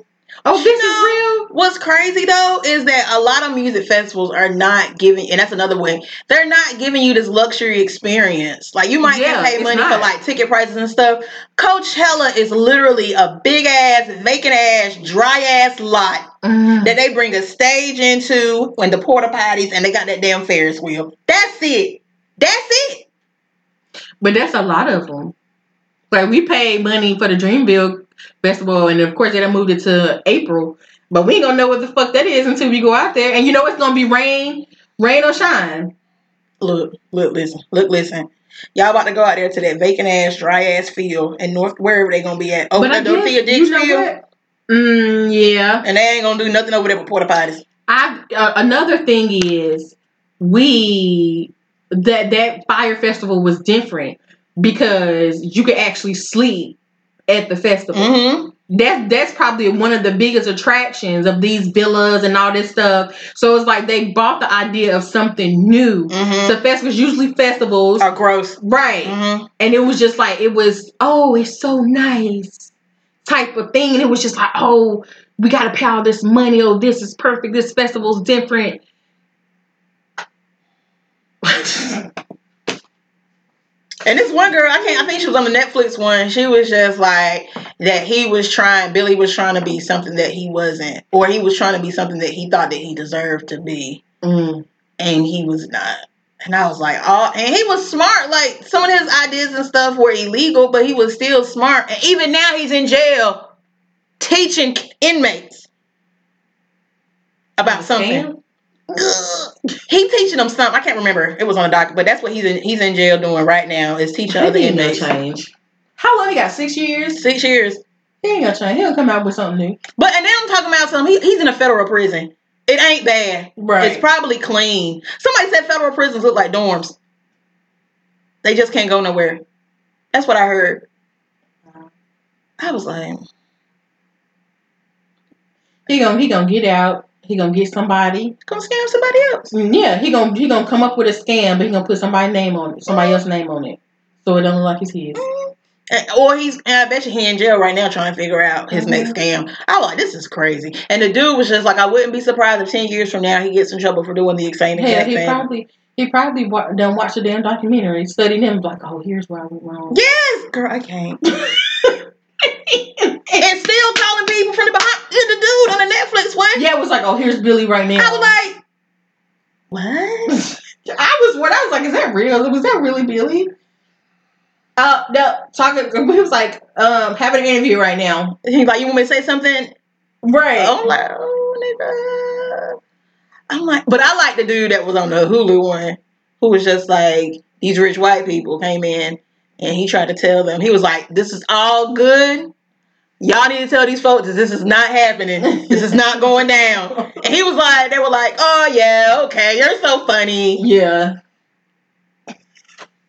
Oh, this No. is real. What's crazy though is that a lot of music festivals are not giving, and that's another way they're not giving you this luxury experience. Like you might Yeah, get paid money for like ticket prices and stuff. Coachella is literally a big ass, vacant ass, dry ass lot mm-hmm. that they bring a stage into when the porta potties and they got that damn Ferris wheel. That's it. That's it. But that's a lot of them. Like we paid money for the Dreamville Festival, and of course they done moved it to April. But we ain't gonna know what the fuck that is until we go out there. And you know it's gonna be rain, rain or shine. Look, look, listen, look, listen. Y'all about to go out there to that vacant ass, dry ass field in North wherever they gonna be at. Oh, Dorothea guess, you know Dixfield. what? Mm, yeah. and they ain't gonna do nothing over there but porta potties. I uh, another thing is we that that Fyre festival was different because you could actually sleep at the festival. Mm-hmm. That that's probably one of the biggest attractions of these villas and all this stuff. So it's like they bought the idea of something new. Mm-hmm. So festivals usually festivals, Are gross. right? Mm-hmm. And it was just like it was. Oh, it's so nice, type of thing. And it was just like, oh, we got to pay all this money. Oh, this is perfect. This festival's different. And this one girl, I can't. I think she was on the Netflix one. She was just like that. He was trying. Billy was trying to be something that he wasn't, or he was trying to be something that he thought that he deserved to be, Mm. and he was not. And I was like, oh, and he was smart. Like some of his ideas and stuff were illegal, but he was still smart. And even now, he's in jail. teaching inmates about something. He teaching them something. I can't remember. It was on a docket, but that's what he's in. He's in jail doing right now. Is teaching He other inmates. change. How long he got? Six years. Six years. He ain't gonna change. He'll come out with something new. But and then I'm talking about something. He, he's in a federal prison. It ain't bad. Right. It's probably clean. Somebody said federal prisons look like dorms. They just can't go nowhere. That's what I heard. I was like, He gonna he gonna get out. He gonna get somebody. gonna scam somebody else. Mm, Yeah, he gonna he gonna come up with a scam, but he gonna put somebody's name on it, somebody else's name on it, so it don't look like it's his. And- Or he's, I bet you he in jail right now trying to figure out his next scam. I was like, this is crazy. And the dude was just like, I wouldn't be surprised if 10 years from now he gets in trouble for doing the same Hell, exact he thing. probably he probably done watched a damn documentary, studied him, like, oh, here's where I went wrong. Yes, girl, I can't. and still calling people from the behind. The dude on the Netflix one. Yeah, it was like, oh, here's Billy right now. I was like, what? I was what I was like, is that real? Was that really Billy? Uh, no, talking. He was like, um, having an interview right now. He's like, you want me to say something? Right. I'm like, oh, nigga. I'm like, but I like the dude that was on the Hulu one, who was just like, these rich white people came in and he tried to tell them, he was like, this is all good. Y'all need to tell these folks that this is not happening. This is not going down. And he was like, they were like, oh yeah, okay, you're so funny. Yeah.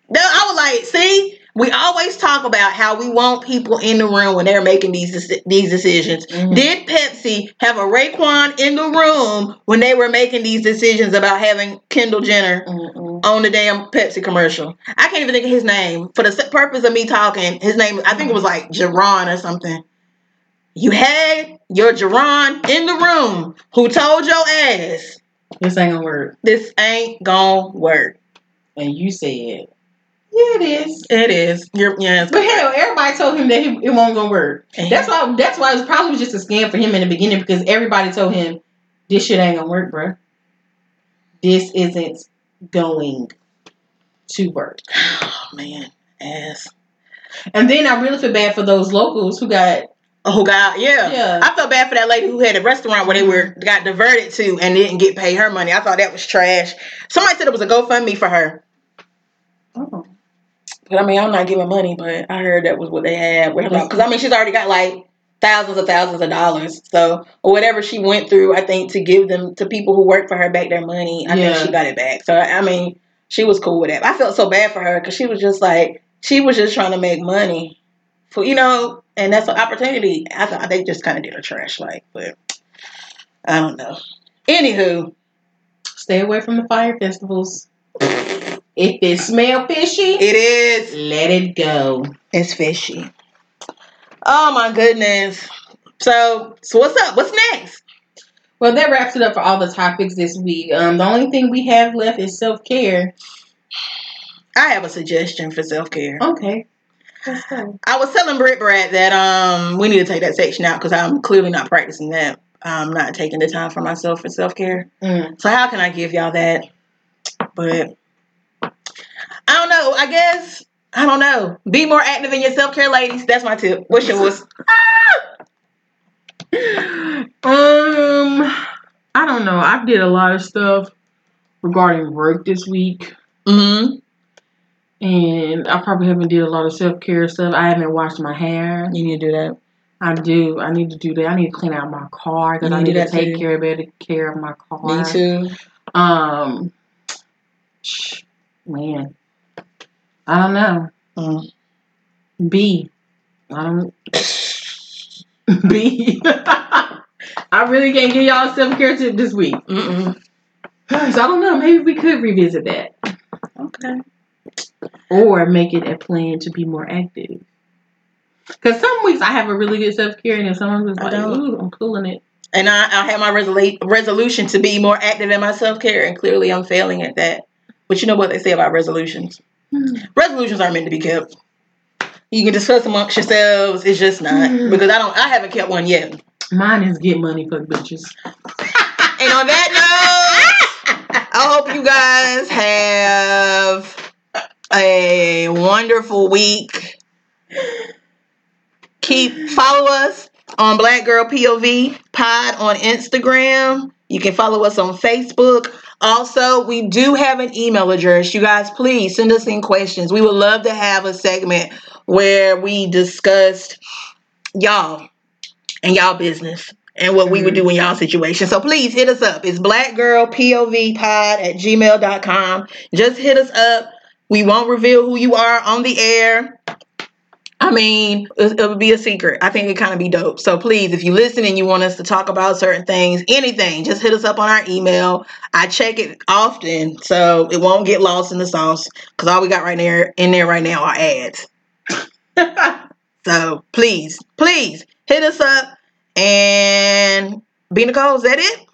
No, I was like, see, we always talk about how we want people in the room when they're making these these decisions. Mhm. Did Pepsi have a Raekwon in the room when they were making these decisions about having Kendall Jenner Mm-mm. on the damn Pepsi commercial? I can't even think of his name. For the purpose of me talking, his name, I think it was like Jerron or something. You had your Jerron in the room who told your ass, This ain't gonna work. this ain't gonna work. And you said, yeah, it is. It is. You're, yeah, But hell, everybody told him that he, it won't gonna work. That's why. That's why it was probably just a scam for him in the beginning because everybody told him this shit ain't gonna work, bro. This isn't going to work. Oh man, ass. And then I really feel bad for those locals who got Oh God, yeah. Yeah. I felt bad for that lady who had a restaurant where they mm-hmm. were got diverted to and didn't get paid her money. I thought that was trash. Somebody said it was a GoFundMe for her. oh, But I mean, I'm not giving money, but I heard that was what they had with her. Because I mean, she's already got like thousands of thousands of dollars. So or whatever she went through, I think to give them to people who work for her back their money, I Yeah. think she got it back. So I mean, she was cool with that. I felt so bad for her because she was just like she was just trying to make money for you know, and that's an opportunity. I thought they just kind of did a trash like, but I don't know. Anywho, stay away from the fire festivals. If it smell fishy, it is let it go. It's fishy. Oh my goodness. So, so what's up? What's next? Well, that wraps it up for all the topics this week. Um, the only thing we have left is self care. I have a suggestion for self care. Okay. I was telling Britt Brad that um we need to take that section out because I'm clearly not practicing that. I'm not taking the time for myself for self care. Mm. So how can I give y'all that? But I don't know. I guess I don't know. Be more active in your self care, ladies. That's my tip. What's yours? Um, I don't know. I did a lot of stuff regarding work this week, Mm-hmm. And I probably haven't did a lot of self care stuff. I haven't washed my hair. You need to do that. I do. I need to do that. I need to clean out my car because I need to to do that take too. care better care of my car. Me too. Um, man, I don't know. Mm. B. I don't. B. I really can't give y'all self care tip this week. Mm-mm. So I don't know. Maybe we could revisit that Okay. Or make it a plan to be more active. Because some weeks I have a really good self care, and then some weeks like, ooh, I'm pulling it. And I, I have my resolu- resolution to be more active in my self care, and clearly I'm failing at that. But you know what they say about resolutions? Resolutions aren't meant to be kept. You can discuss amongst yourselves. It's just not Mm. because I don't. I haven't kept one yet. Mine is get money, fuck bitches. And on that note, I hope you guys have a wonderful week. Keep follow us on Black Girl POV Pod on Instagram. You can follow us on Facebook. Also, we do have an email address. You guys, please send us in questions. We would love to have a segment where we discussed y'all and y'all business and what we would do mm-hmm. in y'all situation. So please hit us up. It's blackgirlpovpod at gmail.com. Just hit us up. We won't reveal who you are on the air. I mean, it, it would be a secret. I think it kind of be dope. So please, if you listen and you want us to talk about certain things, anything, just hit us up on our email. I check it often, so it won't get lost in the sauce. Because all we got right there in there right now are ads. so please, please hit us up and be Nicole. Is that it?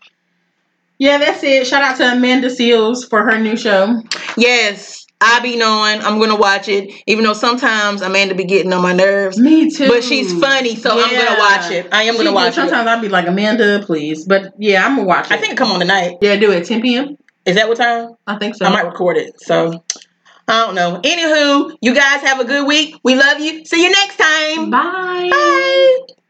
Yeah, that's it. Shout out to Amanda Seales for her new show. Yes. I be knowing I'm gonna watch it, even though sometimes Amanda be getting on my nerves. Me too. But she's funny, so I'm gonna watch it. I am She gonna watch Sometimes it. Sometimes I'll be like, Amanda, please. But yeah, I'm gonna watch it. I think it come on tonight. Yeah, do it. 10 p.m. Is that what time? I think so. I might record it. So I don't know. Anywho, you guys have a good week. We love you. See you next time. Bye. Bye.